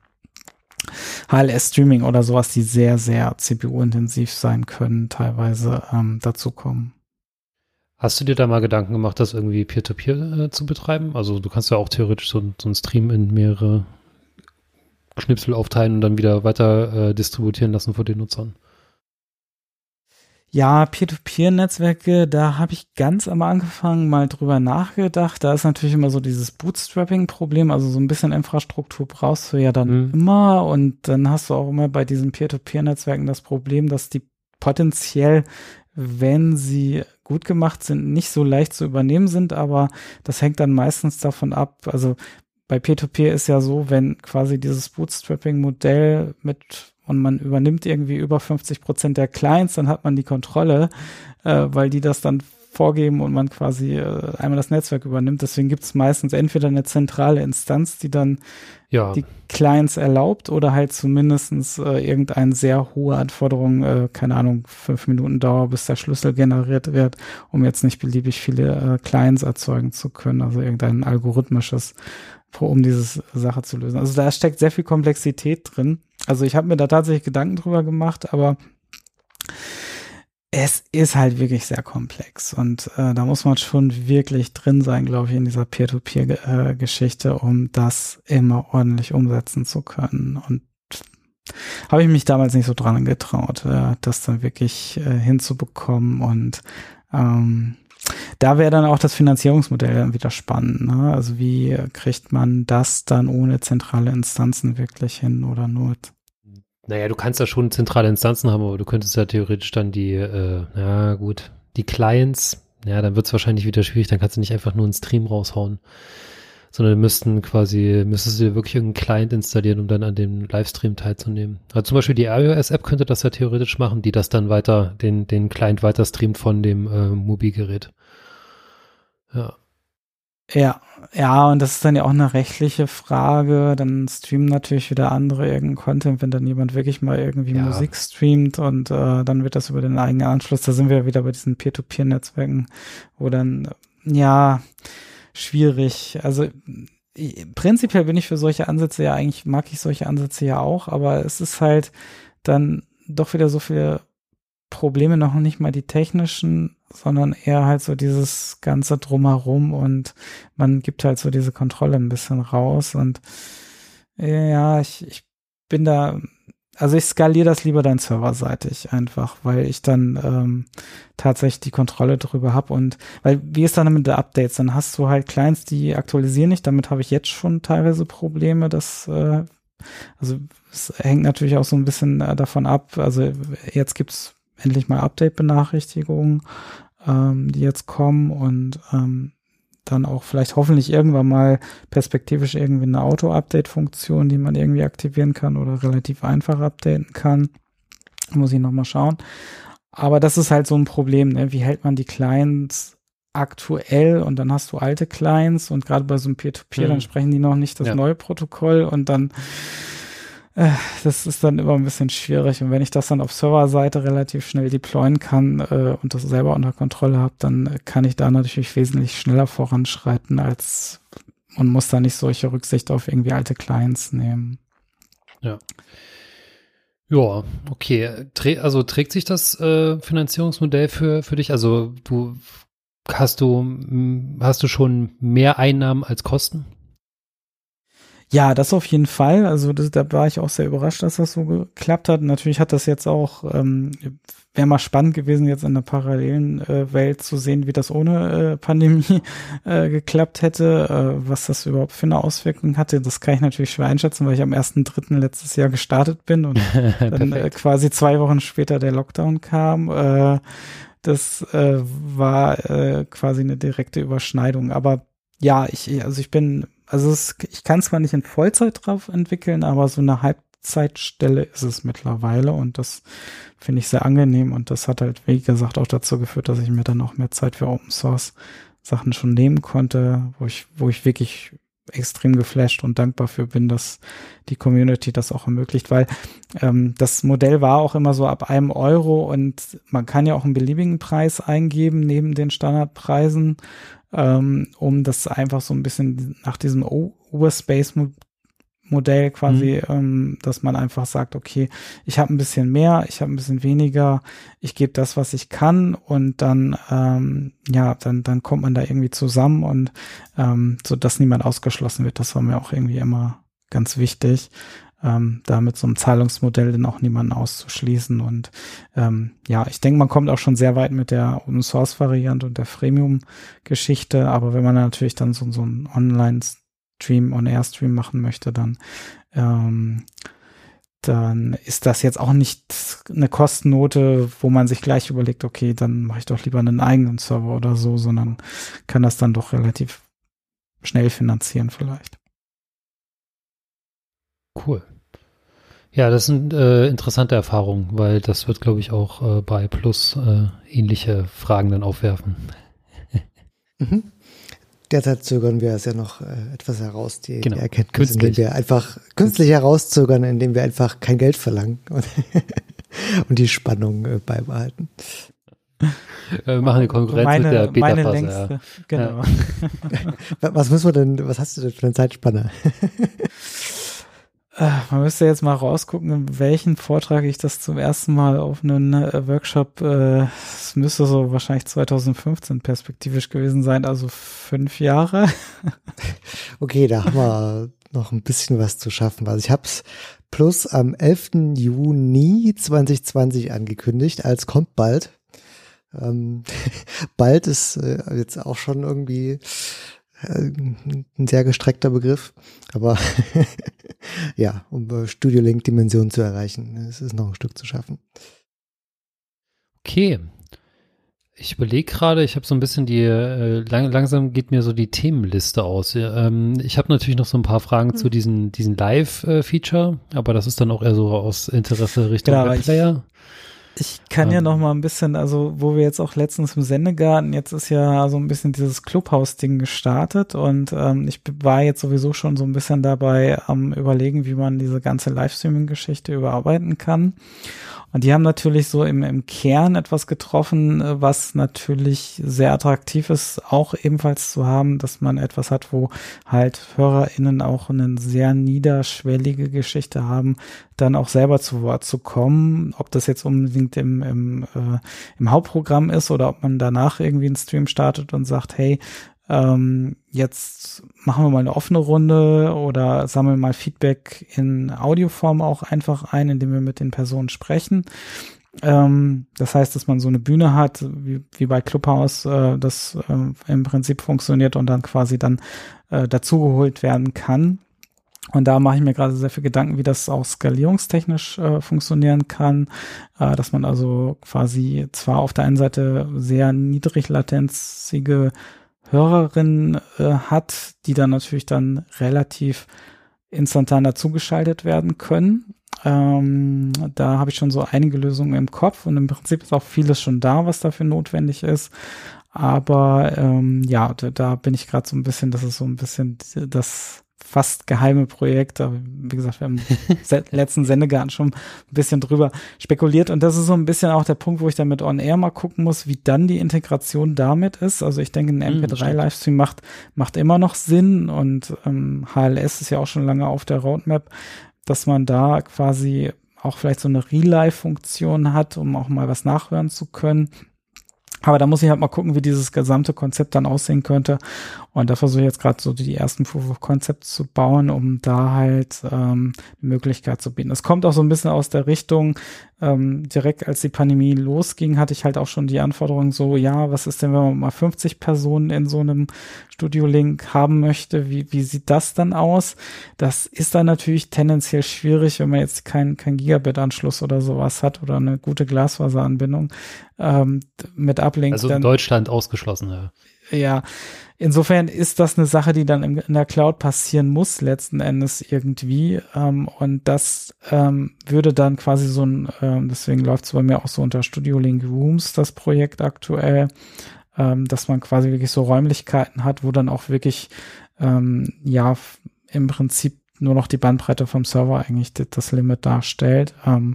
HLS-Streaming oder sowas, die sehr, sehr CPU-intensiv sein können, teilweise ähm, dazu kommen. Hast du dir da mal Gedanken gemacht, das irgendwie Peer-to-Peer -peer, äh, zu betreiben? Also du kannst ja auch theoretisch so, so einen Stream in mehrere Schnipsel aufteilen und dann wieder weiter äh, distributieren lassen vor den Nutzern. Ja, Peer-to-Peer-Netzwerke, da habe ich ganz am Anfang mal drüber nachgedacht. Da ist natürlich immer so dieses Bootstrapping-Problem, also so ein bisschen Infrastruktur brauchst du ja dann mhm. immer und dann hast du auch immer bei diesen Peer-to-Peer-Netzwerken das Problem, dass die potenziell, wenn sie gut gemacht sind, nicht so leicht zu übernehmen sind, aber das hängt dann meistens davon ab, also bei P2P ist ja so, wenn quasi dieses Bootstrapping-Modell mit und man übernimmt irgendwie über 50 Prozent der Clients, dann hat man die Kontrolle, äh, weil die das dann vorgeben und man quasi äh, einmal das Netzwerk übernimmt. Deswegen gibt es meistens entweder eine zentrale Instanz, die dann ja. die Clients erlaubt oder halt zumindestens äh, irgendeine sehr hohe Anforderung, äh, keine Ahnung, fünf Minuten Dauer, bis der Schlüssel generiert wird, um jetzt nicht beliebig viele äh, Clients erzeugen zu können, also irgendein algorithmisches, um diese Sache zu lösen. Also da steckt sehr viel Komplexität drin. Also ich habe mir da tatsächlich Gedanken drüber gemacht, aber es ist halt wirklich sehr komplex und äh, da muss man schon wirklich drin sein, glaube ich, in dieser Peer-to-Peer-Geschichte, äh, um das immer ordentlich umsetzen zu können. Und habe ich mich damals nicht so dran getraut, äh, das dann wirklich äh, hinzubekommen. Und ähm, da wäre dann auch das Finanzierungsmodell wieder spannend. Ne? Also wie kriegt man das dann ohne zentrale Instanzen wirklich hin oder nur naja, du kannst ja schon zentrale Instanzen haben, aber du könntest ja theoretisch dann die, äh, na gut, die Clients, ja, dann wird es wahrscheinlich wieder schwierig, dann kannst du nicht einfach nur einen Stream raushauen, sondern müssten quasi, müsstest du dir wirklich irgendeinen Client installieren, um dann an dem Livestream teilzunehmen. Also zum Beispiel die iOS-App könnte das ja theoretisch machen, die das dann weiter, den, den Client weiter streamt von dem äh, Mobilgerät. Ja. Ja, ja, und das ist dann ja auch eine rechtliche Frage. Dann streamen natürlich wieder andere irgendeinen Content, wenn dann jemand wirklich mal irgendwie ja. Musik streamt und äh, dann wird das über den eigenen Anschluss. Da sind wir wieder bei diesen Peer-to-Peer-Netzwerken, wo dann, ja, schwierig. Also prinzipiell bin ich für solche Ansätze ja eigentlich, mag ich solche Ansätze ja auch, aber es ist halt dann doch wieder so viele Probleme, noch nicht mal die technischen, sondern eher halt so dieses ganze Drumherum und man gibt halt so diese Kontrolle ein bisschen raus und ja, ich, ich bin da, also ich skaliere das lieber dann serverseitig einfach, weil ich dann ähm, tatsächlich die Kontrolle drüber habe und weil wie ist dann mit den Updates? Dann hast du halt Clients, die aktualisieren nicht, damit habe ich jetzt schon teilweise Probleme, dass äh, also es hängt natürlich auch so ein bisschen äh, davon ab. Also jetzt gibt's endlich mal Update-Benachrichtigungen, ähm, die jetzt kommen und ähm, dann auch vielleicht hoffentlich irgendwann mal perspektivisch irgendwie eine Auto-Update-Funktion, die man irgendwie aktivieren kann oder relativ einfach updaten kann. Muss ich nochmal schauen. Aber das ist halt so ein Problem, ne? Wie hält man die Clients aktuell und dann hast du alte Clients und gerade bei so einem Peer-to-Peer, -Peer, mhm. dann sprechen die noch nicht das ja. neue Protokoll und dann das ist dann immer ein bisschen schwierig. Und wenn ich das dann auf Serverseite relativ schnell deployen kann äh, und das selber unter Kontrolle habe, dann kann ich da natürlich wesentlich schneller voranschreiten als und muss da nicht solche Rücksicht auf irgendwie alte Clients nehmen. Ja. Ja, okay. also trägt sich das äh, Finanzierungsmodell für, für dich? Also du hast du hast du schon mehr Einnahmen als Kosten? Ja, das auf jeden Fall. Also das, da war ich auch sehr überrascht, dass das so geklappt hat. Natürlich hat das jetzt auch, ähm, wäre mal spannend gewesen, jetzt in der parallelen äh, Welt zu sehen, wie das ohne äh, Pandemie äh, geklappt hätte, äh, was das überhaupt für eine Auswirkung hatte. Das kann ich natürlich schwer einschätzen, weil ich am ersten dritten letztes Jahr gestartet bin und dann äh, quasi zwei Wochen später der Lockdown kam. Äh, das äh, war äh, quasi eine direkte Überschneidung. Aber ja, ich, also ich bin also es, ich kann zwar nicht in Vollzeit drauf entwickeln, aber so eine Halbzeitstelle ist es mittlerweile und das finde ich sehr angenehm und das hat halt, wie gesagt, auch dazu geführt, dass ich mir dann auch mehr Zeit für Open Source Sachen schon nehmen konnte, wo ich, wo ich wirklich extrem geflasht und dankbar für bin, dass die Community das auch ermöglicht, weil ähm, das Modell war auch immer so ab einem Euro und man kann ja auch einen beliebigen Preis eingeben neben den Standardpreisen ähm, um das einfach so ein bisschen nach diesem Overspace Modell quasi, mhm. ähm, dass man einfach sagt, okay, ich habe ein bisschen mehr, ich habe ein bisschen weniger, ich gebe das, was ich kann und dann, ähm, ja, dann, dann kommt man da irgendwie zusammen und ähm, so, dass niemand ausgeschlossen wird. Das war mir auch irgendwie immer ganz wichtig ähm, da mit so einem Zahlungsmodell dann auch niemanden auszuschließen. Und ähm, ja, ich denke, man kommt auch schon sehr weit mit der Open Source Variante und der Freemium Geschichte. Aber wenn man natürlich dann so, so einen Online-Stream, On-Air-Stream machen möchte, dann ähm, dann ist das jetzt auch nicht eine Kostennote, wo man sich gleich überlegt, okay, dann mache ich doch lieber einen eigenen Server oder so, sondern kann das dann doch relativ schnell finanzieren vielleicht. Cool. Ja, das sind äh, interessante Erfahrungen, weil das wird, glaube ich, auch äh, bei Plus äh, ähnliche Fragen dann aufwerfen. mhm. Derzeit zögern wir es ja noch äh, etwas heraus, die, genau. die Erkenntnis, künstlich. indem wir einfach künstlich herauszögern, indem wir einfach kein Geld verlangen und, und die Spannung äh, beibehalten. Wir machen eine Konkurrenz meine, mit der beta Meine längste, ja. genau. Ja. was müssen wir denn, was hast du denn für eine Zeitspanne? Äh, man müsste jetzt mal rausgucken, in welchen Vortrag ich das zum ersten Mal auf einem äh, Workshop, äh, es müsste so wahrscheinlich 2015 perspektivisch gewesen sein, also fünf Jahre. okay, da haben wir noch ein bisschen was zu schaffen. Also ich habe es plus am 11. Juni 2020 angekündigt, als kommt bald. Ähm, bald ist äh, jetzt auch schon irgendwie ein sehr gestreckter Begriff, aber ja, um Studio Link Dimension zu erreichen, es ist noch ein Stück zu schaffen. Okay. Ich überlege gerade, ich habe so ein bisschen die, äh, lang, langsam geht mir so die Themenliste aus. Ähm, ich habe natürlich noch so ein paar Fragen mhm. zu diesen, diesen Live-Feature, aber das ist dann auch eher so aus Interesse Richtung genau, Player. Ich kann ähm, ja noch mal ein bisschen, also wo wir jetzt auch letztens im Sendegarten, jetzt ist ja so ein bisschen dieses Clubhouse-Ding gestartet und ähm, ich war jetzt sowieso schon so ein bisschen dabei am überlegen, wie man diese ganze Livestreaming-Geschichte überarbeiten kann. Und die haben natürlich so im, im Kern etwas getroffen, äh, was natürlich sehr attraktiv ist, auch ebenfalls zu haben, dass man etwas hat, wo halt HörerInnen auch eine sehr niederschwellige Geschichte haben, dann auch selber zu Wort zu kommen. Ob das jetzt unbedingt im, im, äh, im Hauptprogramm ist oder ob man danach irgendwie einen Stream startet und sagt, hey, ähm, jetzt machen wir mal eine offene Runde oder sammeln mal Feedback in Audioform auch einfach ein, indem wir mit den Personen sprechen. Ähm, das heißt, dass man so eine Bühne hat, wie, wie bei Clubhouse, äh, das äh, im Prinzip funktioniert und dann quasi dann äh, dazugeholt werden kann. Und da mache ich mir gerade sehr viel Gedanken, wie das auch skalierungstechnisch äh, funktionieren kann, äh, dass man also quasi zwar auf der einen Seite sehr niedrig Hörerinnen äh, hat, die dann natürlich dann relativ instantan dazugeschaltet werden können. Ähm, da habe ich schon so einige Lösungen im Kopf und im Prinzip ist auch vieles schon da, was dafür notwendig ist. Aber ähm, ja, da, da bin ich gerade so ein bisschen, das ist so ein bisschen das fast geheime Projekt. Aber wie gesagt, wir haben im letzten Sendegarten schon ein bisschen drüber spekuliert. Und das ist so ein bisschen auch der Punkt, wo ich dann mit On Air mal gucken muss, wie dann die Integration damit ist. Also ich denke, ein MP3-Livestream macht, macht immer noch Sinn und ähm, HLS ist ja auch schon lange auf der Roadmap, dass man da quasi auch vielleicht so eine Real-Life-Funktion hat, um auch mal was nachhören zu können. Aber da muss ich halt mal gucken, wie dieses gesamte Konzept dann aussehen könnte. Und da versuche ich jetzt gerade so die ersten Proof of Concepts zu bauen, um da halt ähm, eine Möglichkeit zu bieten. Es kommt auch so ein bisschen aus der Richtung, ähm, direkt als die Pandemie losging, hatte ich halt auch schon die Anforderung so, ja, was ist denn, wenn man mal 50 Personen in so einem Studio-Link haben möchte? Wie, wie sieht das dann aus? Das ist dann natürlich tendenziell schwierig, wenn man jetzt kein, kein Gigabit-Anschluss oder sowas hat oder eine gute Glasfaseranbindung ähm, mit Uplink. Also in Deutschland ausgeschlossen, ja. Ja, insofern ist das eine Sache, die dann in der Cloud passieren muss, letzten Endes irgendwie. Ähm, und das ähm, würde dann quasi so ein, ähm, deswegen läuft es bei mir auch so unter Studio Link Rooms, das Projekt aktuell, ähm, dass man quasi wirklich so Räumlichkeiten hat, wo dann auch wirklich, ähm, ja, im Prinzip nur noch die Bandbreite vom Server eigentlich das Limit darstellt. Ähm,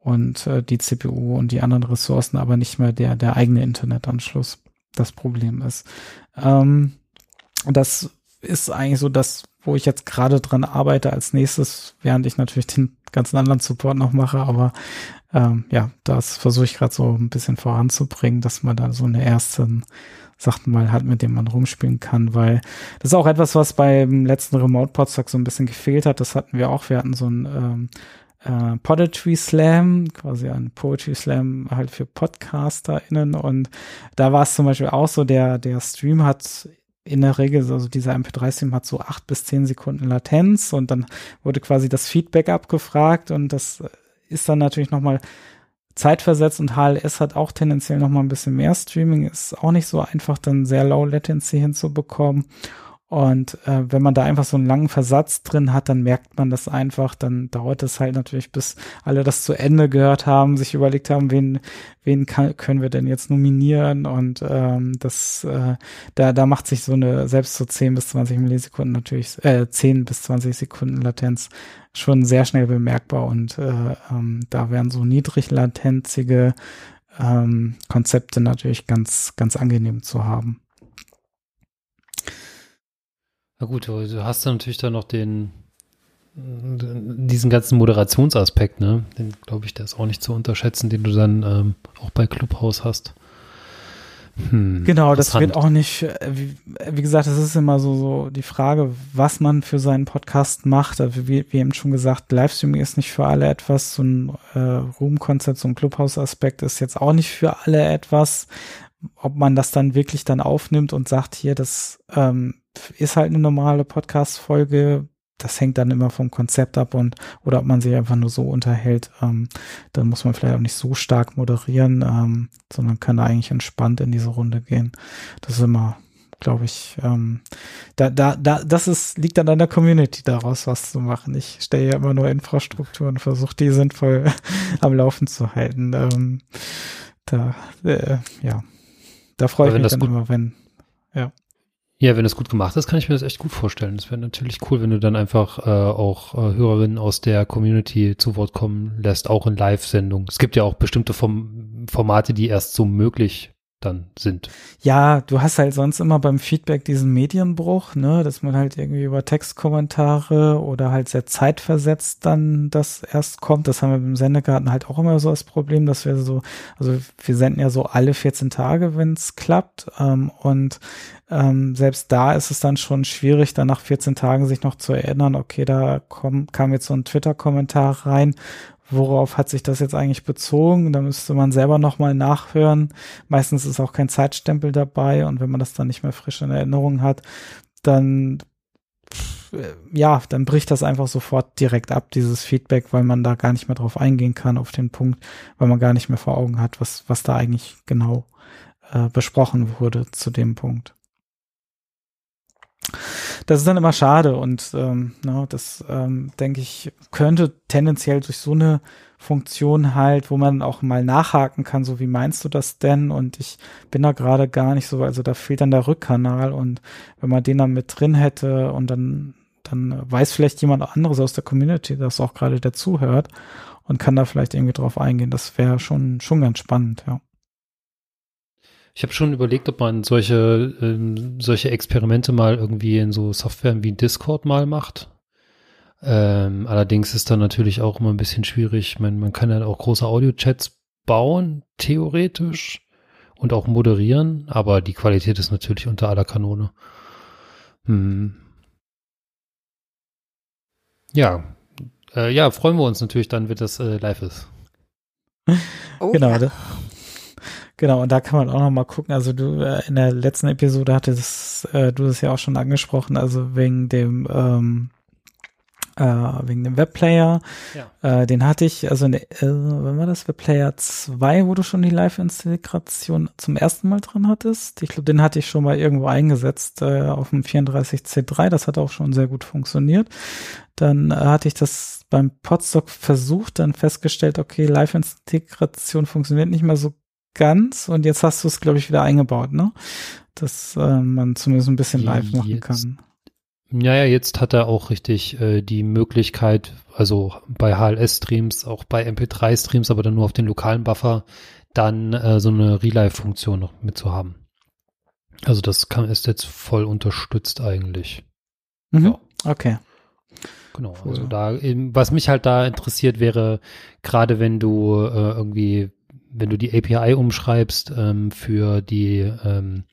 und äh, die CPU und die anderen Ressourcen, aber nicht mehr der, der eigene Internetanschluss das Problem ist. Ähm, das ist eigentlich so das, wo ich jetzt gerade dran arbeite als nächstes, während ich natürlich den ganzen anderen Support noch mache, aber ähm, ja, das versuche ich gerade so ein bisschen voranzubringen, dass man da so eine ersten Sachen mal hat, mit dem man rumspielen kann, weil das ist auch etwas, was beim letzten Remote Podstock so ein bisschen gefehlt hat. Das hatten wir auch. Wir hatten so ein ähm, äh, Poetry Slam, quasi ein Poetry Slam halt für PodcasterInnen und da war es zum Beispiel auch so, der, der Stream hat in der Regel, also dieser MP3-Stream hat so acht bis zehn Sekunden Latenz und dann wurde quasi das Feedback abgefragt und das ist dann natürlich nochmal zeitversetzt und HLS hat auch tendenziell nochmal ein bisschen mehr Streaming, ist auch nicht so einfach, dann sehr low Latency hinzubekommen. Und äh, wenn man da einfach so einen langen Versatz drin hat, dann merkt man das einfach. Dann dauert es halt natürlich, bis alle das zu Ende gehört haben, sich überlegt haben, wen, wen kann, können wir denn jetzt nominieren. Und ähm, das, äh, da, da macht sich so eine, selbst so 10 bis 20 Millisekunden natürlich, äh, 10 bis 20 Sekunden Latenz schon sehr schnell bemerkbar. Und äh, ähm, da wären so niedriglatenzige ähm, Konzepte natürlich ganz, ganz angenehm zu haben. Na gut, du hast dann natürlich dann noch den, diesen ganzen Moderationsaspekt, ne? Den glaube ich, der ist auch nicht zu unterschätzen, den du dann ähm, auch bei Clubhouse hast. Hm, genau, das wird auch nicht, äh, wie, wie, gesagt, das ist immer so, so die Frage, was man für seinen Podcast macht. Also wie, wie eben schon gesagt, Livestreaming ist nicht für alle etwas, so ein äh, Room-Konzept, so ein Clubhouse-Aspekt ist jetzt auch nicht für alle etwas. Ob man das dann wirklich dann aufnimmt und sagt, hier, das ähm, ist halt eine normale Podcast-Folge. Das hängt dann immer vom Konzept ab und oder ob man sich einfach nur so unterhält, ähm, dann muss man vielleicht auch nicht so stark moderieren, ähm, sondern kann da eigentlich entspannt in diese Runde gehen. Das ist immer, glaube ich, ähm, da, da, da, das ist, liegt dann an der Community daraus, was zu machen. Ich stelle ja immer nur Infrastruktur und versuche die sinnvoll am Laufen zu halten. Ähm, da, äh, ja, da freue ich mich dann immer, wenn, ja. Ja, wenn es gut gemacht ist, kann ich mir das echt gut vorstellen. Das wäre natürlich cool, wenn du dann einfach äh, auch äh, Hörerinnen aus der Community zu Wort kommen lässt, auch in Live-Sendungen. Es gibt ja auch bestimmte Form Formate, die erst so möglich dann sind. Ja, du hast halt sonst immer beim Feedback diesen Medienbruch, ne, dass man halt irgendwie über Textkommentare oder halt sehr zeitversetzt dann das erst kommt. Das haben wir beim Sendegarten halt auch immer so das Problem, dass wir so, also wir senden ja so alle 14 Tage, wenn es klappt. Ähm, und ähm, selbst da ist es dann schon schwierig, dann nach 14 Tagen sich noch zu erinnern, okay, da komm, kam jetzt so ein Twitter-Kommentar rein worauf hat sich das jetzt eigentlich bezogen? Da müsste man selber nochmal nachhören. Meistens ist auch kein Zeitstempel dabei und wenn man das dann nicht mehr frisch in Erinnerung hat, dann ja, dann bricht das einfach sofort direkt ab, dieses Feedback, weil man da gar nicht mehr drauf eingehen kann auf den Punkt, weil man gar nicht mehr vor Augen hat, was, was da eigentlich genau äh, besprochen wurde zu dem Punkt. Das ist dann immer schade und ähm, no, ne, das ähm, denke ich könnte tendenziell durch so eine Funktion halt, wo man auch mal nachhaken kann, so wie meinst du das denn? Und ich bin da gerade gar nicht so, also da fehlt dann der Rückkanal und wenn man den dann mit drin hätte und dann dann weiß vielleicht jemand anderes aus der Community, das auch gerade dazuhört und kann da vielleicht irgendwie drauf eingehen. Das wäre schon schon ganz spannend, ja. Ich habe schon überlegt, ob man solche, ähm, solche Experimente mal irgendwie in so Software wie Discord mal macht. Ähm, allerdings ist dann natürlich auch immer ein bisschen schwierig. Man, man kann ja auch große Audio-Chats bauen, theoretisch, und auch moderieren, aber die Qualität ist natürlich unter aller Kanone. Hm. Ja, äh, ja, freuen wir uns natürlich dann, wenn das äh, live ist. Oh, genau, ja. Genau, und da kann man auch noch mal gucken. Also du äh, in der letzten Episode hattest äh, du das ja auch schon angesprochen, also wegen dem ähm, äh, wegen dem Webplayer. Ja. Äh, den hatte ich, also ne, äh, wann war das Webplayer 2, wo du schon die Live-Integration zum ersten Mal drin hattest? Ich glaube, den hatte ich schon mal irgendwo eingesetzt äh, auf dem 34C3. Das hat auch schon sehr gut funktioniert. Dann äh, hatte ich das beim Podstock versucht, dann festgestellt, okay, Live-Integration funktioniert nicht mehr so ganz und jetzt hast du es, glaube ich, wieder eingebaut, ne? Dass äh, man zumindest ein bisschen live machen jetzt, kann. Ja, ja, jetzt hat er auch richtig äh, die Möglichkeit, also bei HLS-Streams, auch bei MP3-Streams, aber dann nur auf den lokalen Buffer, dann äh, so eine Relive-Funktion noch mitzuhaben. Also das kann, ist jetzt voll unterstützt eigentlich. Mhm. Ja. Okay. Genau, cool. also da, was mich halt da interessiert wäre, gerade wenn du äh, irgendwie wenn du die API umschreibst ähm, für die ähm,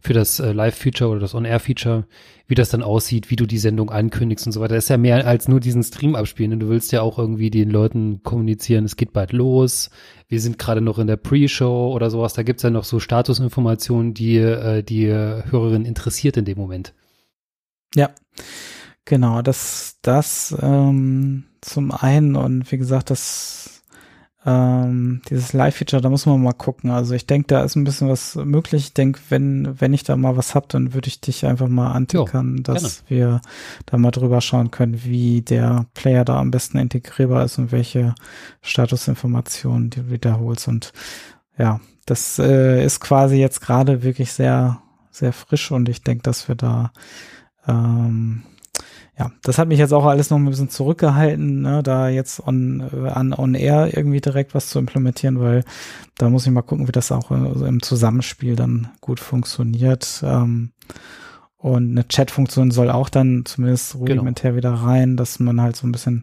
für das äh, Live-Feature oder das On-Air-Feature, wie das dann aussieht, wie du die Sendung ankündigst und so weiter. Das ist ja mehr als nur diesen Stream abspielen. Ne? Du willst ja auch irgendwie den Leuten kommunizieren, es geht bald los, wir sind gerade noch in der Pre-Show oder sowas. Da gibt's ja noch so Statusinformationen, die äh, die Hörerin interessiert in dem Moment. Ja, genau, das, das ähm, zum einen und wie gesagt, das ähm, dieses Live-Feature, da muss man mal gucken. Also ich denke, da ist ein bisschen was möglich. Ich denke, wenn, wenn ich da mal was hab, dann würde ich dich einfach mal antickern, dass wir da mal drüber schauen können, wie der Player da am besten integrierbar ist und welche Statusinformationen du wiederholst. Und ja, das äh, ist quasi jetzt gerade wirklich sehr, sehr frisch und ich denke, dass wir da ähm, ja, das hat mich jetzt auch alles noch ein bisschen zurückgehalten, ne, da jetzt on, äh, an On Air irgendwie direkt was zu implementieren, weil da muss ich mal gucken, wie das auch äh, im Zusammenspiel dann gut funktioniert. Ähm, und eine Chat-Funktion soll auch dann zumindest genau. rudimentär genau. wieder rein, dass man halt so ein bisschen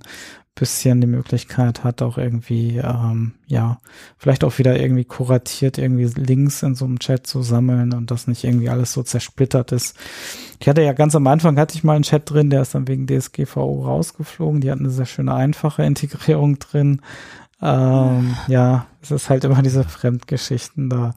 bisschen die Möglichkeit hat, auch irgendwie, ähm, ja, vielleicht auch wieder irgendwie kuratiert irgendwie Links in so einem Chat zu sammeln und das nicht irgendwie alles so zersplittert ist. Ich hatte ja ganz am Anfang hatte ich mal einen Chat drin, der ist dann wegen DSGVO rausgeflogen. Die hatten eine sehr schöne einfache Integrierung drin. Ähm, ja, es ist halt immer diese Fremdgeschichten da.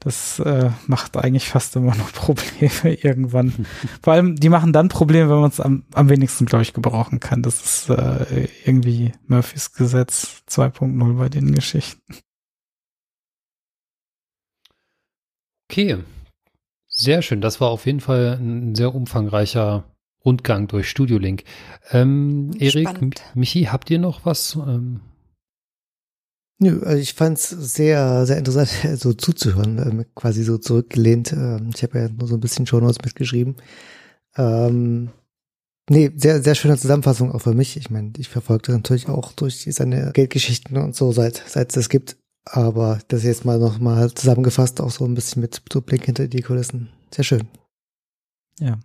Das äh, macht eigentlich fast immer nur Probleme irgendwann. Vor allem, die machen dann Probleme, wenn man es am, am wenigsten, glaube ich, gebrauchen kann. Das ist äh, irgendwie Murphys Gesetz 2.0 bei den Geschichten. Okay, sehr schön. Das war auf jeden Fall ein sehr umfangreicher Rundgang durch Studio Link. Ähm, Erik, Michi, habt ihr noch was? Ähm Nö, also ich fand es sehr, sehr interessant, so zuzuhören, ähm, quasi so zurückgelehnt. Ähm, ich habe ja nur so ein bisschen Shownotes mitgeschrieben. Ähm, nee, sehr, sehr schöne Zusammenfassung auch für mich. Ich meine, ich verfolge das natürlich auch durch seine Geldgeschichten und so, seit, seit es das gibt. Aber das jetzt mal nochmal zusammengefasst, auch so ein bisschen mit so Blick hinter die Kulissen. Sehr schön. Ja.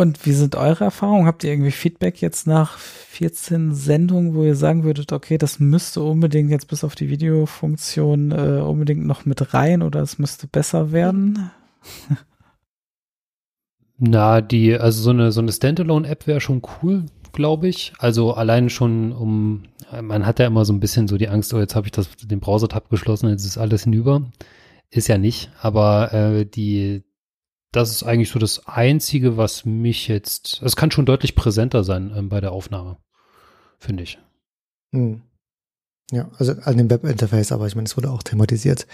Und wie sind eure Erfahrungen? Habt ihr irgendwie Feedback jetzt nach 14 Sendungen, wo ihr sagen würdet, okay, das müsste unbedingt jetzt bis auf die Videofunktion äh, unbedingt noch mit rein oder es müsste besser werden? Na, die, also so eine, so eine Standalone-App wäre schon cool, glaube ich. Also allein schon um, man hat ja immer so ein bisschen so die Angst, oh, jetzt habe ich das, den Browser-Tab geschlossen, jetzt ist alles hinüber. Ist ja nicht, aber äh, die, das ist eigentlich so das Einzige, was mich jetzt, es kann schon deutlich präsenter sein ähm, bei der Aufnahme, finde ich. Hm. Ja, also an dem Webinterface, aber ich meine, es wurde auch thematisiert.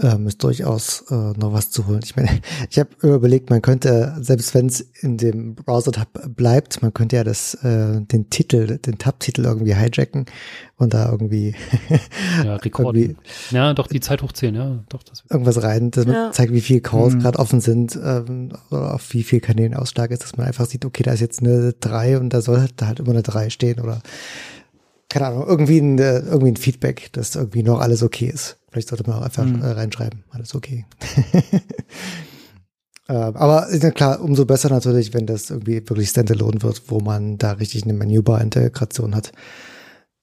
Ähm, ist durchaus äh, noch was zu holen. Ich meine, ich habe überlegt, man könnte, selbst wenn es in dem Browser-Tab bleibt, man könnte ja das, äh, den Titel, den Tab-Titel irgendwie hijacken und da irgendwie, ja, rekorden. ja, doch die Zeit hochzählen, ja, doch das. Irgendwas rein, dass man ja. zeigt, wie viele Calls mhm. gerade offen sind ähm, oder auf wie viel Kanälen Ausschlag ist, dass man einfach sieht, okay, da ist jetzt eine 3 und da soll halt, da halt immer eine 3 stehen oder keine Ahnung, irgendwie ein, äh, irgendwie ein Feedback, dass irgendwie noch alles okay ist. Vielleicht sollte man auch einfach mhm. äh, reinschreiben, alles okay. äh, aber ist ja klar, umso besser natürlich, wenn das irgendwie wirklich Standalone wird, wo man da richtig eine Menübar-Integration hat.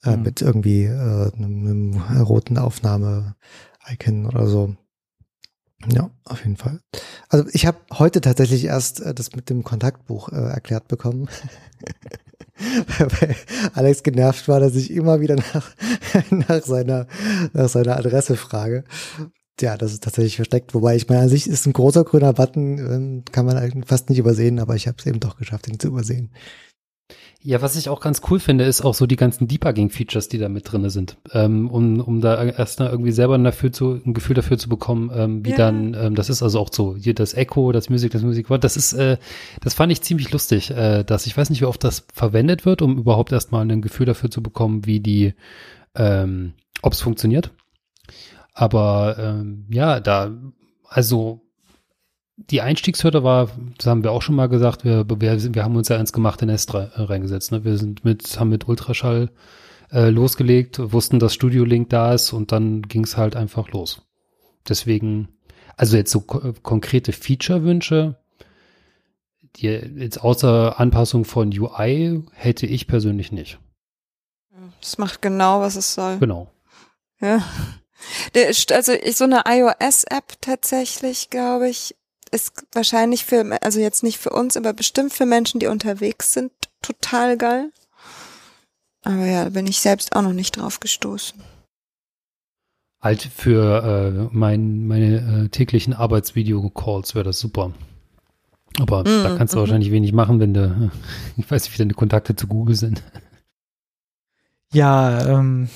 Äh, mhm. Mit irgendwie äh, einem, einem roten Aufnahme-Icon oder so. Ja, auf jeden Fall. Also ich habe heute tatsächlich erst äh, das mit dem Kontaktbuch äh, erklärt bekommen. Weil Alex genervt war, dass ich immer wieder nach, nach, seiner, nach seiner Adresse frage. Ja, das ist tatsächlich versteckt. Wobei ich meine, an sich ist ein großer grüner Button, ähm, kann man fast nicht übersehen, aber ich habe es eben doch geschafft, ihn zu übersehen. Ja, was ich auch ganz cool finde, ist auch so die ganzen Debugging-Features, die da mit drinne sind, ähm, um, um da erst mal irgendwie selber dafür zu, ein Gefühl dafür zu bekommen, ähm, wie ja. dann, ähm, das ist also auch so, hier das Echo, das Musik, das Musik, das ist, äh, das fand ich ziemlich lustig, äh, dass ich weiß nicht, wie oft das verwendet wird, um überhaupt erstmal ein Gefühl dafür zu bekommen, wie die, ähm, ob es funktioniert. Aber ähm, ja, da, also die Einstiegshürde war, das haben wir auch schon mal gesagt, wir, wir, wir haben uns ja ins gemachte Nest reingesetzt. Ne? Wir sind mit, haben mit Ultraschall äh, losgelegt, wussten, dass Studio Link da ist und dann ging es halt einfach los. Deswegen, also jetzt so ko konkrete Feature-Wünsche, die jetzt außer Anpassung von UI hätte ich persönlich nicht. Es macht genau, was es soll. Genau. Ja. Also so eine iOS-App tatsächlich, glaube ich, ist wahrscheinlich für, also jetzt nicht für uns, aber bestimmt für Menschen, die unterwegs sind, total geil. Aber ja, da bin ich selbst auch noch nicht drauf gestoßen. Halt für äh, mein, meine äh, täglichen Arbeitsvideo-Calls wäre das super. Aber mm, da kannst du mm wahrscheinlich wenig machen, wenn du, ich weiß nicht, wie deine Kontakte zu Google sind. Ja, ähm,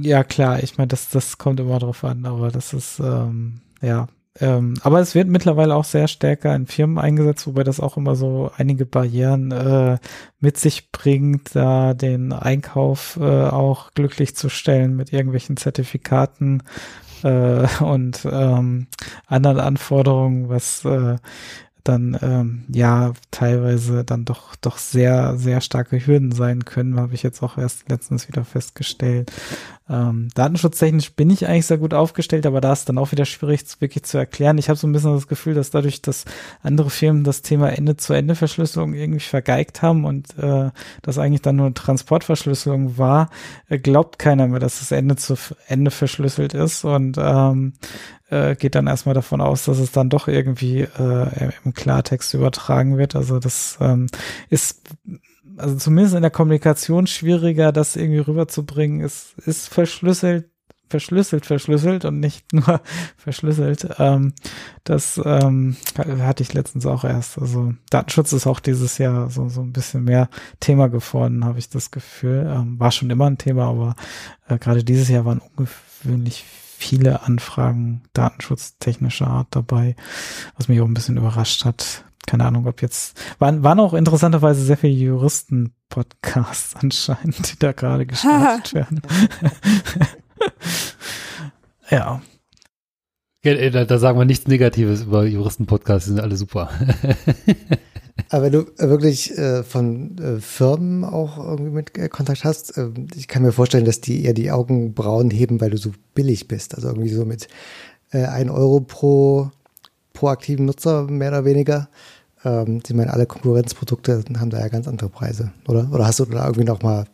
ja klar, ich meine, das, das kommt immer drauf an, aber das ist, ähm, ja, ähm, aber es wird mittlerweile auch sehr stärker in Firmen eingesetzt, wobei das auch immer so einige Barrieren äh, mit sich bringt, da den Einkauf äh, auch glücklich zu stellen mit irgendwelchen Zertifikaten äh, und ähm, anderen Anforderungen, was äh, dann ähm, ja teilweise dann doch doch sehr sehr starke Hürden sein können, habe ich jetzt auch erst letztens wieder festgestellt. Ähm, datenschutztechnisch bin ich eigentlich sehr gut aufgestellt, aber da ist dann auch wieder schwierig wirklich zu erklären. Ich habe so ein bisschen das Gefühl, dass dadurch, dass andere Firmen das Thema Ende-zu-Ende-Verschlüsselung irgendwie vergeigt haben und äh, das eigentlich dann nur Transportverschlüsselung war, äh, glaubt keiner mehr, dass das Ende zu Ende verschlüsselt ist und ähm, äh, geht dann erstmal davon aus, dass es dann doch irgendwie äh, im Klartext übertragen wird. Also das ähm, ist also zumindest in der Kommunikation schwieriger, das irgendwie rüberzubringen. Es ist verschlüsselt, verschlüsselt, verschlüsselt und nicht nur verschlüsselt. Ähm, das ähm, hatte ich letztens auch erst. Also Datenschutz ist auch dieses Jahr so, so ein bisschen mehr Thema geworden, habe ich das Gefühl. Ähm, war schon immer ein Thema, aber äh, gerade dieses Jahr waren ungewöhnlich viele Anfragen datenschutztechnischer Art dabei, was mich auch ein bisschen überrascht hat. Keine Ahnung, ob jetzt, waren, waren auch interessanterweise sehr viele Juristen-Podcasts anscheinend, die da gerade gestartet werden. ja. ja da, da sagen wir nichts Negatives über Juristen-Podcasts, die sind alle super. Aber wenn du wirklich äh, von äh, Firmen auch irgendwie mit äh, Kontakt hast, äh, ich kann mir vorstellen, dass die eher die Augenbrauen heben, weil du so billig bist. Also irgendwie so mit äh, 1 Euro pro, pro aktiven Nutzer, mehr oder weniger. Ähm, ich meine, alle Konkurrenzprodukte haben da ja ganz andere Preise, oder? Oder hast du da irgendwie noch mal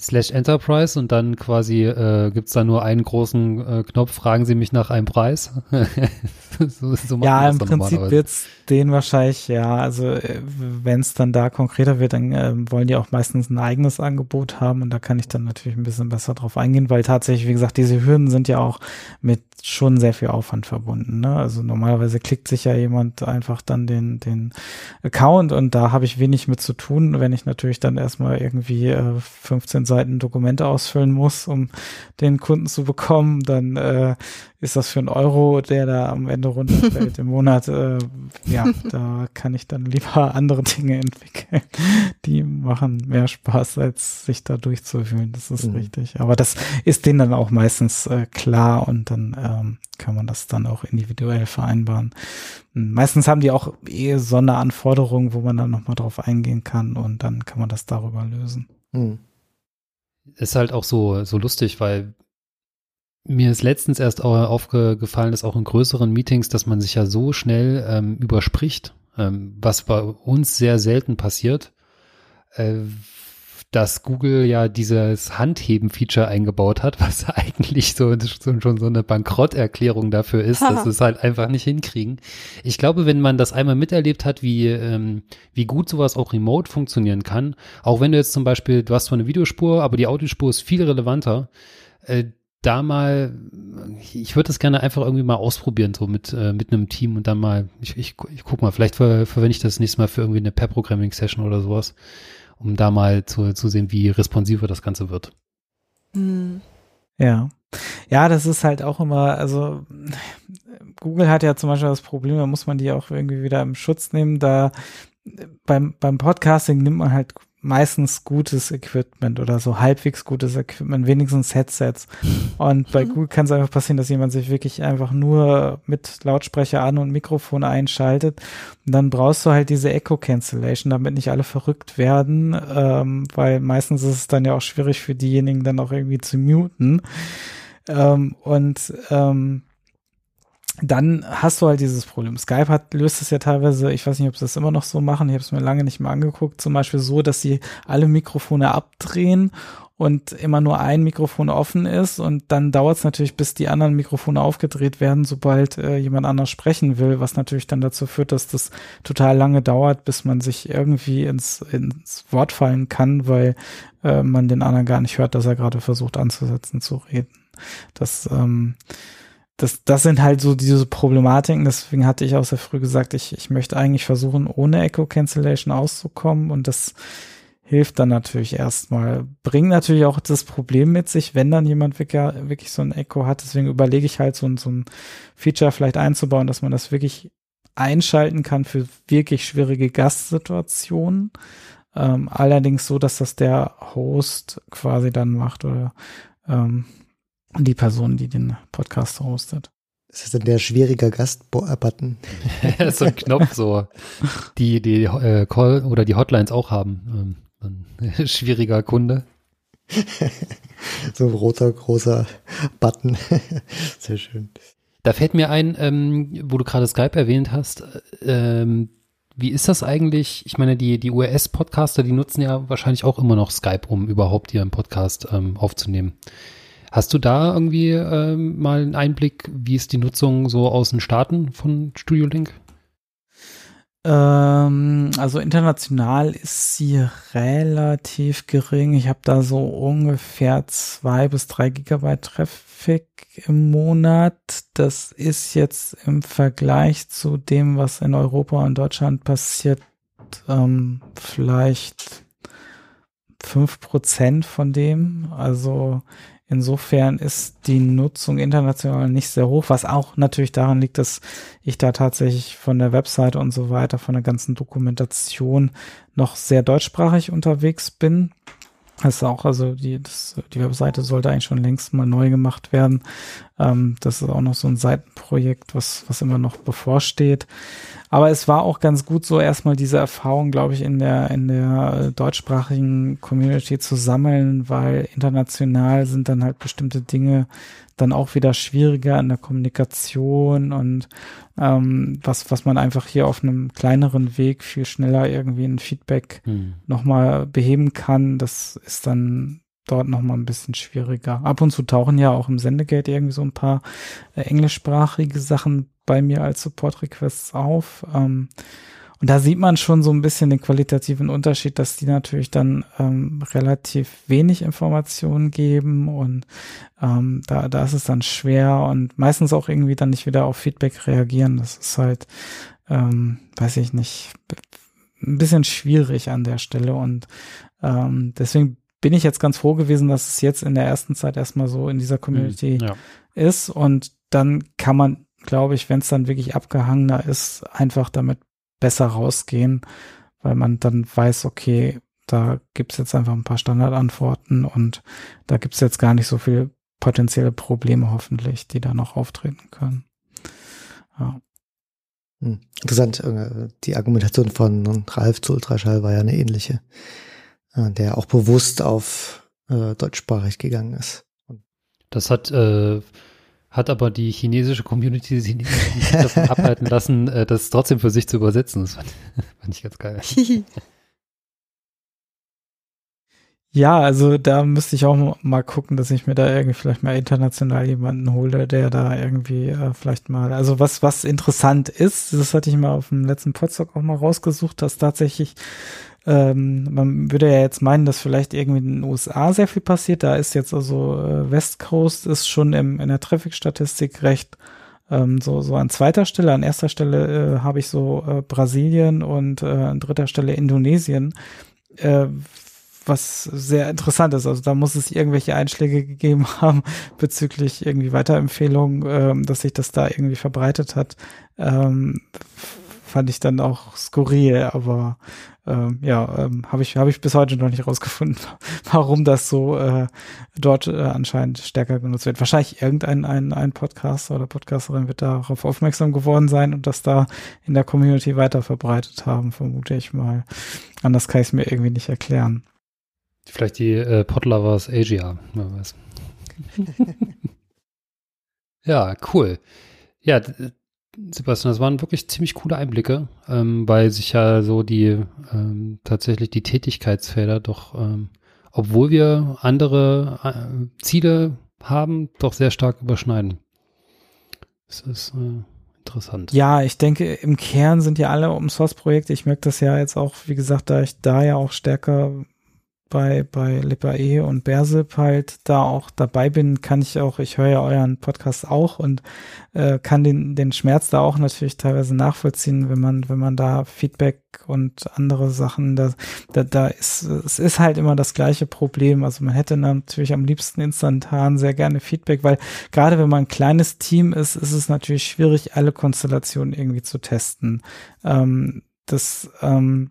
slash Enterprise und dann quasi äh, gibt es da nur einen großen äh, Knopf, fragen Sie mich nach einem Preis. so, so ja, im Prinzip wird's den wahrscheinlich, ja, also äh, wenn es dann da konkreter wird, dann äh, wollen die auch meistens ein eigenes Angebot haben und da kann ich dann natürlich ein bisschen besser drauf eingehen, weil tatsächlich, wie gesagt, diese Hürden sind ja auch mit schon sehr viel Aufwand verbunden. Ne? Also normalerweise klickt sich ja jemand einfach dann den, den Account und da habe ich wenig mit zu tun, wenn ich natürlich dann erstmal irgendwie äh, 15 Seiten Dokumente ausfüllen muss, um den Kunden zu bekommen, dann äh, ist das für einen Euro, der da am Ende runterfällt im Monat. Äh, ja, da kann ich dann lieber andere Dinge entwickeln. Die machen mehr Spaß, als sich da durchzufühlen. Das ist mhm. richtig. Aber das ist denen dann auch meistens äh, klar und dann ähm, kann man das dann auch individuell vereinbaren. Meistens haben die auch eh Sonderanforderungen, wo man dann nochmal drauf eingehen kann und dann kann man das darüber lösen. Mhm. Ist halt auch so, so lustig, weil mir ist letztens erst aufgefallen, dass auch in größeren Meetings, dass man sich ja so schnell ähm, überspricht, ähm, was bei uns sehr selten passiert, äh, dass Google ja dieses Handheben-Feature eingebaut hat, was eigentlich so, so schon so eine Bankrotterklärung dafür ist, dass sie es halt einfach nicht hinkriegen. Ich glaube, wenn man das einmal miterlebt hat, wie, ähm, wie gut sowas auch remote funktionieren kann, auch wenn du jetzt zum Beispiel, du hast zwar eine Videospur, aber die Audiospur ist viel relevanter, äh, da mal, ich würde das gerne einfach irgendwie mal ausprobieren, so mit, äh, mit einem Team und dann mal, ich, ich, ich guck mal, vielleicht ver, verwende ich das nächste Mal für irgendwie eine Pair-Programming-Session oder sowas, um da mal zu, zu sehen, wie responsiver das Ganze wird. Hm. Ja. Ja, das ist halt auch immer, also Google hat ja zum Beispiel das Problem, da muss man die auch irgendwie wieder im Schutz nehmen, da beim, beim Podcasting nimmt man halt meistens gutes Equipment oder so halbwegs gutes Equipment, wenigstens Headsets. Und bei mhm. Google kann es einfach passieren, dass jemand sich wirklich einfach nur mit Lautsprecher an und Mikrofon einschaltet. Und dann brauchst du halt diese Echo Cancellation, damit nicht alle verrückt werden, ähm, weil meistens ist es dann ja auch schwierig für diejenigen dann auch irgendwie zu muten. Ähm, und ähm, dann hast du halt dieses Problem. Skype hat, löst es ja teilweise, ich weiß nicht, ob sie das immer noch so machen, ich habe es mir lange nicht mehr angeguckt, zum Beispiel so, dass sie alle Mikrofone abdrehen und immer nur ein Mikrofon offen ist und dann dauert es natürlich, bis die anderen Mikrofone aufgedreht werden, sobald äh, jemand anders sprechen will, was natürlich dann dazu führt, dass das total lange dauert, bis man sich irgendwie ins, ins Wort fallen kann, weil äh, man den anderen gar nicht hört, dass er gerade versucht anzusetzen zu reden. Das ähm, das, das sind halt so diese Problematiken. Deswegen hatte ich auch sehr früh gesagt, ich, ich möchte eigentlich versuchen, ohne Echo Cancellation auszukommen. Und das hilft dann natürlich erstmal. Bringt natürlich auch das Problem mit sich, wenn dann jemand wirklich, wirklich so ein Echo hat. Deswegen überlege ich halt so, ein so ein Feature vielleicht einzubauen, dass man das wirklich einschalten kann für wirklich schwierige Gastsituationen. Ähm, allerdings so, dass das der Host quasi dann macht oder ähm, die Person, die den Podcast hostet. Ist das denn der schwierige Gast-Button? so ein Knopf, so die die äh, Call oder die Hotlines auch haben. Ähm, ein schwieriger Kunde. so ein roter, großer Button. Sehr schön. Da fällt mir ein, ähm, wo du gerade Skype erwähnt hast, ähm, wie ist das eigentlich? Ich meine, die, die US-Podcaster, die nutzen ja wahrscheinlich auch immer noch Skype, um überhaupt ihren Podcast ähm, aufzunehmen. Hast du da irgendwie ähm, mal einen Einblick, wie ist die Nutzung so aus den Staaten von Studio Link? Ähm, also international ist sie relativ gering. Ich habe da so ungefähr zwei bis drei Gigabyte Traffic im Monat. Das ist jetzt im Vergleich zu dem, was in Europa und Deutschland passiert, ähm, vielleicht fünf Prozent von dem. Also Insofern ist die Nutzung international nicht sehr hoch, was auch natürlich daran liegt, dass ich da tatsächlich von der Webseite und so weiter, von der ganzen Dokumentation noch sehr deutschsprachig unterwegs bin. Das ist auch, also die, das, die Webseite sollte eigentlich schon längst mal neu gemacht werden. Ähm, das ist auch noch so ein Seitenprojekt, was, was immer noch bevorsteht. Aber es war auch ganz gut, so erstmal diese Erfahrung, glaube ich, in der, in der deutschsprachigen Community zu sammeln, weil international sind dann halt bestimmte Dinge dann auch wieder schwieriger in der Kommunikation und ähm, was, was man einfach hier auf einem kleineren Weg viel schneller irgendwie ein Feedback hm. nochmal beheben kann, das ist dann dort nochmal ein bisschen schwieriger. Ab und zu tauchen ja auch im Sendegate irgendwie so ein paar äh, englischsprachige Sachen bei mir als Support-Requests auf. Ähm, und da sieht man schon so ein bisschen den qualitativen Unterschied, dass die natürlich dann ähm, relativ wenig Informationen geben und ähm, da, da ist es dann schwer und meistens auch irgendwie dann nicht wieder auf Feedback reagieren. Das ist halt, ähm, weiß ich nicht, ein bisschen schwierig an der Stelle und ähm, deswegen bin ich jetzt ganz froh gewesen, dass es jetzt in der ersten Zeit erstmal so in dieser Community ja. ist. Und dann kann man, glaube ich, wenn es dann wirklich abgehangener ist, einfach damit besser rausgehen, weil man dann weiß, okay, da gibt's jetzt einfach ein paar Standardantworten und da gibt's jetzt gar nicht so viel potenzielle Probleme hoffentlich, die da noch auftreten können. Ja. Hm. Interessant, äh, die Argumentation von Ralf zu Ultraschall war ja eine ähnliche, äh, der auch bewusst auf äh, deutschsprachig gegangen ist. Das hat, äh, hat aber die chinesische Community sich nicht davon abhalten lassen, äh, das trotzdem für sich zu übersetzen. Das fand, fand ich ganz geil. Ja, also da müsste ich auch mal gucken, dass ich mir da irgendwie vielleicht mal international jemanden hole, der da irgendwie äh, vielleicht mal, also was, was interessant ist, das hatte ich mal auf dem letzten Podstock auch mal rausgesucht, dass tatsächlich, ähm, man würde ja jetzt meinen, dass vielleicht irgendwie in den USA sehr viel passiert, da ist jetzt also äh, West Coast ist schon im, in der Traffic-Statistik recht ähm, so, so an zweiter Stelle, an erster Stelle äh, habe ich so äh, Brasilien und äh, an dritter Stelle Indonesien. Äh, was sehr interessant ist. Also da muss es irgendwelche Einschläge gegeben haben bezüglich irgendwie Weiterempfehlungen, ähm, dass sich das da irgendwie verbreitet hat. Ähm, fand ich dann auch skurril, aber ähm, ja, ähm, habe ich habe ich bis heute noch nicht rausgefunden, warum das so äh, dort äh, anscheinend stärker genutzt wird. Wahrscheinlich irgendein ein, ein Podcaster oder Podcasterin wird darauf aufmerksam geworden sein und das da in der Community weiter verbreitet haben, vermute ich mal. Anders kann ich es mir irgendwie nicht erklären. Vielleicht die äh, Podlovers Asia, wer weiß. ja, cool. Ja, Sebastian, das waren wirklich ziemlich coole Einblicke, ähm, weil sich ja so die ähm, tatsächlich die Tätigkeitsfelder doch, ähm, obwohl wir andere äh, Ziele haben, doch sehr stark überschneiden. Das ist äh, interessant. Ja, ich denke, im Kern sind ja alle Open Source Projekte. Ich merke das ja jetzt auch, wie gesagt, da ich da ja auch stärker bei, bei LipAE und Bersip halt da auch dabei bin, kann ich auch, ich höre ja euren Podcast auch und äh, kann den, den Schmerz da auch natürlich teilweise nachvollziehen, wenn man, wenn man da Feedback und andere Sachen, da, da, da ist, es ist halt immer das gleiche Problem. Also man hätte natürlich am liebsten instantan sehr gerne Feedback, weil gerade wenn man ein kleines Team ist, ist es natürlich schwierig, alle Konstellationen irgendwie zu testen. Ähm, das, ähm,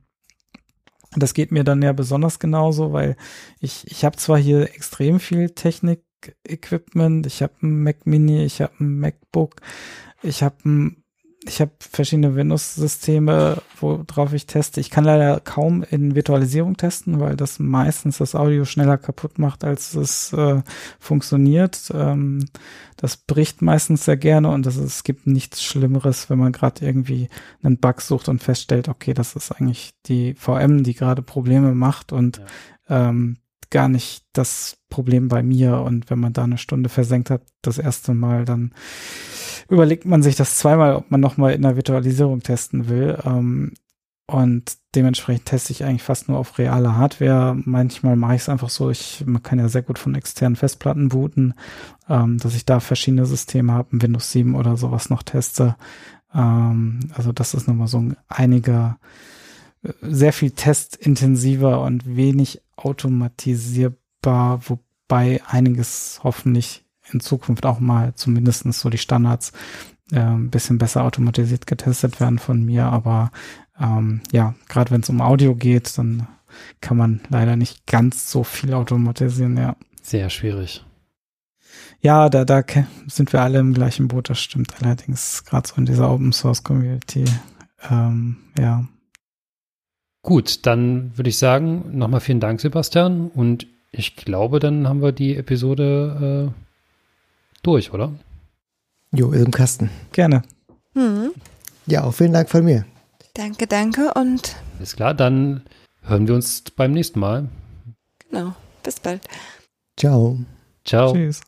das geht mir dann ja besonders genauso, weil ich, ich habe zwar hier extrem viel Technik-Equipment, ich habe ein Mac Mini, ich habe ein MacBook, ich habe ein ich habe verschiedene Windows-Systeme, worauf ich teste. Ich kann leider kaum in Virtualisierung testen, weil das meistens das Audio schneller kaputt macht, als es äh, funktioniert. Ähm, das bricht meistens sehr gerne und das es gibt nichts Schlimmeres, wenn man gerade irgendwie einen Bug sucht und feststellt, okay, das ist eigentlich die VM, die gerade Probleme macht und ja. ähm, gar nicht das Problem bei mir. Und wenn man da eine Stunde versenkt hat, das erste Mal, dann überlegt man sich das zweimal, ob man nochmal in der Virtualisierung testen will. Ähm, und dementsprechend teste ich eigentlich fast nur auf reale Hardware. Manchmal mache ich es einfach so, ich, man kann ja sehr gut von externen Festplatten booten, ähm, dass ich da verschiedene Systeme habe, Windows 7 oder sowas noch teste. Ähm, also das ist nochmal so ein einiger, sehr viel testintensiver und wenig automatisierbar, wobei einiges hoffentlich in Zukunft auch mal zumindestens so die Standards äh, ein bisschen besser automatisiert getestet werden von mir. Aber ähm, ja, gerade wenn es um Audio geht, dann kann man leider nicht ganz so viel automatisieren, ja. Sehr schwierig. Ja, da, da sind wir alle im gleichen Boot, das stimmt allerdings, gerade so in dieser Open Source Community. Ähm, ja. Gut, dann würde ich sagen, nochmal vielen Dank, Sebastian. Und ich glaube, dann haben wir die Episode äh, durch, oder? Jo, ist im Kasten. Gerne. Mhm. Ja, auch vielen Dank von mir. Danke, danke und. Ist klar, dann hören wir uns beim nächsten Mal. Genau. Bis bald. Ciao. Ciao. Tschüss.